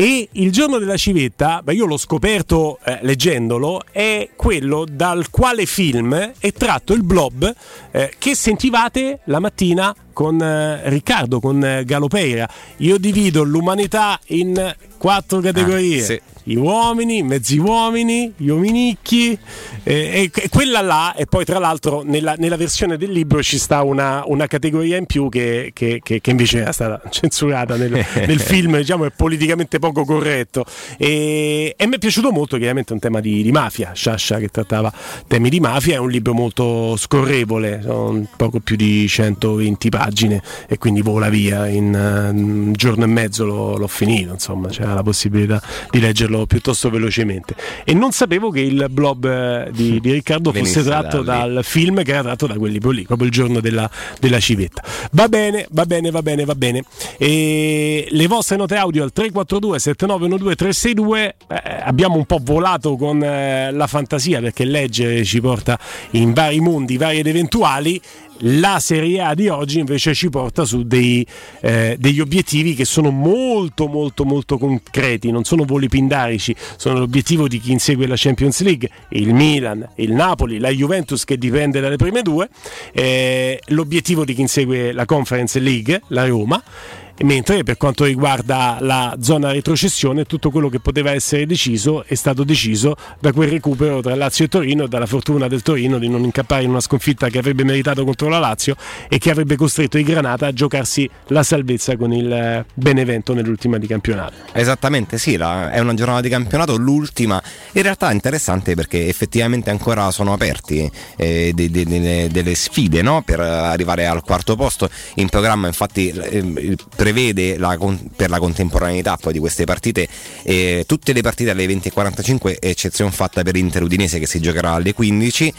E il giorno della civetta, beh, io l'ho scoperto eh, leggendolo, è quello dal quale film è tratto il blob eh, che sentivate la mattina con eh, Riccardo, con eh, Galopeira. Io divido l'umanità in quattro categorie. Ah, sì. Gli uomini, mezzi uomini, gli uominicchi, eh, e, e quella là, e poi tra l'altro nella, nella versione del libro ci sta una, una categoria in più che, che- che- che invece era stata censurata nel, nel film, diciamo è politicamente poco corretto. E, e mi è piaciuto molto, chiaramente è un tema di, di mafia, Sciascia che trattava temi di mafia, è un libro molto scorrevole, sono poco più di 120 pagine e quindi vola via, in eh, un giorno e mezzo l'ho, l'ho finito, insomma c'era la possibilità di leggerlo piuttosto velocemente. E non sapevo che il blob eh, di, di Riccardo fosse tratto da dal film che era tratto da quel libro lì, proprio il giorno della, della civetta. Va bene, va bene, va bene, va bene. E le vostre note audio al 342 7912 362 eh, abbiamo un po' volato con eh, la fantasia perché leggere ci porta in vari mondi, vari ed eventuali. La Serie A di oggi invece ci porta su dei, eh, degli obiettivi che sono molto molto molto concreti, non sono voli pindarici, sono l'obiettivo di chi insegue la Champions League, il Milan, il Napoli, la Juventus che dipende dalle prime due, eh, l'obiettivo di chi insegue la Conference League, la Roma. Mentre per quanto riguarda la zona retrocessione, tutto quello che poteva essere deciso è stato deciso da quel recupero tra Lazio e Torino, dalla fortuna del Torino di non incappare in una sconfitta che avrebbe meritato contro la Lazio e che avrebbe costretto i Granata a giocarsi la salvezza con il eh, Benevento nell'ultima di campionato. Esattamente, sì, la- è una giornata di campionato, l'ultima. In realtà è interessante perché effettivamente ancora sono aperti eh, de- de- de- delle sfide no? per arrivare al quarto posto. In programma infatti eh, prevede la per la contemporaneità poi di queste partite eh, tutte le partite alle 20.45, eccezione fatta per Inter Udinese che si giocherà alle 15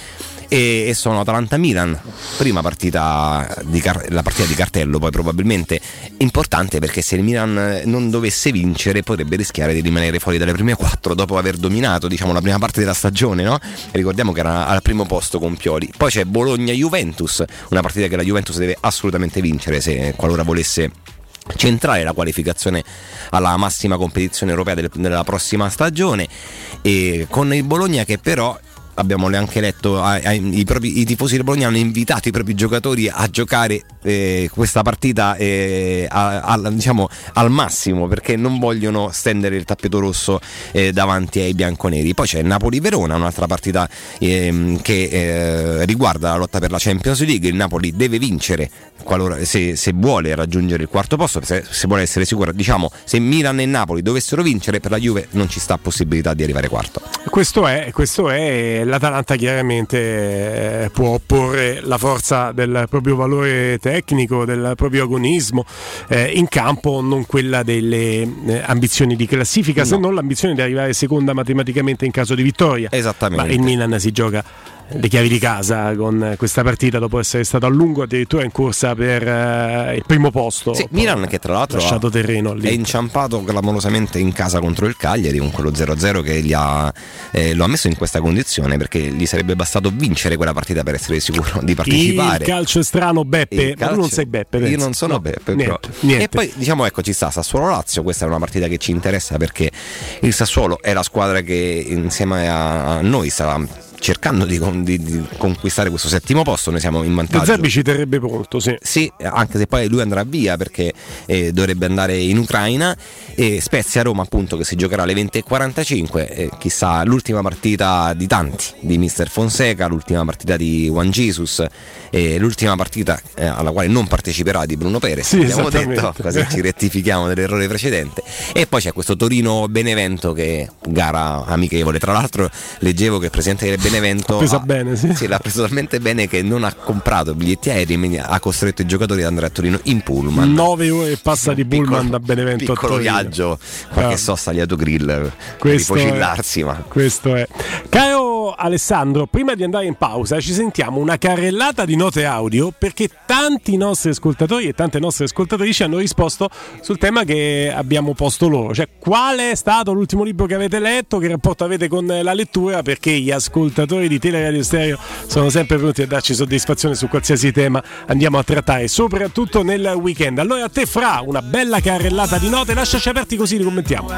e, e sono Atalanta-Milan, prima partita di car- la partita di cartello poi probabilmente importante perché se il Milan non dovesse vincere potrebbe rischiare di rimanere fuori dalle prime quattro dopo aver dominato diciamo la prima parte della stagione, no? Ricordiamo che era al primo posto con Pioli. Poi c'è Bologna-Juventus, una partita che la Juventus deve assolutamente vincere se qualora volesse centrare la qualificazione alla massima competizione europea del- della prossima stagione. E con il Bologna che però abbiamo anche letto ai- ai- i, propri- i tifosi del Bologna hanno invitato i propri giocatori a giocare eh, questa partita eh, a- al- diciamo, al massimo perché non vogliono stendere il tappeto rosso eh, davanti ai bianconeri. Poi c'è Napoli-Verona un'altra partita ehm, che eh, riguarda la lotta per la Champions League. Il Napoli deve vincere qualora, se, se vuole raggiungere il quarto posto se, se vuole essere sicuro diciamo se Milan e Napoli dovessero vincere per la Juve non ci sta possibilità di arrivare quarto. Questo è, questo è l'Atalanta chiaramente eh, può opporre la forza del proprio valore tecnico, del proprio agonismo eh, in campo, non quella delle eh, ambizioni di classifica, se non l'ambizione di arrivare seconda matematicamente in caso di vittoria. Esattamente. Ma il Milan si gioca le chiavi di casa con questa partita dopo essere stato a lungo addirittura in corsa per eh, il primo posto. Sì, Milan che tra l'altro lasciato ha- terreno lì. è inciampato clamorosamente in casa contro il Cagliari con quello 0-0 che gli ha, eh, lo ha messo in questa condizione perché gli sarebbe bastato vincere quella partita per essere sicuro di partecipare. Il calcio è strano, Beppe. Ma tu calcio- non sei Beppe. Io penso. non sono No, Beppe, niente, niente. E poi diciamo ecco ci sta Sassuolo Lazio, questa è una partita che ci interessa perché il Sassuolo è la squadra che insieme a noi sta cercando di, con- di- di conquistare questo settimo posto, noi siamo in vantaggio. Zerbi ci terrebbe pronto, sì. Sì, anche se poi lui andrà via perché eh, dovrebbe andare in Ucraina e Spezia Roma appunto che si giocherà alle 20.45 e chissà l'ultima partita di tanti di Mister Fonseca, l'ultima partita di Juan Jesus e l'ultima partita eh, alla quale non parteciperà di Bruno Perez Sì, abbiamo detto così ci rettifichiamo dell'errore precedente e poi c'è questo Torino Benevento che gara amichevole tra l'altro leggevo che il presidente del Benevento Presa ha- bene, sì. l'ha preso talmente bene che non ha comprato biglietti aerei ha costretto i giocatori ad andare a Torino in pullman 9 ore e passa di pullman da Benevento a piccolo Torino. viaggio qualche Ah. sosta agli autogrill per Questo è- ripocillarsi ma Questo è. Caro Alessandro, prima di andare in pausa ci sentiamo una carrellata di note audio perché tanti nostri ascoltatori e tante nostre ascoltatrici hanno risposto sul tema che abbiamo posto loro, cioè qual è stato l'ultimo libro che avete letto, che rapporto avete con la lettura, perché gli ascoltatori di Teleradio Stereo sono sempre pronti a darci soddisfazione su qualsiasi tema andiamo a trattare, soprattutto nel weekend. Allora a te fra una bella carrellata di note, lasciaci aperti così li commentiamo.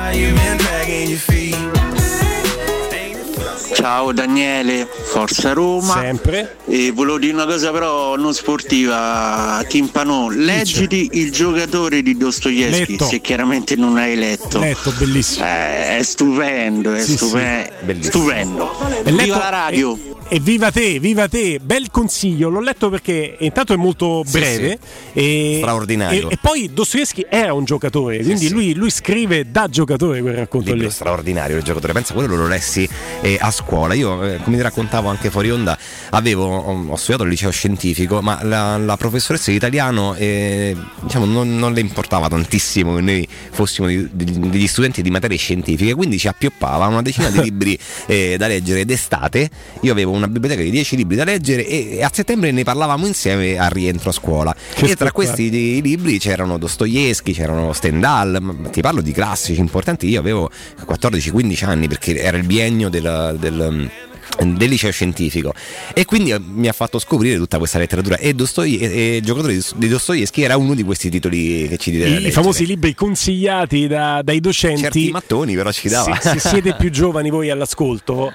Ciao Daniele, Forza Roma. Sempre. E volevo dire una cosa però non sportiva, Timpano, leggiti il giocatore di Dostoevsky, Letto. se chiaramente non hai letto. Letto, bellissimo. Eh, è stupendo, è Sì, stupe- sì. stupendo. Letto- Viva la radio! E, e viva te, viva te, bel consiglio, l'ho letto perché intanto è molto Sì, breve e, Straordinario. E, e poi Dostoevsky era un giocatore, quindi Lui, lui scrive da giocatore quel racconto libro lì. straordinario il giocatore. Pensa quello lo lessi eh, a scuola. Io eh, come ti raccontavo anche fuori onda avevo ho, ho studiato al liceo scientifico ma la, la professoressa di italiano eh, diciamo non, non le importava tantissimo che noi fossimo di- di- degli studenti di materie scientifiche quindi ci appioppava una decina di libri eh, da leggere d'estate. Io avevo una biblioteca di 10 libri da leggere e, a settembre ne parlavamo insieme al rientro a scuola Che e tra questi di- libri c'erano Dostoevsky, c'erano Stendhal, ti parlo di classici importanti. Io avevo 14-15 anni perché era il biennio del, del- del liceo scientifico e quindi eh, mi ha fatto scoprire tutta questa letteratura e, Dostoi- e, e giocatore di- Dostoevsky era uno di questi titoli che ci dite i leggere. famosi libri consigliati da- dai docenti. certi mattoni però ci dava Se, se siete più giovani voi all'ascolto,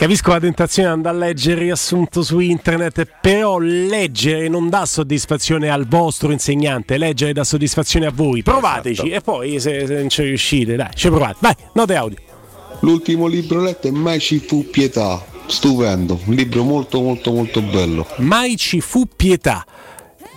capisco la tentazione di andare a leggere il riassunto su internet, però leggere non dà soddisfazione al vostro insegnante, leggere dà soddisfazione a voi. Provateci Esatto. e poi se, se non ci riuscite, dai, ci provate. Vai, note audio. L'ultimo libro letto è Mai ci fu pietà. Stupendo, un libro molto molto molto bello. Mai ci fu pietà.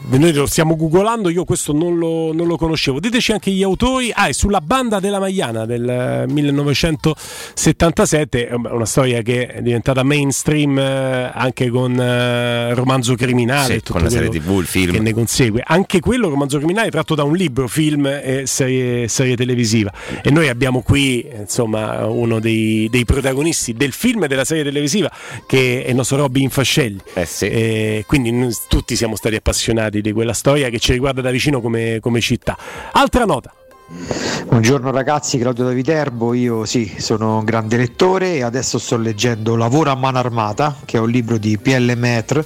Noi lo stiamo googolando, io questo non lo, non lo conoscevo. Diteci anche gli autori. Ah, è sulla banda della Maiana del eh, 1977. È una storia che è diventata mainstream eh, anche con eh, romanzo criminale. Sì, con la serie TV, il film. Che ne consegue. Anche quello, romanzo criminale, tratto da un libro, film e serie, serie televisiva. E noi abbiamo qui, eh, insomma, uno dei, dei protagonisti del film e della serie televisiva, che è il nostro Robby Infascelli. Eh, quindi noi tutti siamo stati appassionati di quella storia che ci riguarda da vicino come, come città. Altra nota. Buongiorno ragazzi, Claudio da Viterbo, io sì, sono un grande lettore e adesso sto leggendo Lavoro a mano armata, che è un libro di P.L. Maître,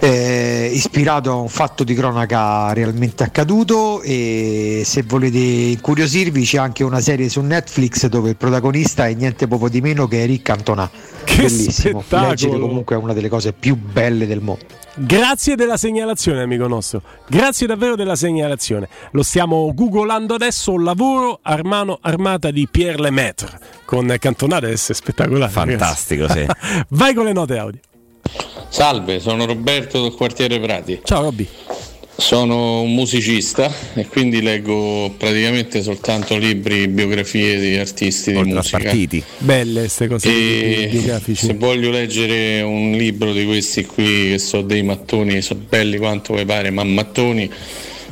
eh, ispirato a un fatto di cronaca realmente accaduto e se volete incuriosirvi c'è anche una serie su Netflix dove il protagonista è niente poco di meno che Eric Cantona. Bellissimo, spettacolo! leggere comunque è una delle cose più belle del mondo. Grazie della segnalazione, amico nostro. Grazie davvero della segnalazione. Lo stiamo googolando adesso. Lavoro a mano armata di Pierre Lemaitre con cantonate essere spettacolare. Fantastico, ragazzi. Vai con le note audio. Salve, sono Roberto del quartiere Prati. Ciao Robby. Sono un musicista e quindi leggo praticamente soltanto libri, biografie di artisti di musica. partiti. Belle queste cose E biografici. se voglio leggere un libro di questi qui che sono dei mattoni, sono belli quanto vuoi pare, ma mattoni,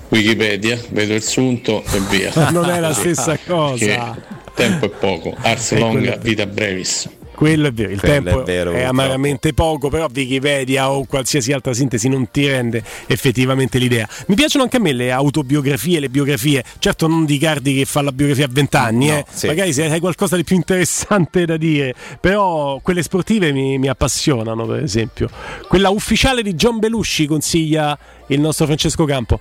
Wikipedia, vedo il sunto e via. Non è la stessa cosa. Perché tempo è poco, ars longa, vita brevis. Quello è vero, il Quello tempo è vero, è amaramente poco, però Wikipedia o qualsiasi altra sintesi non ti rende effettivamente l'idea. Mi piacciono anche a me le autobiografie, le biografie, certo non di Cardi che fa la biografia a 20 anni, No, eh. sì. magari se hai qualcosa di più interessante da dire, però quelle sportive mi, mi appassionano per esempio. Quella ufficiale di John Belushi consiglia il nostro Francesco Campo.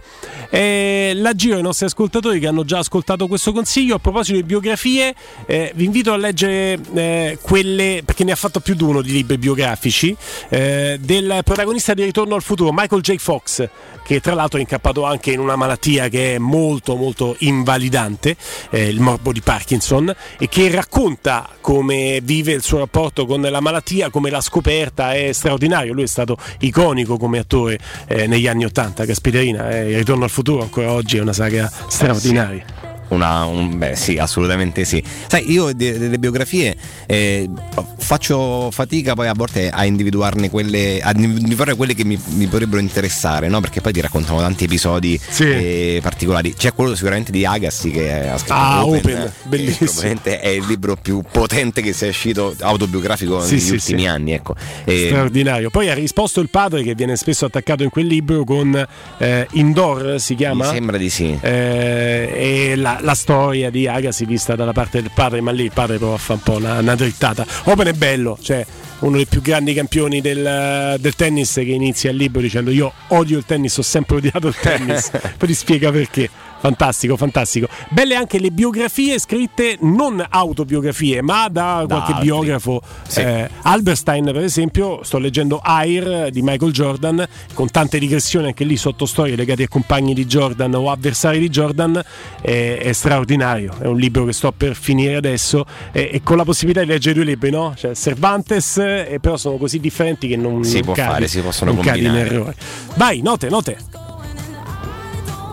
Eh, la giro ai nostri ascoltatori che hanno già ascoltato questo consiglio. A proposito di biografie, eh, vi invito a leggere eh, quelle, perché ne ha fatto più di uno di libri biografici, eh, del protagonista di Ritorno al futuro, Michael J. Fox, che tra l'altro è incappato anche in una malattia che è molto molto invalidante, eh, il morbo di Parkinson, e che racconta come vive il suo rapporto con la malattia, come l'ha scoperta, è straordinario. Lui è stato iconico come attore eh, negli anni Ottanta, Caspiterina, eh, il Ritorno al futuro ancora oggi è una saga straordinaria. Una, un- beh, sì, assolutamente sì. Sai, io de- delle biografie eh, faccio fatica poi a volte a individuarne quelle, a individuare quelle che mi, mi potrebbero interessare, no? Perché poi ti raccontano tanti episodi eh, particolari. C'è quello sicuramente di Agassi che ha scritto Ah, Open, Open, eh, bellissimo. che è il libro più potente che sia uscito autobiografico Sì, negli sì, ultimi sì. anni, ecco. E- straordinario. Poi ha risposto il padre che viene spesso attaccato in quel libro con eh, Indoor, si chiama? Mi sembra di sì. Eh, e la, la storia di Agassi vista dalla parte del padre, ma lì il padre prova a fare un po' una, una drittata. Open è bello, cioè uno dei più grandi campioni del, del tennis che inizia il libro dicendo io odio il tennis, ho sempre odiato il tennis, poi ti spiega perché. Fantastico, fantastico. Belle anche le biografie scritte, non autobiografie, ma da, qualche altri. biografo. Sì. Eh, Alberstein, per esempio, sto leggendo Air di Michael Jordan, con tante digressioni anche lì sotto storie legate a compagni di Jordan o avversari di Jordan. È, è straordinario. È un libro che sto per finire adesso e, e con la possibilità di leggere due libri, no? Cioè Cervantes, e però sono così differenti che non, Si non può cadi- fare, si possono non cadi in combinare. errore. Vai, note, note.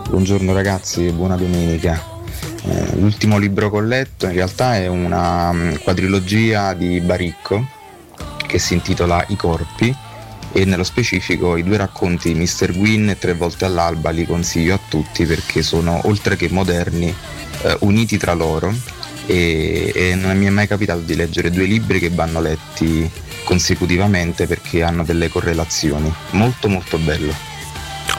Buongiorno ragazzi, buona domenica. Eh, l'ultimo libro che ho letto in realtà è una mm, quadrilogia di Baricco che si intitola I corpi e nello specifico i due racconti di Mr. Gwyn e Tre volte all'alba li consiglio a tutti perché sono oltre che moderni eh, uniti tra loro e, e non mi è mai capitato di leggere due libri che vanno letti consecutivamente perché hanno delle correlazioni. Molto molto bello.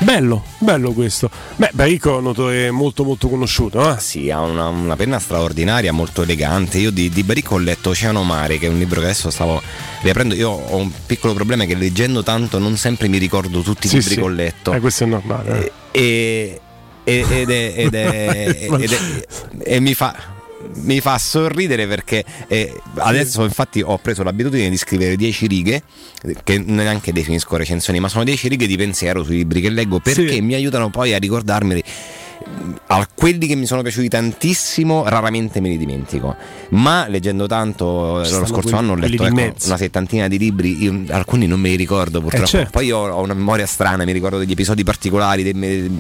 Bello, bello questo. Beh, Baricco è molto molto conosciuto. Eh? Sì, ha una, una penna straordinaria, molto elegante. Io di, di Baricco ho letto Oceano Mare, che è un libro che adesso stavo riaprendo. Io ho un piccolo problema che leggendo tanto non sempre mi ricordo tutti i Sì, libri sì. che ho letto. Eh, questo è normale. eh. E, e- ed è, ed è- ed è- e mi fa mi fa sorridere perché eh, adesso infatti ho preso l'abitudine di scrivere 10 righe che neanche definisco recensioni ma sono 10 righe di pensiero sui libri che leggo perché Sì. mi aiutano poi a ricordarmi a quelli che mi sono piaciuti tantissimo raramente me li dimentico ma leggendo tanto Ci lo stanno scorso quelli- anno ho letto ecco, una settantina di libri io alcuni non me li ricordo purtroppo certo. poi io ho una memoria strana mi ricordo degli episodi particolari dei- me-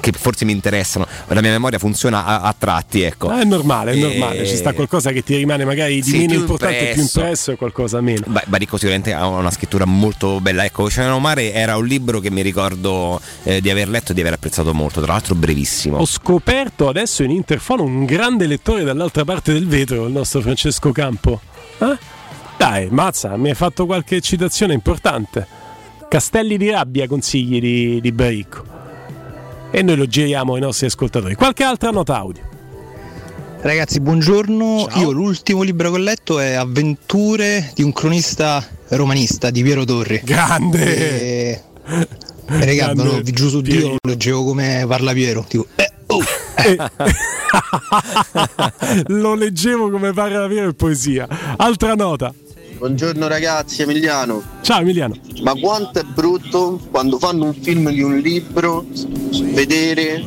che forse mi interessano la mia memoria funziona a, a tratti ecco Ah, è normale, è E- normale. Ci sta qualcosa che ti rimane magari di Sì, meno più importante e più impresso. impresso e qualcosa meno. Beh, Baricco sicuramente ha una scrittura molto bella. Ecco, Oceano Mare era un libro che mi ricordo eh, di aver letto e di aver apprezzato molto, tra l'altro brevissimo. Ho scoperto adesso in interfono un grande lettore dall'altra parte del vetro, il nostro Francesco Campo. Eh? Dai, mazza, mi hai fatto qualche citazione importante. Castelli di rabbia consigli di, di Baricco. E noi lo giriamo ai nostri ascoltatori. Qualche altra nota audio? Ragazzi, buongiorno. Io l'ultimo libro che ho letto è Avventure di un cronista romanista di Piero Torri. Grande! E... Grande ve lo- vi giuro su Dio, lo leggevo come parla Piero. Tipo, eh, oh, eh. lo leggevo come parla vero in poesia. Altra nota. Buongiorno ragazzi, Emiliano. Ciao Emiliano. Ma quanto è brutto quando fanno un film di un libro vedere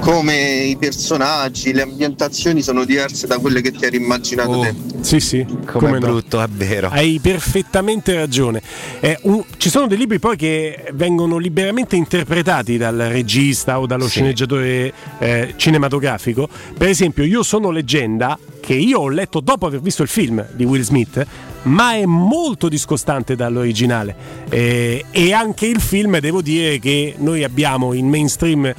come i personaggi, le ambientazioni sono diverse da quelle che ti eri immaginato te. Sì, sì. Come come no. brutto, è vero. Hai perfettamente ragione. Eh, un- ci sono dei libri poi che vengono liberamente interpretati dal regista o dallo sceneggiatore eh, cinematografico. Per esempio, Io sono leggenda, che io ho letto dopo aver visto il film di Will Smith, ma è molto discostante dall'originale. Eh, e anche il film, devo dire che noi abbiamo in mainstream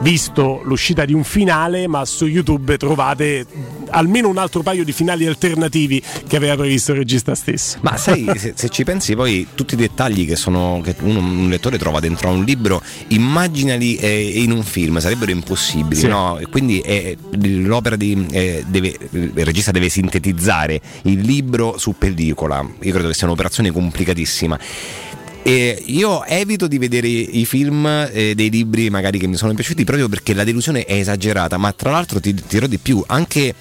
visto l'uscita di un finale, ma su YouTube trovate almeno un altro paio di finali alternativi che aveva previsto il regista stesso. Ma sai, se, se ci pensi poi tutti i dettagli che, sono, che uno- un lettore trova dentro a un libro, immaginali eh, in un film, sarebbero impossibili, Sì. no? E Quindi eh, l'opera di, eh, deve, il regista deve sintetizzare il libro su pellicola, io credo che sia un'operazione complicatissima. E io evito di vedere i film eh, dei libri magari che mi sono piaciuti proprio perché la delusione è esagerata, ma tra l'altro ti dirò di più, anche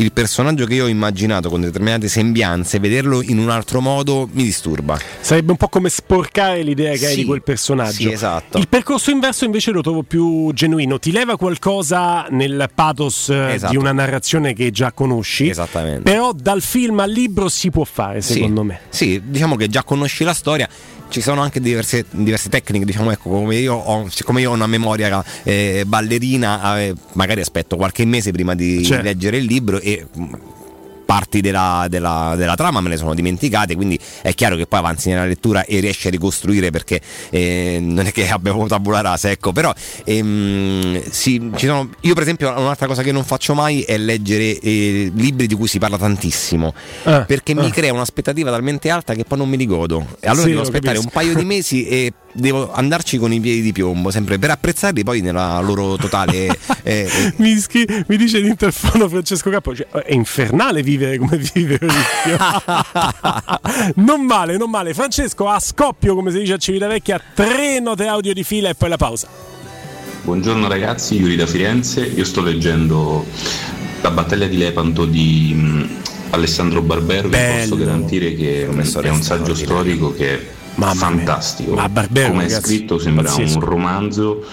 il personaggio che io ho immaginato con determinate sembianze, vederlo in un altro modo mi disturba. Sarebbe un po' come sporcare l'idea che hai Sì, di quel personaggio. sì, esatto. Il percorso inverso invece lo trovo più genuino. Ti leva qualcosa nel pathos eh, Esatto. di una narrazione che già conosci. Esattamente. Però dal film al libro si può fare, secondo sì, me. Sì, diciamo che già conosci la storia. Ci sono anche diverse, diverse tecniche, diciamo, ecco, come io ho, siccome io ho una memoria eh, ballerina, eh, magari aspetto qualche mese prima di Certo. leggere il libro e mh, parti della, della- della trama me le sono dimenticate, quindi è chiaro che poi avanzi nella lettura e riesci a ricostruire perché eh, non è che abbiamo tabula rasa, ecco, però ehm, sì, ci sono, io per esempio un'altra cosa che non faccio mai è leggere eh, libri di cui si parla tantissimo, Ah, perché mi crea un'aspettativa talmente alta che poi non mi rigodo. E allora Sì, devo aspettare capisco. un paio di mesi e devo andarci con i piedi di piombo, sempre per apprezzarli poi nella loro totale... eh, Mi, scri- mi dice in interfono Francesco Cappo: cioè, è infernale vivere come vive Orizio. non male, non male. Francesco, a scoppio, come si dice a Civitavecchia, tre note audio di fila e poi la pausa. Buongiorno ragazzi, Yuri da Firenze. Io sto leggendo La battaglia di Lepanto di Alessandro Barbero. Vi posso garantire che è un saggio storico che è fantastico. Ma Barbero, Come è ragazzi, scritto sembra pazzesco. un romanzo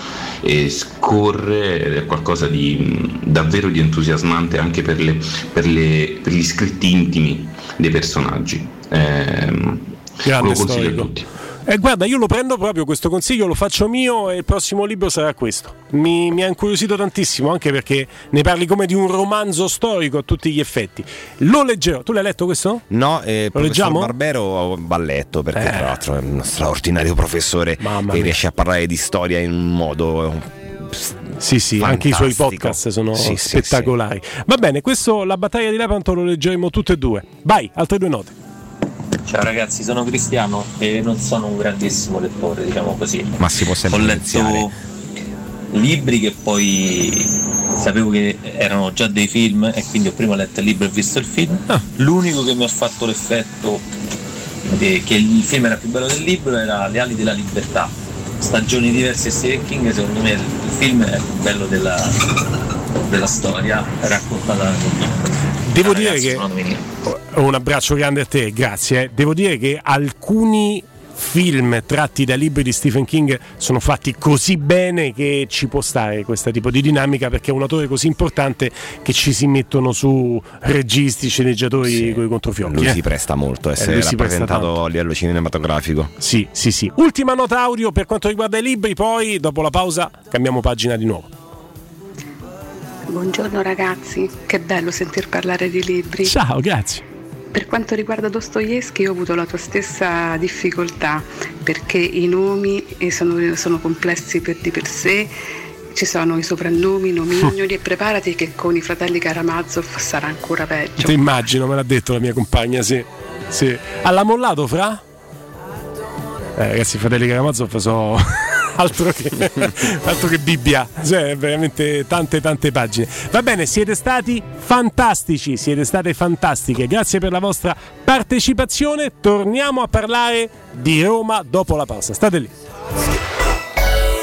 e scorre ed è qualcosa di davvero di entusiasmante anche per, le- per le- per gli scritti intimi dei personaggi. Grande lo consiglio storico. a tutti. Eh, guarda, io lo prendo proprio questo consiglio, lo faccio mio e il prossimo libro sarà questo. Mi, mi ha incuriosito tantissimo, anche perché ne parli come di un romanzo storico a tutti gli effetti. Lo leggerò. Tu l'hai letto questo? No, eh, Lo leggiamo? Barbero va letto perché Eh. tra l'altro è uno straordinario professore Mamma che mia. riesce a parlare di storia in un modo Sì, sì, anche i suoi podcast sono Sì, sì, spettacolari. Va bene, questo la battaglia di Lepanto lo leggeremo tutte e due. Vai, altre due note. Ciao ragazzi, sono Cristiano e non sono un grandissimo lettore, diciamo così. Ma si può sempre Ho letto iniziare. libri che poi sapevo che erano già dei film e quindi ho prima letto il libro e visto il film. Ah. L'unico che mi ha fatto l'effetto eh, che il film era più bello del libro era Le ali della libertà. Stagioni diverse di Stephen King, secondo me il film è più bello della, della storia raccontata Devo dire ragazzi, che un abbraccio grande a te, grazie. eh. Devo dire che alcuni film tratti da libri di Stephen King sono fatti così bene che ci può stare questo tipo di dinamica perché è un autore così importante che ci si mettono su registi, sceneggiatori con i controfiocchi. Lui eh. si presta molto a Eh, essere presta rappresentato a livello cinematografico. Sì, sì, sì. Ultima nota audio per quanto riguarda i libri, poi dopo la pausa cambiamo pagina di nuovo. Buongiorno ragazzi, che bello sentir parlare di libri. Ciao, grazie. Per quanto riguarda Dostoevsky ho avuto la tua stessa difficoltà perché i nomi eh, sono, sono complessi per di per sé, ci sono i soprannomi, i nomignoli e preparati che con i fratelli Karamazov sarà ancora peggio. Ti immagino, me l'ha detto la mia compagna, sì. sì. Alla mollato, fra? Eh, ragazzi, i fratelli Karamazov so altro che, altro che Bibbia, cioè veramente tante tante pagine. Va bene, siete stati fantastici, siete state fantastiche. Grazie per la vostra partecipazione. Torniamo a parlare di Roma dopo la pausa. State lì.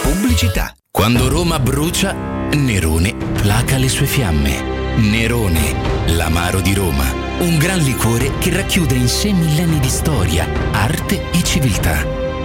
Pubblicità. Quando Roma brucia, Nerone placa le sue fiamme. Nerone, l'amaro di Roma. Un gran liquore che racchiude in sé millenni di storia, arte e civiltà.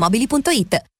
ValentinoAutomobili.it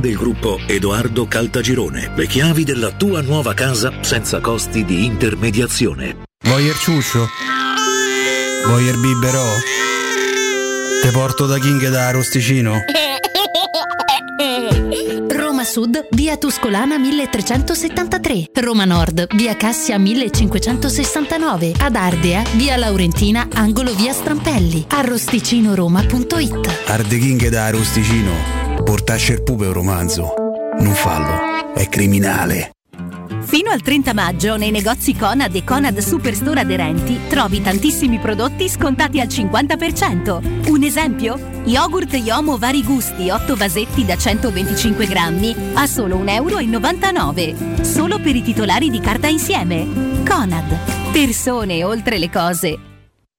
del gruppo Edoardo Caltagirone. Le chiavi della tua nuova casa senza costi di intermediazione. Voyer ciuscio? Voyer biberò? Te porto da King e da Rosticino? Roma Sud, via Tuscolana 1373. Roma Nord, via Cassia 1569. Ad Ardea, via Laurentina, angolo via Strampelli. Arrosticinoroma.it. Arde King e da Rosticino. Portasce il pupe un romanzo. Non fallo, è criminale. Fino al 30 maggio nei negozi Conad e Conad Superstore aderenti trovi tantissimi prodotti scontati al 50%. Un esempio? Yogurt Yomo vari gusti, 8 vasetti da 125 grammi a solo 1,99 euro. Solo per i titolari di carta insieme. Conad. Persone oltre le cose.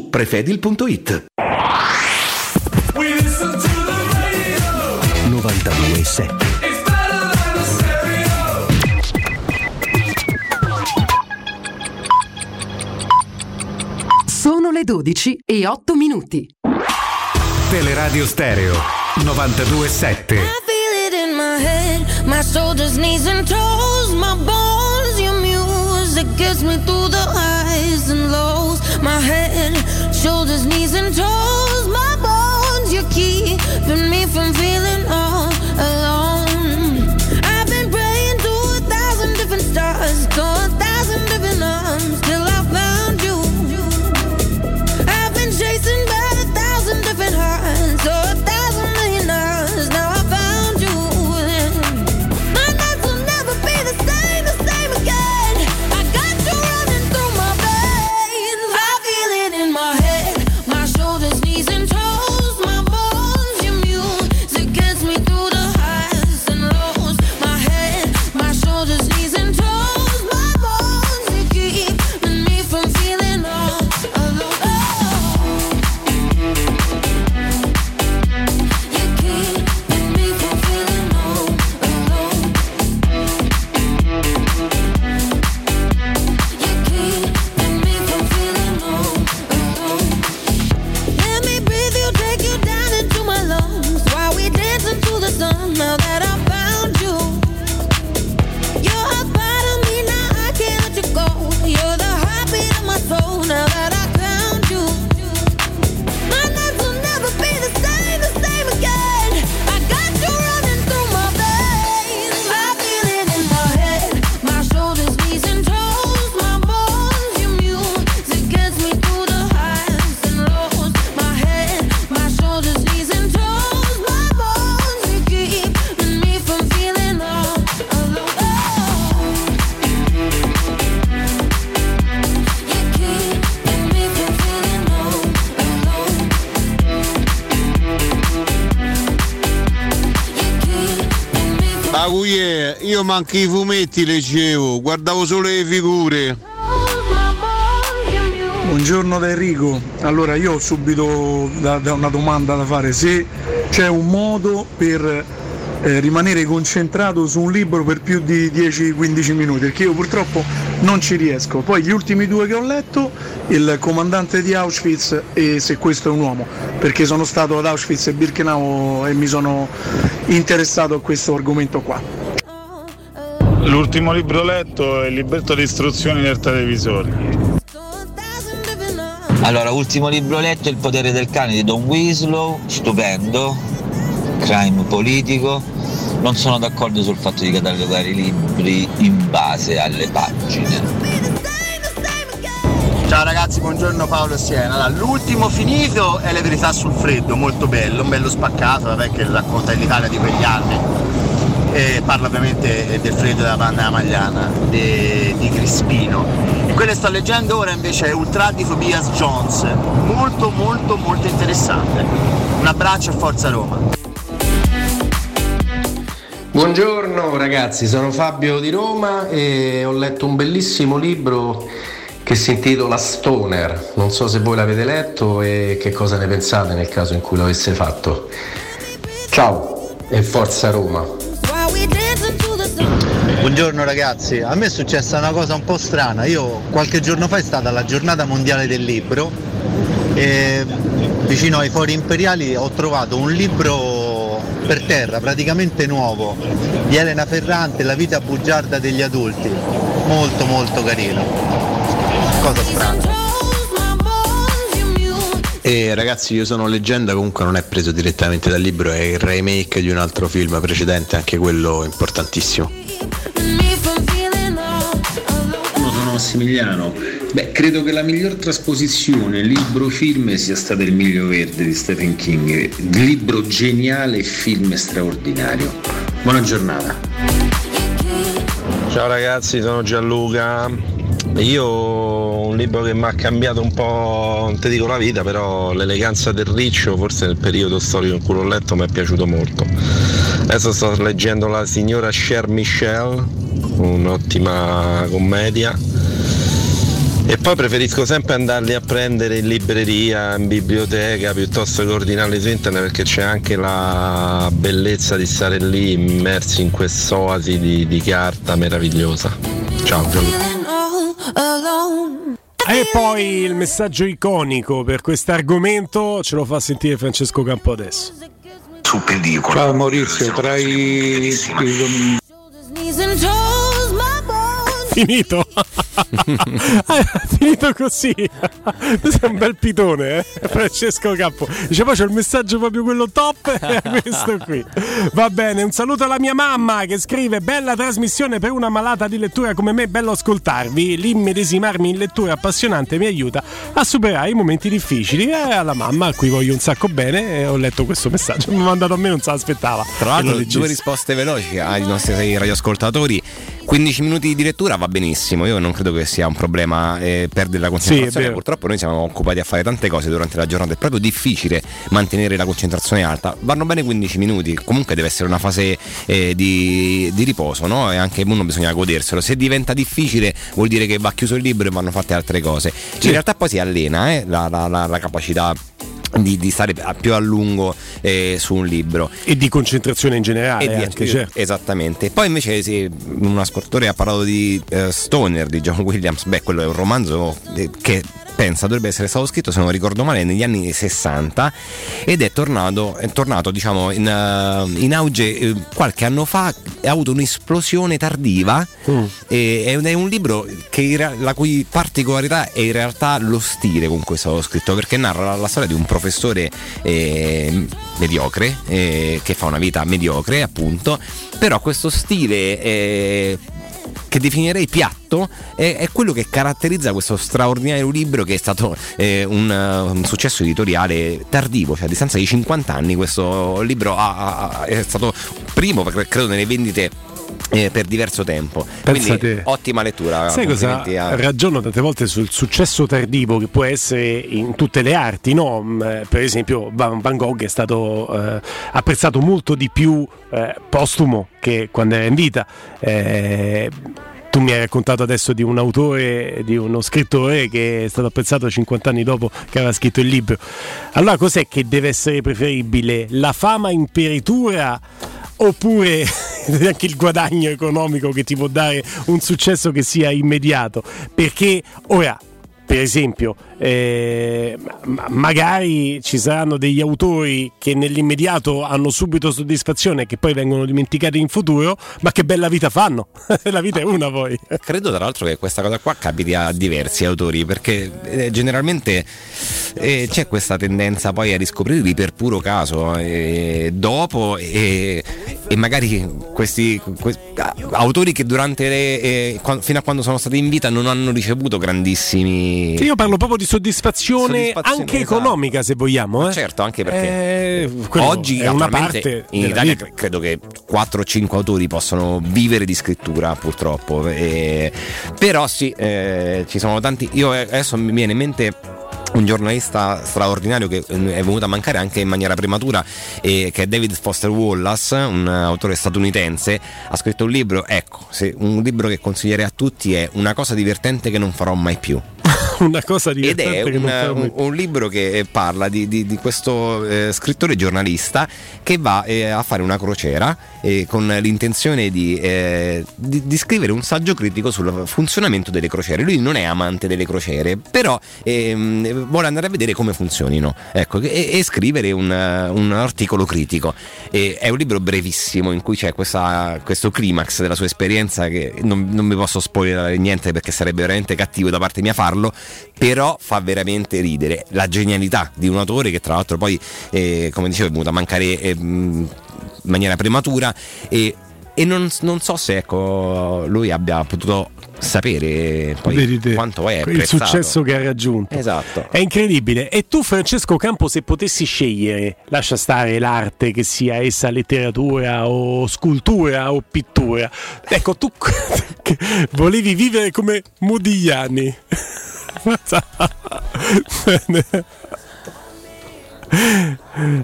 prefedil.it 927 Sono le 12 e 8 minuti. Teleradio Stereo 927. I feel it in my head, my shoulders, knees and toes, my bones, your music gets me through the highs and lows. My head, shoulders, knees and toes, my bones, you're keeping me from feeling manco i fumetti leggevo, guardavo solo le figure. Buongiorno da Enrico, allora io ho subito da- da una domanda da fare, se c'è un modo per eh, rimanere concentrato su un libro per più di 10-15 minuti, perché io purtroppo non ci riesco. Poi gli ultimi due che ho letto, il comandante di Auschwitz e se questo è un uomo, perché sono stato ad Auschwitz e Birkenau e mi sono interessato a questo argomento qua. L'ultimo libro letto è il libretto di istruzioni del televisore. Allora, ultimo libro letto, Il potere del cane di Don Winslow, stupendo, crime politico. non sono d'accordo sul fatto di catalogare i libri in base alle pagine. Ciao ragazzi, buongiorno Paolo e Siena. Allora, l'ultimo finito è Le verità sul freddo, molto bello, un bello spaccato, vabbè, che racconta l'Italia di quegli anni. E parla ovviamente del freddo della banda Magliana, di, di Crispino. Quello che sto leggendo ora invece è Ultra di Tobias Jones, molto molto molto interessante. Un abbraccio e forza Roma. Buongiorno ragazzi, sono Fabio di Roma e ho letto un bellissimo libro che si intitola Stoner. Non so se voi l'avete letto e che cosa ne pensate nel caso in cui lo avesse fatto. Ciao e forza Roma. Buongiorno ragazzi, a me è successa una cosa un po' strana. Io qualche giorno fa è stata la giornata mondiale del libro e vicino ai fori imperiali ho trovato un libro per terra, praticamente nuovo, di Elena Ferrante, La vita bugiarda degli adulti. Molto molto carino. Cosa strana. E ragazzi, io sono leggenda, comunque non è preso direttamente dal libro, è il remake di un altro film precedente, anche quello importantissimo. Massimiliano. Beh, credo che la miglior trasposizione libro-film sia stata Il Miglio Verde di Stephen King. Libro geniale e film straordinario. Buona giornata. Ciao ragazzi, sono Gianluca. Io un libro che mi ha cambiato un po', non ti dico la vita, però l'eleganza del riccio, forse nel periodo storico in cui l'ho letto, mi è piaciuto molto. Adesso sto leggendo La signora Cher Michelle, un'ottima commedia. E poi preferisco sempre andarli a prendere in libreria, in biblioteca, piuttosto che ordinarli su internet perché c'è anche la bellezza di stare lì immersi in quest'oasi di, di carta meravigliosa. Ciao Gianluca. E poi il messaggio iconico per questo ce lo fa sentire Francesco Campo adesso. Su pellicola. Ciao Maurizio, tra i- Finito. Ah, finito così. Tu sei un bel pitone, eh? Francesco Campo. Dice poi c'è il messaggio proprio quello top e questo qui. Va bene, un saluto alla mia mamma che scrive bella trasmissione per una malata di lettura come me, bello ascoltarvi. L'immedesimarmi in lettura appassionante mi aiuta a superare i momenti difficili. E alla mamma a cui voglio un sacco bene e ho letto questo messaggio. Mi ha mandato a me, non se l'aspettava. Tra l'altro, due risposte veloci ai nostri radioascoltatori. 15 minuti di lettura va benissimo, io non credo che sia un problema eh, perdere la Sì, concentrazione. vero. Purtroppo noi siamo occupati a fare tante cose durante la giornata, è proprio difficile mantenere la concentrazione alta. Vanno bene 15 minuti, comunque deve essere una fase eh, di, di riposo, no? E anche uno bisogna goderselo. Se diventa difficile vuol dire che va chiuso il libro e vanno fatte altre cose. In realtà poi si allena eh, la, la- la- la capacità. Di, di stare a- più a lungo eh, su un libro E di concentrazione in generale, e di- anche, certo. Esattamente. Poi invece sì, un ascoltatore ha parlato di eh, Stoner di John Williams, beh quello è un romanzo eh, che pensa dovrebbe essere stato scritto se non ricordo male negli anni 60 ed è tornato, è tornato diciamo in, eh, in auge eh, qualche anno fa ha avuto un'esplosione tardiva e- ed è un libro che la cui particolarità è in realtà lo stile con cui è stato scritto perché narra la, la storia di un professore eh, mediocre eh, che fa una vita mediocre appunto però questo stile eh, che definirei piatto è, è quello che caratterizza questo straordinario libro che è stato eh, un, un successo editoriale tardivo, cioè a distanza di 50 anni questo libro ha- ha- è stato primo credo nelle vendite eh, per diverso tempo. Pensa Quindi ottima lettura. Sai cosa? a- Ragiono tante volte sul successo tardivo che può essere in tutte le arti, no? Mm, Per esempio Van Van Gogh è stato eh, apprezzato molto di più eh, postumo che quando era in vita. Eh, tu mi hai raccontato adesso di un autore, di uno scrittore che è stato apprezzato 50 anni dopo che aveva scritto il libro. Allora cos'è che deve essere preferibile? La fama in peritura oppure anche il guadagno economico che ti può dare un successo che sia immediato? Perché ora per esempio, eh, ma- magari ci saranno degli autori che nell'immediato hanno subito soddisfazione e che poi vengono dimenticati in futuro, ma che bella vita fanno! La vita è una poi. Credo tra l'altro che questa cosa qua capiti a diversi autori perché eh, generalmente eh, c'è questa tendenza poi a riscoprirli per puro caso eh, dopo e, magari questi que- autori che durante le, eh, fino a quando sono stati in vita non hanno ricevuto grandissimi Io parlo proprio di soddisfazione, Soddisfazione, anche esatto. economica, se vogliamo. Eh. Certo, anche perché Eh, oggi una parte in Italia vita. cre- credo che 4 o 5 autori possono vivere di scrittura, purtroppo. E- però sì, eh, ci sono tanti. Io eh, adesso mi viene in mente un giornalista straordinario che eh, è venuto a mancare anche in maniera prematura eh, che è David Foster Wallace un autore statunitense ha scritto un libro ecco se- un libro che consiglierei a tutti è una cosa divertente che non farò mai più una cosa ed divertente è che non un, un- un libro che parla di, di- di questo eh, scrittore giornalista che va eh, a fare una crociera eh, con l'intenzione di, eh, di- di scrivere un saggio critico sul funzionamento delle crociere. Lui non è amante delle crociere, però ehm, vuole andare a vedere come funzionino ecco, e, e scrivere un, un articolo critico. E è un libro brevissimo in cui c'è questa- questo climax della sua esperienza che non, non mi posso spoilerare niente perché sarebbe veramente cattivo da parte mia farlo, però fa veramente ridere la genialità di un autore che tra l'altro poi, eh, come dicevo, è venuto a mancare eh, in maniera prematura e, e non, non so se ecco, lui abbia potuto sapere poi Vedi te, quanto è il successo che ha raggiunto. Esatto. È incredibile. E tu, Francesco Campo, se potessi scegliere, lascia stare l'arte, che sia essa letteratura o scultura o pittura, ecco, tu volevi vivere come Modigliani. また。ね。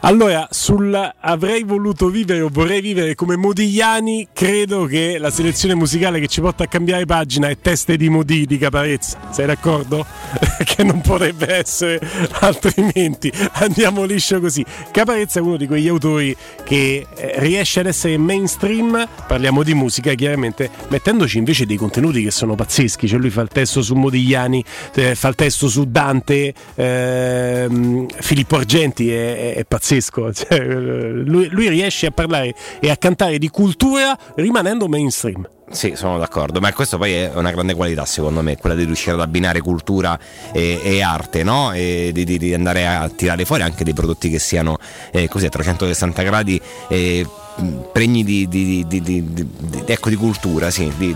Allora, sul avrei voluto vivere o vorrei vivere come Modigliani, credo che la selezione musicale che ci porta a cambiare pagina è Teste di Modi di Caparezza. Sei d'accordo? che non potrebbe essere altrimenti. Andiamo liscio così. Caparezza è uno di quegli autori che eh, riesce ad essere mainstream, parliamo di musica chiaramente, mettendoci invece dei contenuti che sono pazzeschi. Cioè lui fa il testo su Modigliani, eh, fa il testo su Dante, ehm, Filippo Argenti è, è- è pazzesco. Cioè, eh, lui, lui riesce a parlare e a cantare di cultura rimanendo mainstream. Sì, sono d'accordo, ma questo poi è una grande qualità secondo me, quella di riuscire ad abbinare cultura e, e arte, no? E di, di- andare a tirare fuori anche dei prodotti che siano eh, così a 360 gradi eh, pregni di, di- di- ecco, di cultura, sì, di,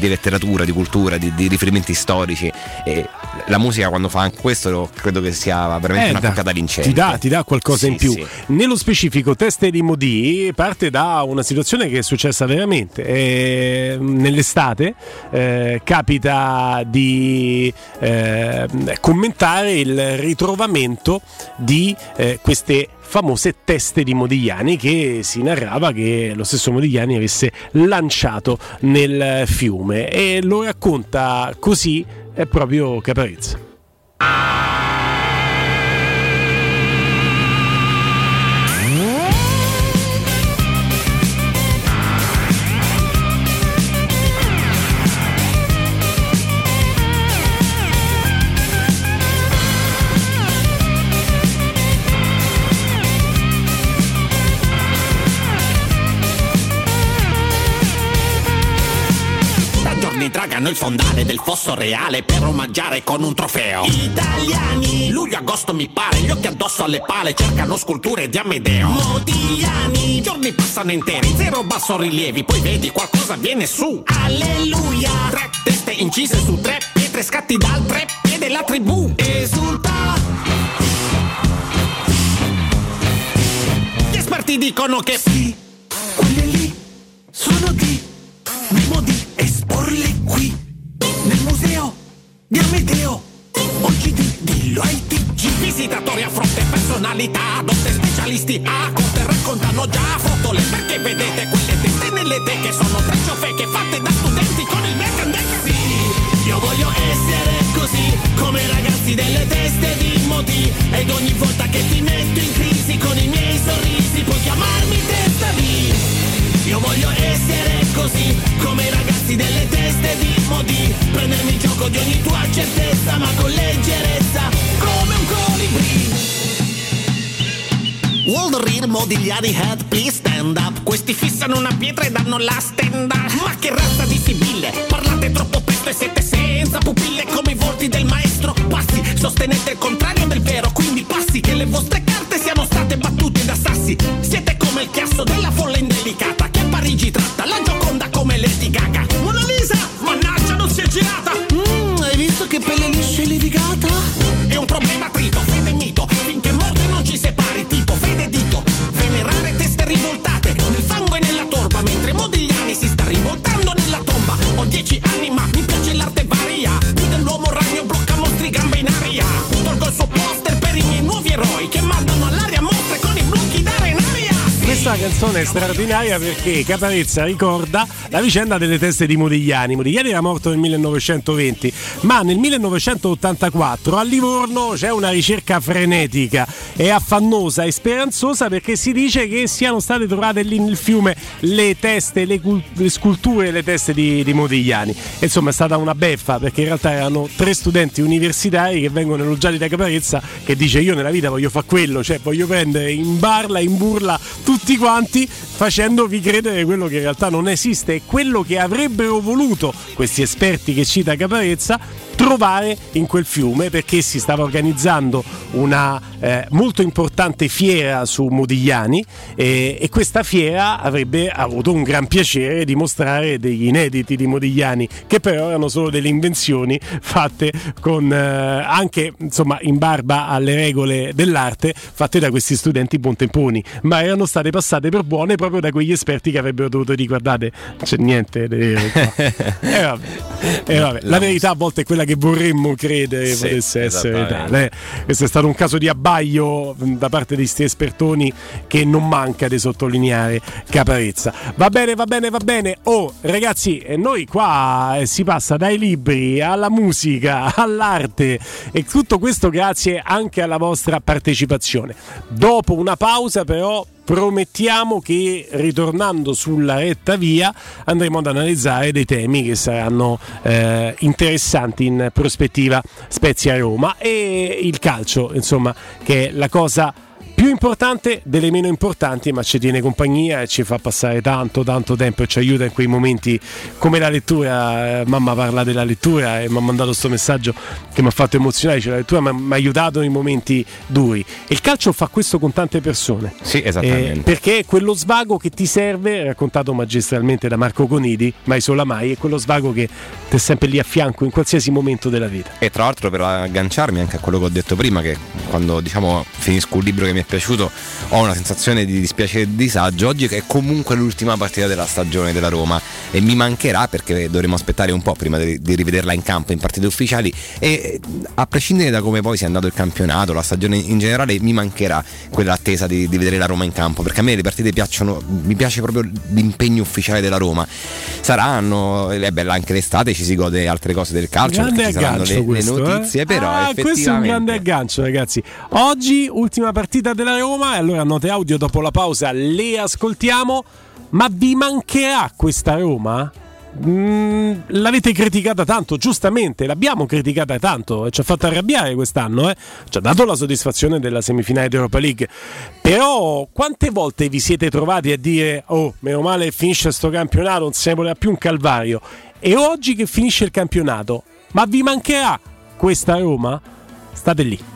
letteratura, di cultura, di, riferimenti storici. E la musica quando fa anche questo credo che sia veramente Eh, una toccata vincente. Ti dà, ti dà qualcosa Sì, in più. sì. Nello specifico, Teste di Modi parte da una situazione che è successa veramente. Eh, nell'estate eh, capita di eh, commentare il ritrovamento di eh, queste famose teste di Modigliani che si narrava che lo stesso Modigliani avesse lanciato nel fiume e lo racconta così è proprio Caparezza. Tragano il fondale del fosso reale per omaggiare con un trofeo. Italiani, luglio-agosto mi pare, gli occhi addosso alle pale cercano sculture di Amedeo. Modigliani, giorni passano interi, zero basso rilievi, poi vedi qualcosa viene su. Alleluia, tre teste incise su tre pietre scatti dal tre piede la tribù. Esulta. Gli esperti dicono che sì, quelle lì sono di di Amedeo oggi di, dillo ai TG visitatori a fronte personalità dotte specialisti a corte raccontano già fotole perché vedete quelle teste nelle teche sono tre ciofeche fatte da studenti con il mercandec sì io voglio essere così come i ragazzi delle teste di Modi ed ogni volta che ti metto in crisi con i miei sorrisi puoi chiamarmi testa di. Io voglio essere così come i ragazzi delle teste di Modi. Prendermi il gioco di ogni tua certezza ma con leggerezza come un colibrì Walderir Modigliani Head please stand up. Questi fissano una pietra e danno la stand up Ma che razza di sibille? Parlate troppo presto e siete senza pupille Come i volti del maestro. Passi, sostenete il contrario del vero Quindi passi che le vostre carte siano state battute da sassi. Siete come il chiasso della folla indelicata Sei Questa canzone è straordinaria perché Caparezza ricorda la vicenda delle teste di Modigliani. Modigliani era morto nel 1920, ma nel 1984 a Livorno c'è una ricerca frenetica e affannosa e speranzosa perché si dice che siano state trovate lì nel fiume le teste, le, cul- le sculture, le teste di, di Modigliani. E insomma è stata una beffa perché in realtà erano tre studenti universitari che vengono elogiati da Caparezza che dice io nella vita voglio fare quello, cioè voglio prendere in barla, in burla tutti quanti facendovi credere quello che in realtà non esiste e quello che avrebbero voluto questi esperti che cita Caparezza trovare in quel fiume perché si stava organizzando una eh, molto importante fiera su Modigliani e, e questa fiera avrebbe avuto un gran piacere di mostrare degli inediti di Modigliani che però erano solo delle invenzioni fatte con eh, anche insomma in barba alle regole dell'arte fatte da questi studenti buontemponi ma erano state passate per buone proprio da quegli esperti che avrebbero dovuto dire guardate c'è niente di vero qua." e vabbè, e vabbè. la verità a volte è quella che vorremmo credere Sì, potesse essere tale. eh. Questo è stato un caso di abbaglio mh, da parte di sti espertoni che non manca di sottolineare Caparezza. Va bene, va bene, va bene. Oh, ragazzi, eh, noi qua eh, si passa dai libri alla musica, all'arte e tutto questo grazie anche alla vostra partecipazione. Dopo una pausa però promettiamo che ritornando sulla retta via andremo ad analizzare dei temi che saranno eh, interessanti in prospettiva. Spezia Roma e il calcio, insomma, che è la cosa più importante delle meno importanti, ma ci tiene compagnia e ci fa passare tanto, tanto tempo e ci aiuta in quei momenti come la lettura. Eh, Mamma parla della lettura e mi ha mandato questo messaggio che mi ha fatto emozionare. Dice, la lettura mi ha- mi ha aiutato nei momenti duri. E il calcio fa questo con tante persone. Sì, esattamente. Eh, perché è quello svago che ti serve, raccontato magistralmente da Marco Conidi, mai sola mai, è quello svago che ti è sempre lì a fianco in qualsiasi momento della vita. E tra l'altro per agganciarmi anche a quello che ho detto prima, che quando diciamo finisco un libro che mi è piaciuto ho una sensazione di dispiacere e di disagio, oggi che è comunque l'ultima partita della stagione della Roma e mi mancherà perché dovremo aspettare un po' prima di, di rivederla in campo in partite ufficiali e a prescindere da come poi sia andato il campionato, la stagione in generale, mi mancherà quell'attesa di, di vedere la Roma in campo perché a me le partite piacciono, mi piace proprio l'impegno ufficiale della Roma. Saranno, è bella anche l'estate, ci si gode altre cose del calcio, ci saranno le, le questo, eh? notizie, però ah, questo è un effettivamente grande aggancio ragazzi oggi ultima partita della Roma e allora note audio dopo la pausa le ascoltiamo ma vi mancherà questa Roma? Mm, l'avete criticata tanto, giustamente, l'abbiamo criticata tanto, ci ha fatto arrabbiare quest'anno, eh? ci ha dato la soddisfazione della semifinale di Europa League. Però quante volte vi siete trovati a dire "Oh, meno male finisce sto campionato, non ne voleva più un calvario". E oggi che finisce il campionato, ma vi mancherà questa Roma? State lì.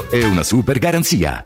e una super garanzia.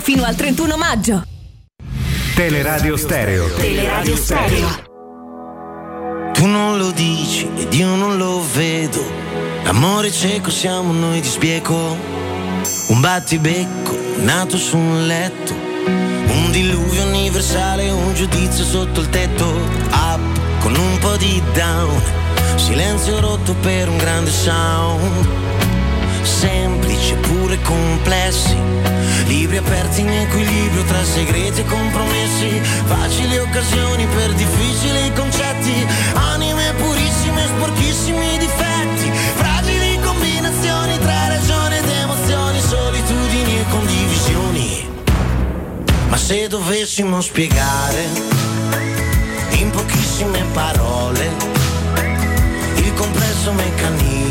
fino al 31 maggio. Teleradio Stereo. Teleradio Stereo. Tu non lo dici ed io non lo vedo. L'amore cieco siamo noi di sbieco. Un battibecco nato su un letto. Un diluvio universale, un giudizio sotto il tetto. Up con un po' di down. Silenzio rotto per un grande sound. Semplici pure complessi. Libri aperti in equilibrio tra segreti e compromessi. Facili occasioni per difficili concetti. Anime purissime, sporchissimi difetti. Fragili combinazioni tra ragione ed emozioni. Solitudini e condivisioni. Ma se dovessimo spiegare in pochissime parole il complesso meccanismo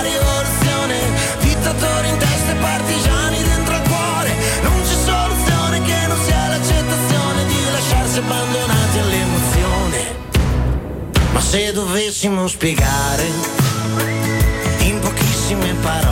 se dovessimo spiegare in pochissime parole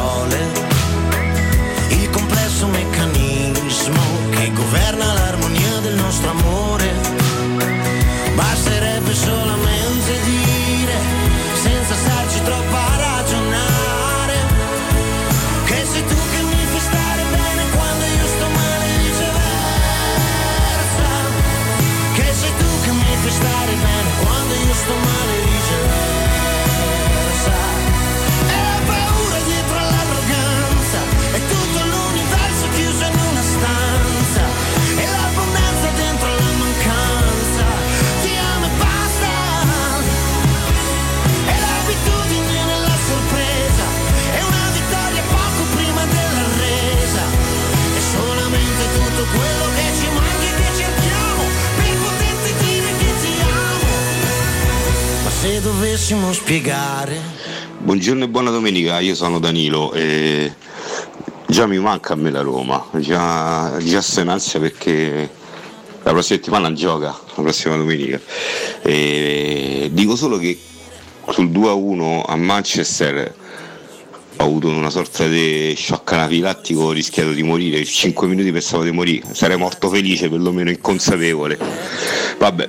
se dovessimo spiegare. Buongiorno e buona domenica, io sono Danilo e già mi manca a me la Roma, già, già sto in ansia perché la prossima settimana gioca, la prossima domenica. E dico solo che sul 2-1 a Manchester ho avuto una sorta di shock anafilattico, ho rischiato di morire, 5 minuti pensavo di morire, sarei morto felice, perlomeno inconsapevole. Vabbè,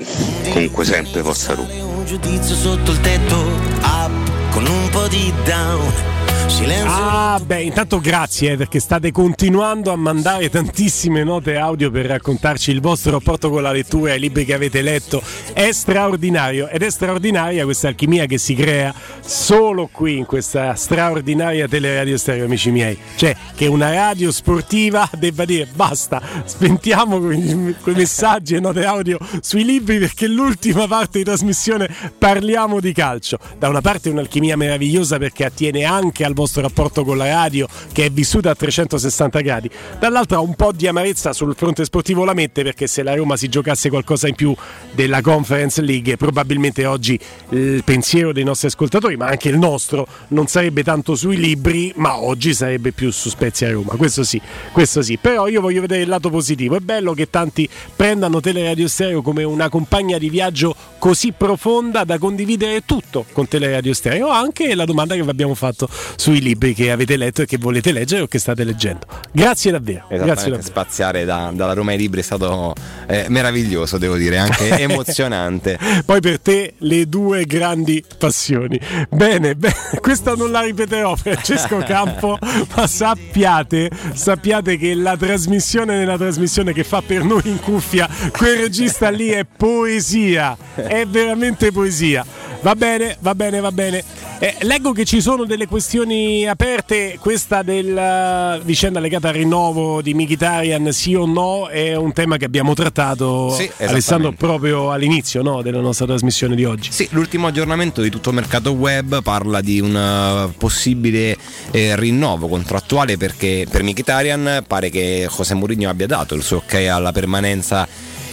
comunque sempre forza Roma. Giudizio sotto il tetto, up con un po' di down. Silenzio. Ah, beh, intanto grazie eh, perché state continuando a mandare tantissime note audio per raccontarci il vostro rapporto con la lettura i libri che avete letto. È straordinario ed è straordinaria questa alchimia che si crea solo qui in questa straordinaria teleradio stereo, amici miei. Cioè, che una radio sportiva debba dire basta, spentiamo quei, messaggi e note audio sui libri perché l'ultima parte di trasmissione parliamo di calcio. Da una parte un'alchimia meravigliosa perché attiene anche al vostro rapporto con la radio che è vissuta a 360 gradi, dall'altra un po' di amarezza sul fronte sportivo la mette perché se la Roma si giocasse qualcosa in più della Conference League probabilmente oggi il pensiero dei nostri ascoltatori, ma anche il nostro, non sarebbe tanto sui libri, ma oggi sarebbe più su Spezia Roma, questo sì, questo sì, però io voglio vedere il lato positivo, è bello che tanti prendano Teleradio Stereo come una compagna di viaggio così profonda da condividere tutto con Teleradio Stereo, anche la domanda che vi abbiamo fatto sui libri che avete letto e che volete leggere o che state leggendo. Grazie davvero. Grazie davvero. spaziare da- dalla Roma ai libri è stato eh, meraviglioso, devo dire, anche emozionante. Poi per te le due grandi passioni. Bene, bene, questa non la ripeterò Francesco Campo, ma sappiate, sappiate che la trasmissione nella trasmissione che fa per noi in cuffia quel regista lì è poesia, è veramente poesia. Va bene, va bene, va bene. Eh, leggo che ci sono delle questioni aperte, questa della vicenda legata al rinnovo di Mkhitaryan, sì o no, è un tema che abbiamo trattato Sì, Alessandro proprio all'inizio no, della nostra trasmissione di oggi. Sì, l'ultimo aggiornamento di tutto il mercato web parla di un eh, possibile eh, rinnovo contrattuale perché per Mkhitaryan pare che José Mourinho abbia dato il suo ok alla permanenza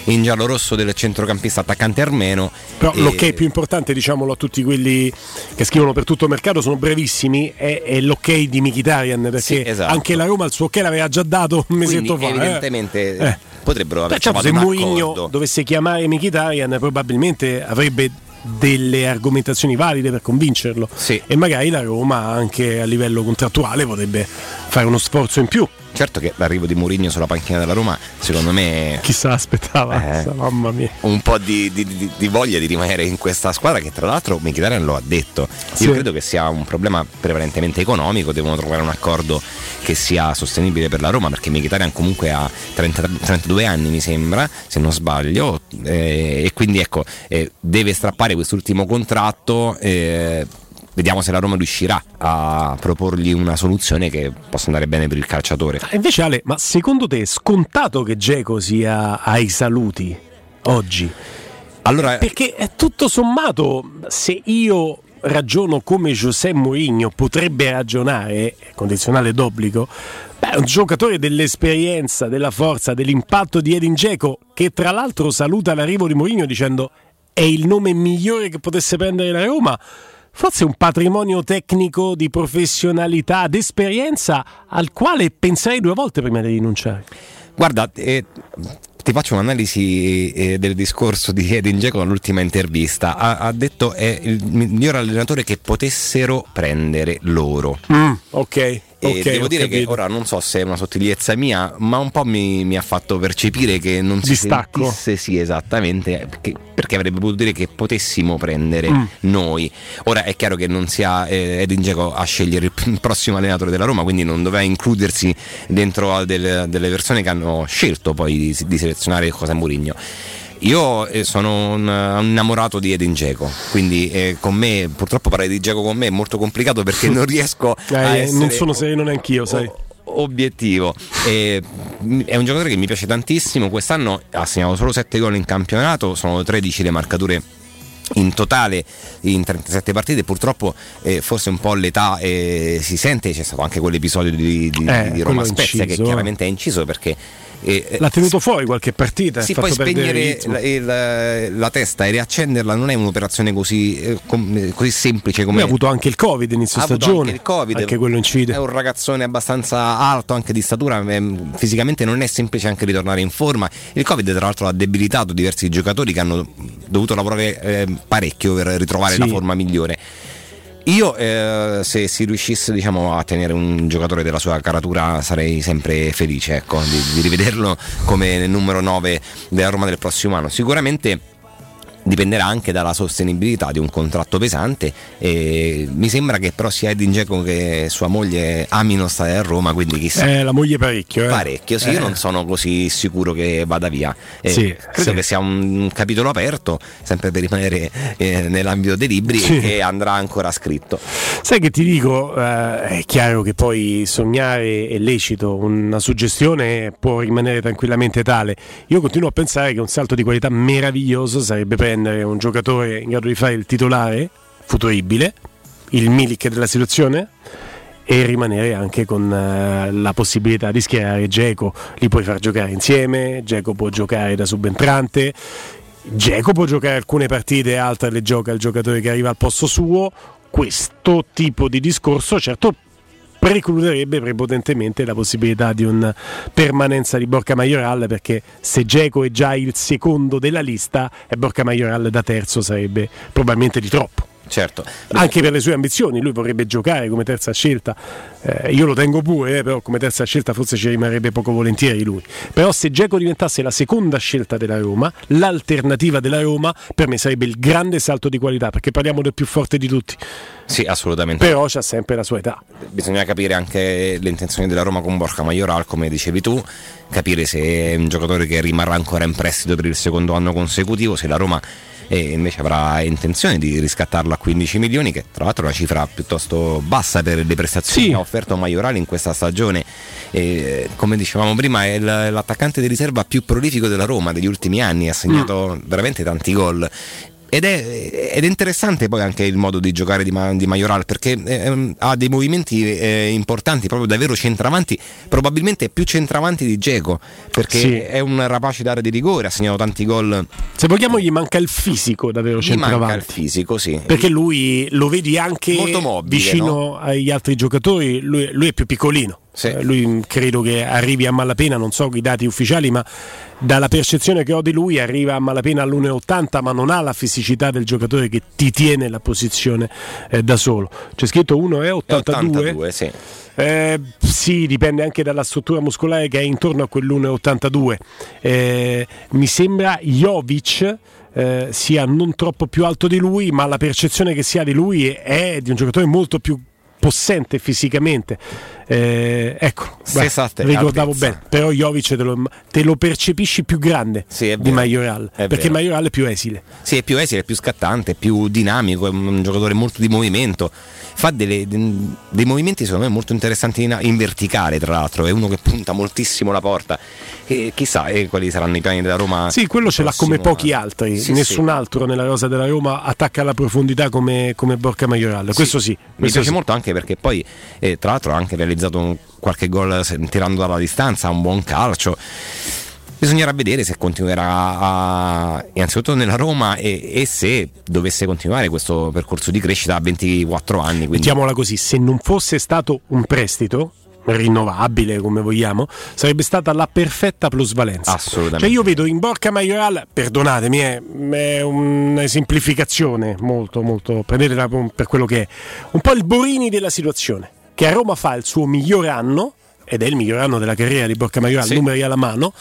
in giallo-rosso del centrocampista attaccante armeno. Però E- l'ok più importante, diciamolo a tutti quelli che scrivono per tutto il mercato, sono brevissimi, è, è l'ok di Mkhitaryan, perché Sì, esatto. anche la Roma il suo ok l'aveva già dato un mesetto Quindi, fa. eh. evidentemente Eh. potrebbero aver Diciamo, se Mourinho dovesse chiamare Mkhitaryan probabilmente avrebbe delle argomentazioni valide per convincerlo e magari la Roma anche a livello contrattuale potrebbe fare uno sforzo in più Certo che l'arrivo di Mourinho sulla panchina della Roma, secondo me. Chissà aspettava, Eh. mamma mia. Un po' di, di- di- di voglia di rimanere in questa squadra che tra l'altro Mkhitaryan lo ha detto. Sì. Io credo che sia un problema prevalentemente economico, devono trovare un accordo che sia sostenibile per la Roma perché Mkhitaryan comunque ha 30 32 anni mi sembra, se non sbaglio, eh, e quindi ecco, eh, deve strappare quest'ultimo contratto. Vediamo se la Roma riuscirà a proporgli una soluzione che possa andare bene per il calciatore. E Invece Ale, ma secondo te è scontato che Geco sia ai saluti oggi? Allora, Perché è tutto sommato, se io ragiono come José Mourinho potrebbe ragionare, condizionale d'obbligo, beh, è un giocatore dell'esperienza, della forza, dell'impatto di Edin Dzeko, che tra l'altro saluta l'arrivo di Mourinho dicendo è il nome migliore che potesse prendere la Roma. Forse un patrimonio tecnico di professionalità, d'esperienza al quale penserei due volte prima di rinunciare. Guarda, eh, ti faccio un'analisi eh, del discorso di Edin Dzeko all'ultima intervista. Ha, ha detto è il miglior allenatore che potessero prendere loro. ok. E ok, devo dire che capito. ora non so se è una sottigliezza mia, ma un po' mi, mi ha fatto percepire che non si Distacco. sentisse sì esattamente, perché, perché avrebbe potuto dire che potessimo prendere Mm. noi. Ora è chiaro che non sia eh, Edin Dzeko a scegliere il, il prossimo allenatore della Roma, quindi non doveva includersi dentro a delle, delle persone che hanno scelto poi di, di selezionare José Mourinho. Io eh, sono un, un innamorato di Edin Dzeko, quindi eh, con me, purtroppo parlare di Dzeko con me è molto complicato perché non riesco a Eh, non sono sereno neanch'io, sai. obiettivo. E, mh, è un giocatore che mi piace tantissimo. Quest'anno ha segnato solo 7 gol in campionato, sono 13 le marcature. In totale in 37 partite, purtroppo eh, forse un po' l'età eh, si sente. C'è stato anche quell'episodio di, di- Eh, di Roma Spezia che inciso, eh. chiaramente è inciso perché E, L'ha tenuto fuori qualche partita. Sì, poi spegnere la, il- la testa e riaccenderla non è un'operazione così, eh, com- così semplice come Lui ha avuto anche il Covid inizio Ha stagione. anche il Covid. Anche quello incide. È un ragazzone abbastanza alto, anche di statura, ehm, fisicamente non è semplice anche ritornare in forma. Il Covid, tra l'altro, ha debilitato diversi giocatori che hanno dovuto lavorare ehm, parecchio per ritrovare Sì. la forma migliore. Io, eh, se si riuscisse diciamo, a tenere un giocatore della sua caratura, sarei sempre felice ecco, di, di rivederlo come numero 9 della Roma del prossimo anno. Sicuramente dipenderà anche dalla sostenibilità di un contratto pesante e mi sembra che però sia Edin Dzeko che sua moglie amino stare a Roma quindi chissà Eh, la moglie parecchio. Eh. parecchio sì io Eh. non sono così sicuro che vada via Eh, Sì, credo sì. che sia un capitolo aperto sempre per rimanere eh, nell'ambito dei libri Sì. e che andrà ancora scritto Sai che ti dico, eh, è chiaro che poi sognare è lecito, una suggestione può rimanere tranquillamente tale. Io continuo a pensare che un salto di qualità meraviglioso sarebbe prendere un giocatore in grado di fare il titolare, futuribile, il Milik della situazione e rimanere anche con eh, la possibilità di schierare Geco, li puoi far giocare insieme, Geco può giocare da subentrante, Geco può giocare alcune partite altre le gioca il giocatore che arriva al posto suo. Questo tipo di discorso, certo, precluderebbe prepotentemente la possibilità di una permanenza di Borca Majoral perché se Geco è già il secondo della lista e Borca Majoral da terzo sarebbe probabilmente di troppo certo. Anche per le sue ambizioni lui vorrebbe giocare come terza scelta. Eh, io lo tengo pure eh, però come terza scelta forse ci rimarrebbe poco volentieri lui. Però se Geco diventasse la seconda scelta della Roma l'alternativa della Roma per me sarebbe il grande salto di qualità perché parliamo del più forte di tutti. Sì assolutamente. Però c'ha sempre la sua età. Bisogna capire anche le intenzioni della Roma con Borca Majoral come dicevi tu. Capire se è un giocatore che rimarrà ancora in prestito per il secondo anno consecutivo se la Roma eh, invece avrà intenzione di riscattarlo a 15 milioni che tra l'altro è una cifra piuttosto bassa per le prestazioni che ha offerto Majoral in questa stagione. E, come dicevamo prima è l'attaccante di riserva più prolifico della Roma degli ultimi anni ha segnato veramente tanti gol ed è, ed è interessante poi anche il modo di giocare di, Ma- di Majoral perché ehm, ha dei movimenti eh, importanti, proprio davvero centravanti, probabilmente più centravanti di Geco perché Sì. è un rapace d'area di rigore, ha segnato tanti gol. se vogliamo gli manca il fisico davvero Gli manca il centravanti fisico, sì. perché lui lo vedi anche mobile, vicino no? agli altri giocatori lui, lui è più piccolino Eh, lui mh, credo che arrivi a malapena non so i dati ufficiali ma dalla percezione che ho di lui arriva a malapena all'1,80 ma non ha la fisicità del giocatore che ti tiene la posizione eh, da solo c'è scritto 1,82 82, sì. Eh, sì, dipende anche dalla struttura muscolare che è intorno a quell'1,82. Eh, mi sembra Jovic eh, sia non troppo più alto di lui, ma la percezione che si ha di lui è di un giocatore molto più possente fisicamente. Eh, ecco, Stessa guarda, ricordavo altezza. bene, però Jovic te lo, te lo percepisci più grande Sì, di È perché vero. Majoral è più esile. Sì, è più esile, è più scattante, è più dinamico, è un giocatore molto di movimento. Fa delle- dei movimenti secondo me molto interessanti in, in verticale, tra l'altro, è uno che punta moltissimo la porta. E chissà eh, quali saranno i piani della Roma. Sì, quello ce l'ha come pochi altri. Sì, Nessun sì. altro nella rosa della Roma attacca alla profondità come, come Borca Majoral. Questo sì. Mi questo piace sì. molto anche perché poi, eh, tra l'altro, anche realizzato un- qualche gol tirando dalla distanza, un buon calcio. Bisognerà vedere se continuerà a, innanzitutto nella Roma e, e se dovesse continuare questo percorso di crescita a 24 anni. Quindi Mettiamola così: se non fosse stato un prestito rinnovabile come vogliamo sarebbe stata la perfetta plusvalenza Assolutamente. cioè io vedo in Borca Majoral perdonatemi è, è un'esemplificazione molto molto prendetela per quello che è un po' il Borini della situazione che a Roma fa il suo miglior anno ed è il miglior anno della carriera di Borca Majoral, Sì. numeri alla mano,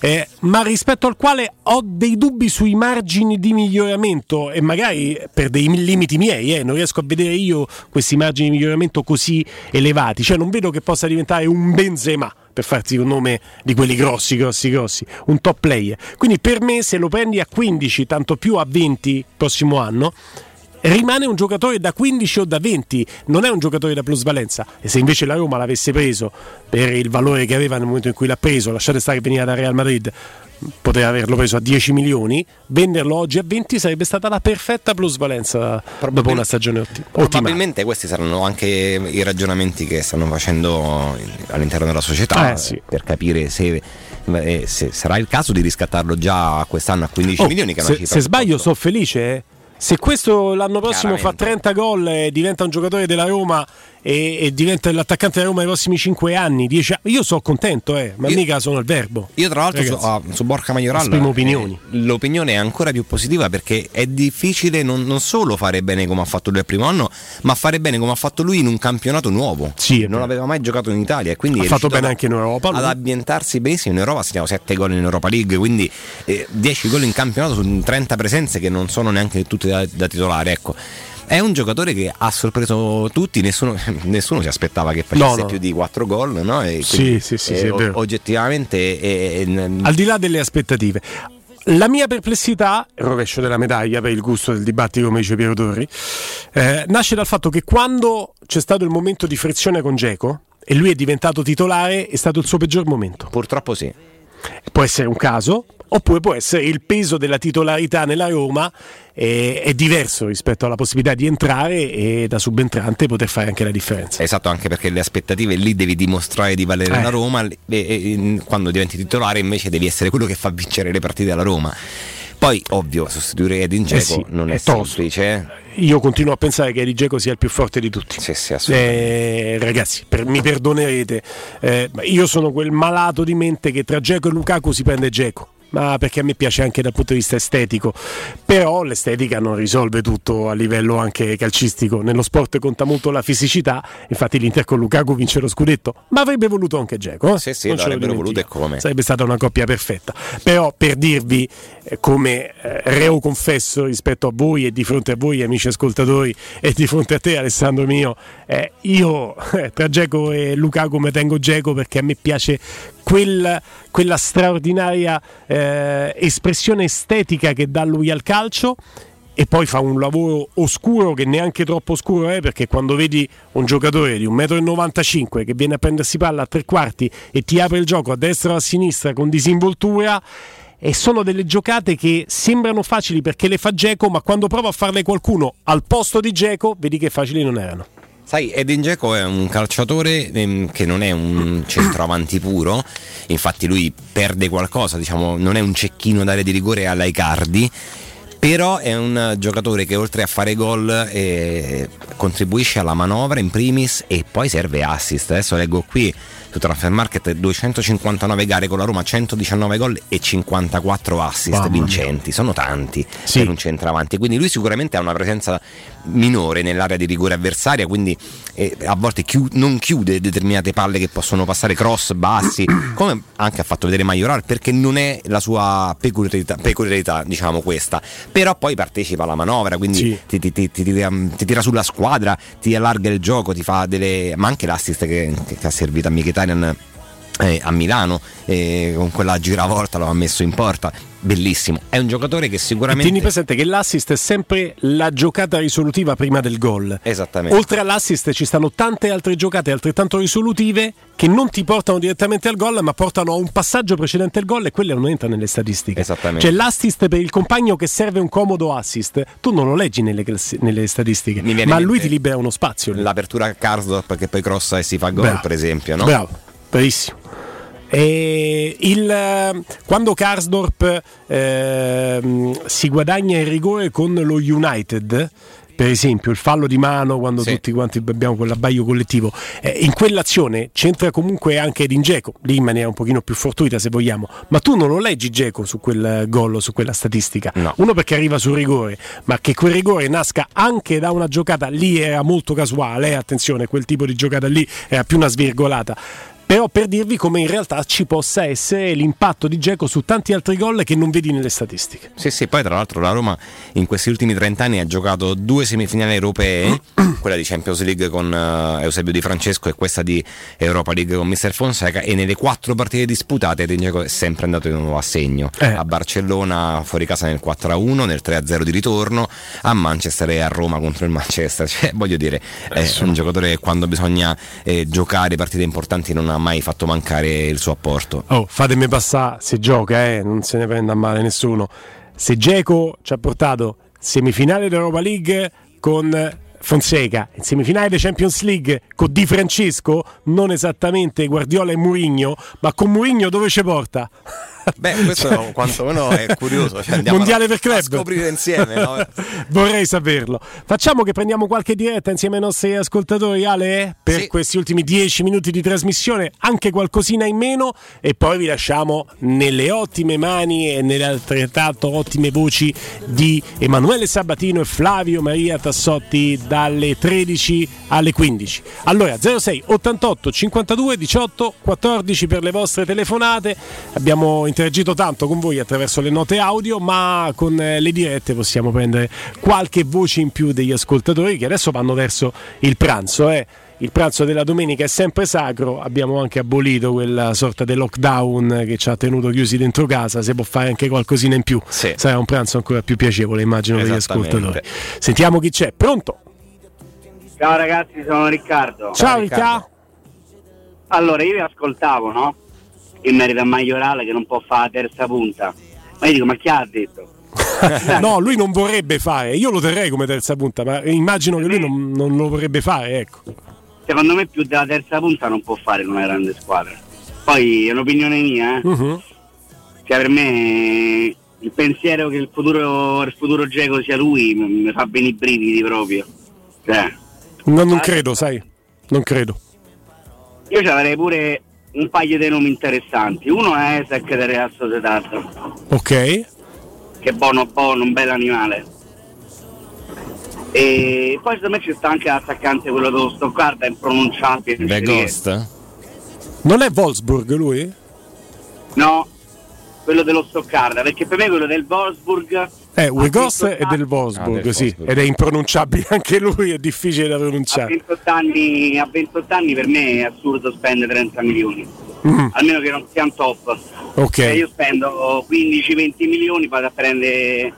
eh, ma rispetto al quale ho dei dubbi sui margini di miglioramento e magari per dei limiti miei, eh, non riesco a vedere io questi margini di miglioramento così elevati, cioè non vedo che possa diventare un Benzema per farti un nome di quelli grossi, grossi, grossi, un top player. Quindi per me se lo prendi a 15, tanto più a 20 prossimo anno, rimane un giocatore da 15 o da 20, non è un giocatore da plusvalenza. E se invece la Roma l'avesse preso per il valore che aveva nel momento in cui l'ha preso, lasciate stare che veniva da Real Madrid, poteva averlo preso a 10 milioni, venderlo oggi a 20 sarebbe stata la perfetta plusvalenza dopo una stagione otti- ottimale. Probabilmente questi saranno anche i ragionamenti che stanno facendo all'interno della società Eh, sì. per capire se eh, se- sarà il caso di riscattarlo già quest'anno a 15 Oh, milioni se, se sbaglio, sono felice. eh. Se questo l'anno prossimo fa 30 gol e diventa un giocatore della Roma e, e diventa l'attaccante della Roma nei prossimi 5 anni, 10 anni, io sono contento, eh, ma mica sono il verbo. Io tra l'altro su, Ragazzi, ah, su Borca Majoral eh, l'opinione è ancora più positiva perché è difficile non, non solo fare bene come ha fatto lui al primo anno, ma fare bene come ha fatto lui in un campionato nuovo. non aveva mai giocato in Italia e quindi Ha fatto bene anche in Europa. lui. Ad ambientarsi benissimo in Europa, segniamo 7 gol in Europa League, quindi eh, 10 gol in campionato su 30 presenze che non sono neanche tutte da, da titolare. Ecco. È un giocatore che ha sorpreso tutti, nessuno, nessuno si aspettava che facesse No, no. più di 4 gol, no? E Sì, quindi, sì, sì, eh, sì, è o- vero. oggettivamente è- è- Al di là delle aspettative. La mia perplessità, il rovescio della medaglia per il gusto del dibattito come dice Piero Torri, eh, nasce dal fatto che quando c'è stato il momento di frizione con Geco e lui è diventato titolare, è stato il suo peggior momento. Purtroppo sì. Può essere un caso, oppure può essere il peso della titolarità nella Roma eh, è diverso rispetto alla possibilità di entrare e da subentrante poter fare anche la differenza. Esatto, anche perché le aspettative lì devi dimostrare di valere Eh. la Roma e, e- quando diventi titolare invece devi essere quello che fa vincere le partite alla Roma. Poi, ovvio, sostituire Edin Dzeko Eh sì, non è, è semplice. eh. Io continuo a pensare che Eddie Dzeko sia il più forte di tutti. Sì, sì. Eh, ragazzi, per- mi perdonerete, eh, io sono quel malato di mente che tra Dzeko e Lukaku si prende Dzeko. Ma perché a me piace anche dal punto di vista estetico, però l'estetica non risolve tutto a livello anche calcistico. Nello sport conta molto la fisicità, infatti l'Inter con Lukaku vince lo scudetto, ma avrebbe voluto anche Dzeko. eh? Sì, sì, Non ce l'avrebbero voluto e come. Sarebbe stata una coppia perfetta. Però per dirvi come eh, reo confesso rispetto a voi e di fronte a voi amici ascoltatori e di fronte a te Alessandro mio, eh, io eh, tra Geco e Lukaku mi tengo Geco perché a me piace quel- quella straordinaria eh, espressione estetica che dà lui al calcio e poi fa un lavoro oscuro che neanche troppo oscuro è perché quando vedi un giocatore di 1,95 m che viene a prendersi palla a tre quarti e ti apre il gioco a destra o a sinistra con disinvoltura e sono delle giocate che sembrano facili perché le fa Geco ma quando prova a farle qualcuno al posto di Geco vedi che facili non erano Sai, Edin Dzeko è un calciatore ehm, che non è un centroavanti puro, infatti lui perde qualcosa, diciamo, non è un cecchino d'area di rigore alla Icardi, però è un giocatore che oltre a fare gol eh, contribuisce alla manovra in primis e poi serve assist. Adesso leggo qui su Transfer Market 259 gare con la Roma, 119 gol e 54 assist Mamma mia. vincenti, sono tanti per un centravanti, quindi lui sicuramente ha una presenza minore nell'area di rigore avversaria, quindi eh, a volte chiu- non chiude determinate palle che possono passare cross bassi, come anche ha fatto vedere Majoral, perché non è la sua peculiarità, peculiarità, diciamo questa, però poi partecipa alla manovra, quindi Sì. ti, ti- ti- ti tira, ti tira sulla squadra, ti allarga il gioco, ti fa delle... ma anche l'assist che, che ha servito a Mkhitaryan eh, a Milano eh, con quella giravolta lo ha messo in porta bellissimo è un giocatore che e sicuramente tieni presente che l'assist è sempre la giocata risolutiva prima del gol esattamente Oltre all'assist ci stanno tante altre giocate altrettanto risolutive che non ti portano direttamente al gol ma portano a un passaggio precedente al gol e quelle non entrano nelle statistiche. Esattamente. Cioè l'assist per il compagno che serve un comodo assist, tu non lo leggi nelle, classi- nelle statistiche, ma lui ti libera uno spazio. l'apertura a Karsdorp che poi crossa e si fa gol Bravo. per esempio no? Bravo, bravissimo. Il, eh, quando Karsdorp ehm, si guadagna il rigore con lo United, per esempio il fallo di mano quando Sì. tutti quanti abbiamo quell'abbaio collettivo, eh, in quell'azione c'entra comunque anche Edin Dzeko, lì in maniera un pochino più fortuita se vogliamo, ma tu non lo leggi Dzeko su quel gol su quella statistica. Uno perché arriva sul rigore, ma che quel rigore nasca anche da una giocata lì era molto casuale, eh, attenzione, quel tipo di giocata lì era più una svirgolata. Però per dirvi come in realtà ci possa essere l'impatto di Dzeko su tanti altri gol che non vedi nelle statistiche. Sì, sì, poi tra l'altro la Roma in questi ultimi 30 anni ha giocato due semifinali europee, quella di Champions League con eh, Eusebio Di Francesco e questa di Europa League con Mister Fonseca e nelle quattro partite disputate Edin Dzeko è sempre andato di nuovo a segno. Eh. A Barcellona fuori casa nel 4-1, nel 3-0 di ritorno, a Manchester e a Roma contro il Manchester. Cioè, voglio dire, è un giocatore che quando bisogna eh, giocare partite importanti non ha mai fatto mancare il suo apporto. Oh, fatemi passare, se gioca, eh, non se ne prenda male nessuno. Se Geco ci ha portato semifinale d'Europa League con Fonseca, in semifinale di Champions League con Di Francesco, non esattamente Guardiola e Mourinho, ma con Mourinho dove ci porta? Beh, questo Cioè- quantomeno è curioso. Cioè andiamo Mondiale a, per club. a scoprire insieme. no? Vorrei saperlo. Facciamo che prendiamo qualche diretta insieme ai nostri ascoltatori, Ale, per questi ultimi dieci minuti di trasmissione, anche qualcosina in meno, e poi vi lasciamo nelle ottime mani e nelle altrettanto ottime voci di Emanuele Sabatino e Flavio Maria Tassotti dalle 13 alle 15. Allora 06 88 52 18 14 per le vostre telefonate. Abbiamo interagito tanto con voi attraverso le note audio, ma con eh, le dirette possiamo prendere qualche voce in più degli ascoltatori che adesso vanno verso il pranzo. Eh. Il pranzo della domenica è sempre sacro, abbiamo anche abolito quella sorta di lockdown che ci ha tenuto chiusi dentro casa, si può fare anche qualcosina in più. Sarà un pranzo ancora più piacevole, immagino, per gli ascoltatori. Sentiamo chi c'è. Pronto? Ciao ragazzi, sono Riccardo. Ciao, Ricca. Allora, io vi ascoltavo, no? In merito a Maiorale che non può fare la terza punta. Ma io dico, ma chi ha detto? no, lui non vorrebbe fare, io lo terrei come terza punta, ma immagino che lui non, non lo vorrebbe fare, ecco. Secondo me più della terza punta non può fare in una grande squadra. Poi è un'opinione mia, eh? Mhm. Cioè per me il pensiero che il futuro, il futuro Geco sia lui mi fa bene i brividi proprio. Cioè, No, non credo, sai, non credo. io ci avrei pure un paio di nomi interessanti. Uno è Esec del Real Sociedad. Ok? che buono buono, un bel animale. E poi secondo me ci sta anche l'attaccante quello dello Stoccarda, è impronunciabile. Ci Ghost? Non è Wolfsburg lui? No, quello dello Stoccarda, perché per me quello del Wolfsburg Eh, Wegos vinto è del Wolfsburg, Ah, del sì, Wolfsburg. ed è impronunciabile anche lui, è difficile da a pronunciare. 28 anni, a 28 anni per me è assurdo spendere 30 milioni, Mm, almeno che non sia un top. ok. Cioè, io spendo 15-20 milioni, vado a prendere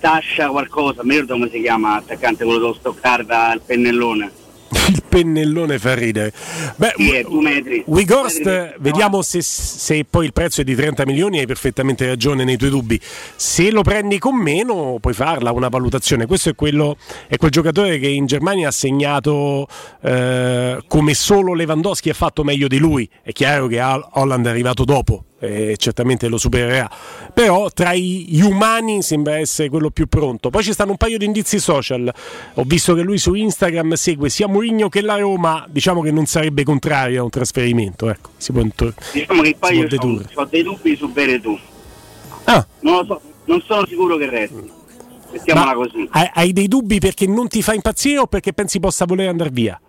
Sasha qualcosa, mi ricordo come si chiama, attaccante quello dello Stoccarda, il pennellone. Il pennellone fa ridere. Beh, Sì. Wigorst, metri. vediamo se, se poi il prezzo è di 30 milioni, hai perfettamente ragione nei tuoi dubbi. Se lo prendi con meno, puoi farla una valutazione. Questo è, quello, è quel giocatore che in Germania ha segnato eh, come solo Lewandowski ha fatto meglio di lui. È chiaro che Hol- Holland è arrivato dopo. E certamente lo supererà, però tra gli umani sembra essere quello più pronto. Poi ci stanno un paio di indizi social. Ho visto che lui su Instagram segue sia Mourinho che la Roma. Diciamo che non sarebbe contrario a un trasferimento. Ecco, si può, intro- Diciamo che poi io ho dei dubbi su Veretù. Ah. Non so, non sono sicuro che resti. Mettiamola Ma così. hai, hai dei dubbi perché non ti fa impazzire o perché pensi possa voler andare via?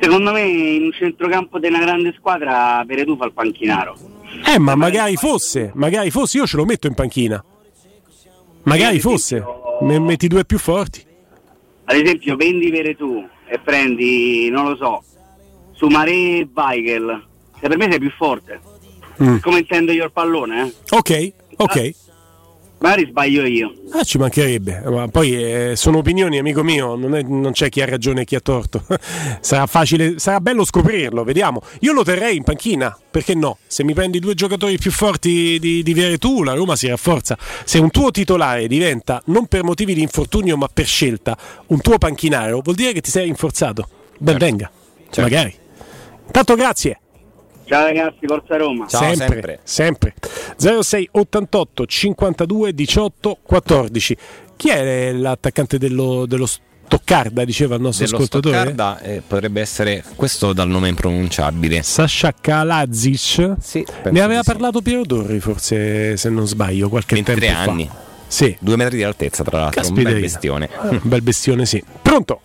Secondo me in un centrocampo di una grande squadra Veretù fa il panchinaro. Eh, ma magari fosse, magari fosse, io ce lo metto in panchina. Magari fosse, ne metti due più forti. Ad esempio vendi Veretù e prendi, non lo so, Sumaré e Weigel. Se per me sei più forte. Mm. Come intendo io il pallone, eh? Ok, ok. Magari sbaglio io. Ah, ci mancherebbe, ma poi eh, sono opinioni, amico mio, non, è- non c'è chi ha ragione e chi ha torto. sarà facile, sarà bello scoprirlo, vediamo. Io lo terrei in panchina, perché no? Se mi prendi due giocatori più forti di, di Veretù, la Roma si rafforza. Se un tuo titolare diventa, non per motivi di infortunio, ma per scelta, un tuo panchinaro, vuol dire che ti sei rinforzato. Ben venga, magari. Intanto grazie. Ciao ragazzi, Forza Roma. sempre, sempre. 06 88 52 18 14. Chi è l'attaccante dello, dello Stoccarda? Diceva il nostro Dello ascoltatore. Stoccarda eh, potrebbe essere questo dal nome impronunciabile. Sasha Kalazic? Sì, Ne aveva parlato Piero Torri, forse se non sbaglio, qualche 23 tempo fa. anni. Sì. Due metri di altezza, tra l'altro. Un bel io. bestione. Un bel bestione, sì. Pronto?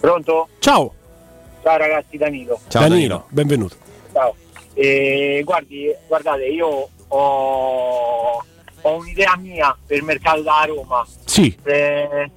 Pronto? Ciao. Ciao ragazzi, Danilo. Danilo, benvenuto. Ciao. Eh, guardi, guardate, io ho, ho un'idea mia per il mercato da Roma. Sì. Eh,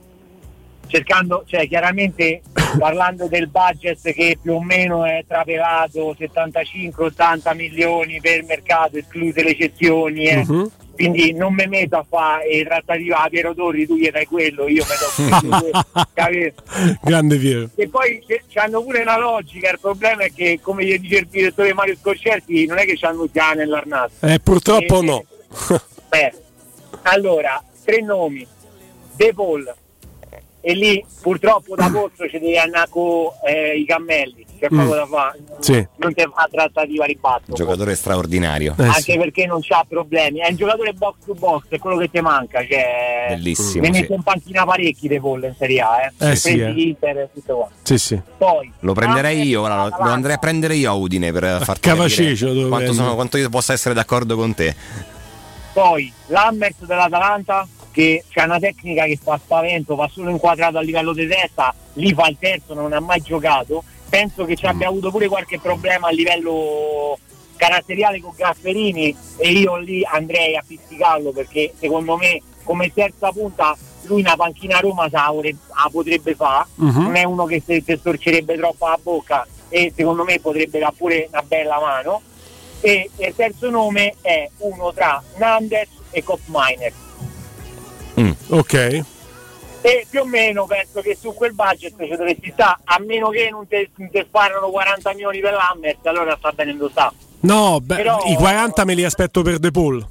cercando, cioè chiaramente parlando del budget che più o meno è trapelato 75-80 milioni per il mercato, escluse le eccezioni. eh. Mhm. Quindi non mi metto a fare trattativa a Piero Torri, tu gli dai quello, io quello, capito? Grande Piero. E poi hanno pure una logica, il problema è che come gli dice il direttore Mario Scorcerti non è che hanno il cane nell'arnato. Eh, purtroppo Eh, no. Beh, allora, tre nomi, De Paul, e lì purtroppo da pozzo ci devi andare con eh, i cammelli, c'è Mm. poco da fare, Sì. non ti fa trattativa ribatto. Giocatore straordinario. Eh, anche perché non c'ha problemi, è un giocatore box to box, è quello che ti manca, cioè Bellissimo, ne sì. mette in panchina parecchi dei Paul in Serie A, eh. Eh, sì, eh. l'Inter e tutto qua. Sì, sì. Poi Lo prenderei io, ora, lo, lo andrei a prendere io a Udine per farti capire quanto, sono- quanto io possa essere d'accordo con te. Poi l'Hammers dell'Atalanta che c'ha una tecnica che fa spavento, va solo inquadrato a livello di testa, lì fa il terzo, non ha mai giocato. Penso che ci abbia avuto pure qualche problema a livello caratteriale con Gasperini e io lì andrei a pizzicarlo perché secondo me come terza punta lui una panchina a Roma sa, la potrebbe fare, Mhm. non è uno che si storcerebbe troppo la bocca e secondo me potrebbe dare pure una bella mano e il terzo nome è uno tra Nandes e Cop Miner Ok. e più o meno penso che su quel budget ci dovresti stare a meno che non ti sparano 40 milioni per l'Hammers allora sta bene sta No, beh, Però- i 40 me li aspetto per De Paul.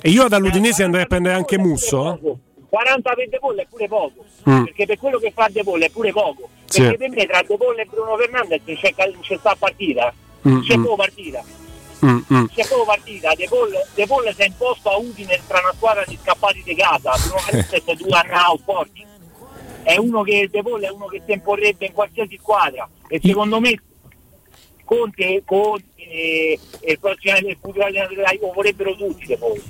E io dall'Udinese andrei a prendere anche Musso. eh. 40 per De Paul è pure poco Mm. perché per quello che fa De Paul è pure poco Sì. perché per me tra De Paul e Bruno Fernandez c'è, c'è sta partita Mm, c'è mm. proprio partita Mm, mm. c'è proprio partita De Paul, De Paul si è imposto a Udine tra una squadra di scappati di casa Fernandez due anni out forti è uno che De Paul è uno che si imporrebbe in qualsiasi squadra e secondo me Conte, Conte e, e il prossimo il futuro allenatore lo vorrebbero tutti De Paul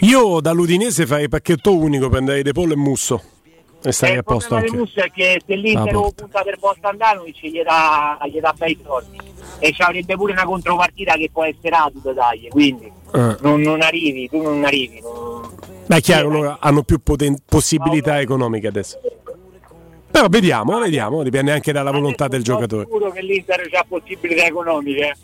Io dall'Udinese farei pacchetto unico, prenderei De Paul e Musso. E starei Eh, a posto il problema anche. Musso è che se l'Inter Ah, lo porta. punta per Bostandanovic gli dà, gli dà bei soldi e ci avrebbe pure una contropartita che può essere Adu dai quindi Eh. non, non arrivi tu non arrivi non- Beh, è chiaro, loro hanno più poten- possibilità economiche adesso. Però vediamo, vediamo, dipende anche dalla volontà del giocatore. sicuro che l'Inter ha possibilità economiche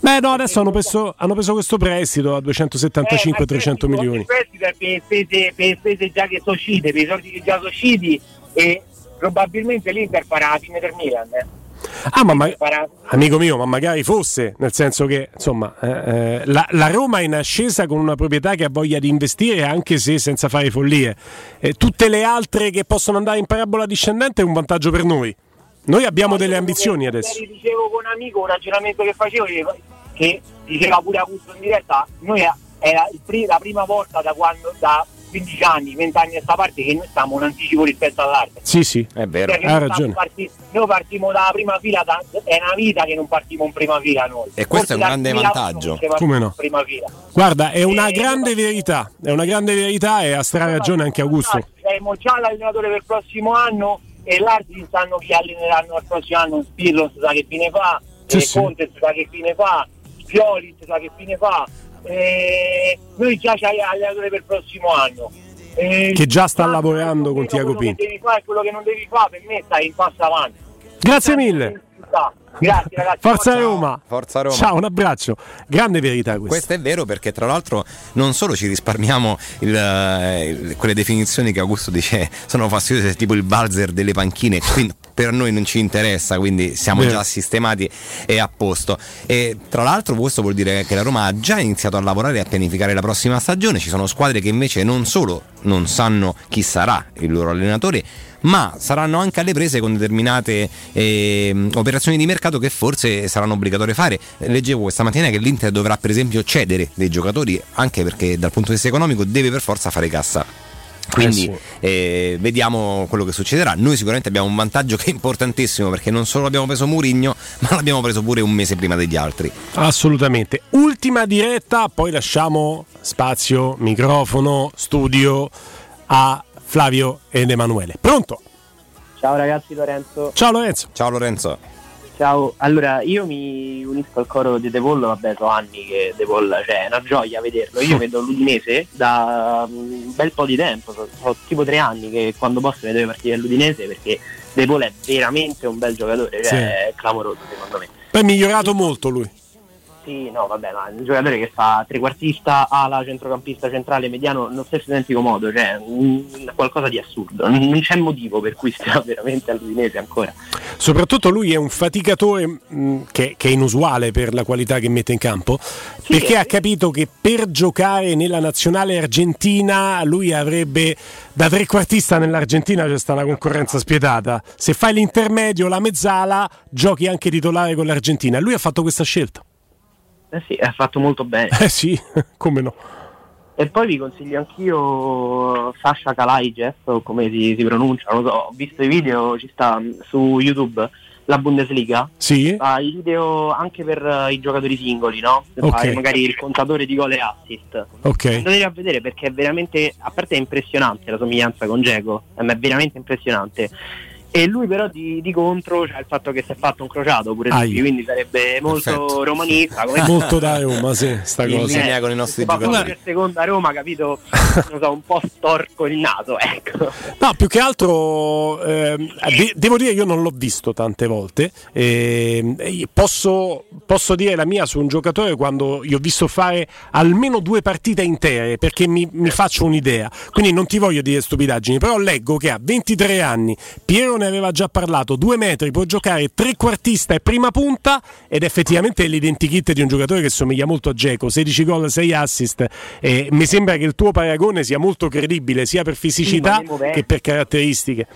Beh, no, adesso hanno preso, hanno preso questo prestito a 275-300 milioni. il prestito è per spese, per spese già che sono uscite per i soldi che già sono usciti e probabilmente l'Inter farà la fine del Milan eh. Ah, ma ma- amico mio, ma magari fosse, nel senso che insomma, eh, eh, la, la Roma è in ascesa con una proprietà che ha voglia di investire, anche se senza fare follie. Eh, tutte le altre che possono andare in parabola discendente è un vantaggio per noi. Noi abbiamo delle ambizioni adesso. Ieri dicevo con un amico un ragionamento che facevo che- diceva pure Augusto in diretta noi il pri- la prima volta da quando da 15 anni 20 anni a questa parte che noi stiamo un anticipo rispetto all'altro Sì, sì, è vero. Cioè Ha noi ragione. parti- noi partiamo dalla prima fila da- è una vita che non partiamo in prima fila noi E questo è un Forse grande dal 2001 vantaggio. Come no? in prima fila Guarda, è Eh, una grande verità, è una grande verità e ha stra ragione anche Augusto. Siamo già l'allenatore per il prossimo anno e l'Ardi sanno chi alleneranno il prossimo anno Spirlo si sa che fine fa Sì, eh, sì. Conte si sa che fine fa Pioli si sa che fine fa eh, noi già c'hai l'allenatore per il prossimo anno Eh, Che già sta lavorando con Tiago quello che Pinto. devi fare e quello che non devi fare per me stai in passo avanti Grazie mille. grazie ragazzi Forza Roma. Forza Roma. Ciao, un abbraccio. Grande verità questa. Questo è vero perché tra l'altro non solo ci risparmiamo il, eh, il- quelle definizioni che Augusto dice sono fastidiose, tipo il valzer delle panchine, quindi per noi non ci interessa, quindi siamo Vero. già sistemati e a posto. E tra l'altro questo vuol dire che la Roma ha già iniziato a lavorare e a pianificare la prossima stagione, ci sono squadre che invece non solo non sanno chi sarà il loro allenatore, ma saranno anche alle prese con determinate ehm, operazioni di mercato che forse saranno obbligatorie fare. Leggevo questa mattina che l'Inter dovrà per esempio cedere dei giocatori anche perché dal punto di vista economico deve per forza fare cassa. Quindi Eh sì. eh, vediamo quello che succederà. Noi sicuramente abbiamo un vantaggio che è importantissimo perché non solo abbiamo preso Murigno, ma l'abbiamo preso pure un mese prima degli altri. Assolutamente. Ultima diretta, poi lasciamo spazio, microfono, studio a Flavio ed Emanuele. Pronto? Ciao ragazzi Lorenzo. Ciao Lorenzo. Ciao Lorenzo. Ciao, allora io mi unisco al coro di De Paul, vabbè so anni che De Paul, cioè è una gioia vederlo, io vedo l'Udinese da mm, un bel po' di tempo, so, so tipo tre anni che quando posso vedo le partite dell'Udinese perché De Paul è veramente un bel giocatore, cioè Sì. è clamoroso secondo me. Poi è migliorato molto lui. Sì, no, vabbè, ma un giocatore che fa trequartista, ala, centrocampista centrale, mediano, nello stesso identico modo, cioè mm, qualcosa di assurdo. Non non c'è motivo per cui stia veramente all'Udinese ancora. Soprattutto lui è un faticatore mh, che, che è inusuale per la qualità che mette in campo, perché ha capito che per giocare nella nazionale argentina lui avrebbe da trequartista nell'Argentina c'è sta una concorrenza spietata. Se fai l'intermedio, la mezzala, giochi anche titolare con l'Argentina. Lui ha fatto questa scelta. Eh sì, ha fatto molto bene. Eh sì, come no. E poi vi consiglio anch'io Sasha Kalaijev, o come si, si pronuncia, non lo so, ho visto i video, ci sta su YouTube, la Bundesliga. Sì. Fa i video anche per eh, i giocatori singoli, no? Se Ok. fai magari il contatore di gol e assist. Ok. Andatevi a vedere perché è veramente, a parte è impressionante la somiglianza con Geco, è veramente impressionante. E lui però di, di contro c'è il fatto che si è fatto un crociato pure lui, quindi sarebbe molto Perfetto. romanista. Come Molto da Roma, sì, sta in cosa. linea con i nostri giocatori. per seconda Roma, capito? non so, un po' storco il naso, ecco. No, più che altro ehm, de- devo dire io non l'ho visto tante volte. ehm, e posso, posso dire la mia su un giocatore quando gli ho visto fare almeno due partite intere perché mi, mi faccio un'idea. Quindi non ti voglio dire stupidaggini, però leggo che a 23 anni Piero aveva già parlato, due metri, può giocare trequartista e prima punta ed effettivamente è l'identikit di un giocatore che somiglia molto a Geco, 16 gol, 6 assist. E mi sembra che il tuo paragone sia molto credibile sia per fisicità Sì, che per caratteristiche.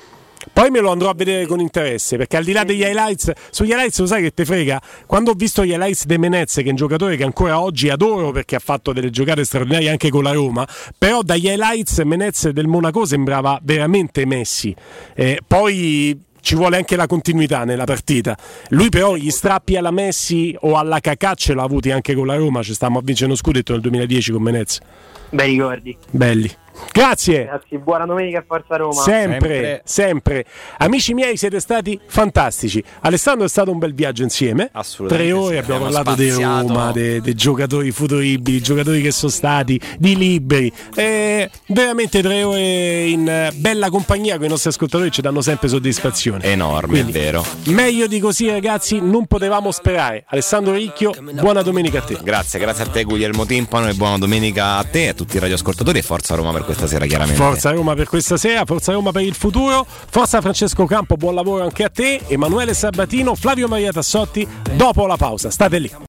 Poi me lo andrò a vedere con interesse perché al di là degli highlights, sugli highlights lo sai che te frega. Quando ho visto gli highlights di Menez, che è un giocatore che ancora oggi adoro perché ha fatto delle giocate straordinarie anche con la Roma, però dagli highlights Menez del Monaco sembrava veramente Messi. Eh, poi ci vuole anche la continuità nella partita. Lui però gli strappi alla Messi o alla Cacà ce l'ha avuti anche con la Roma, ci stavamo a vincere uno scudetto nel 2010 con Menez. Bei ricordi. Belli. Grazie. Grazie, buona domenica e forza Roma. Sempre, sempre, Amici miei, siete stati fantastici. Alessandro è stato un bel viaggio insieme. Assolutamente Tre ore sì, abbiamo parlato di. Roma, dei, giocatori futuribili, giocatori che sono stati, di liberi. E veramente tre ore in bella compagnia con i nostri ascoltatori ci danno sempre soddisfazione. Enorme, Quindi, è vero. Meglio di così, ragazzi, non potevamo sperare. Alessandro Ricchio, buona domenica a te. Grazie, grazie a te Guglielmo Timpano e buona domenica a te e a tutti i radioascoltatori e forza Roma per questa sera chiaramente. Forza Roma per questa sera, Forza Roma per il futuro, Forza Francesco Campo, buon lavoro anche a te, Emanuele Sabatino, Flavio Maria Tassotti, dopo la pausa, state lì.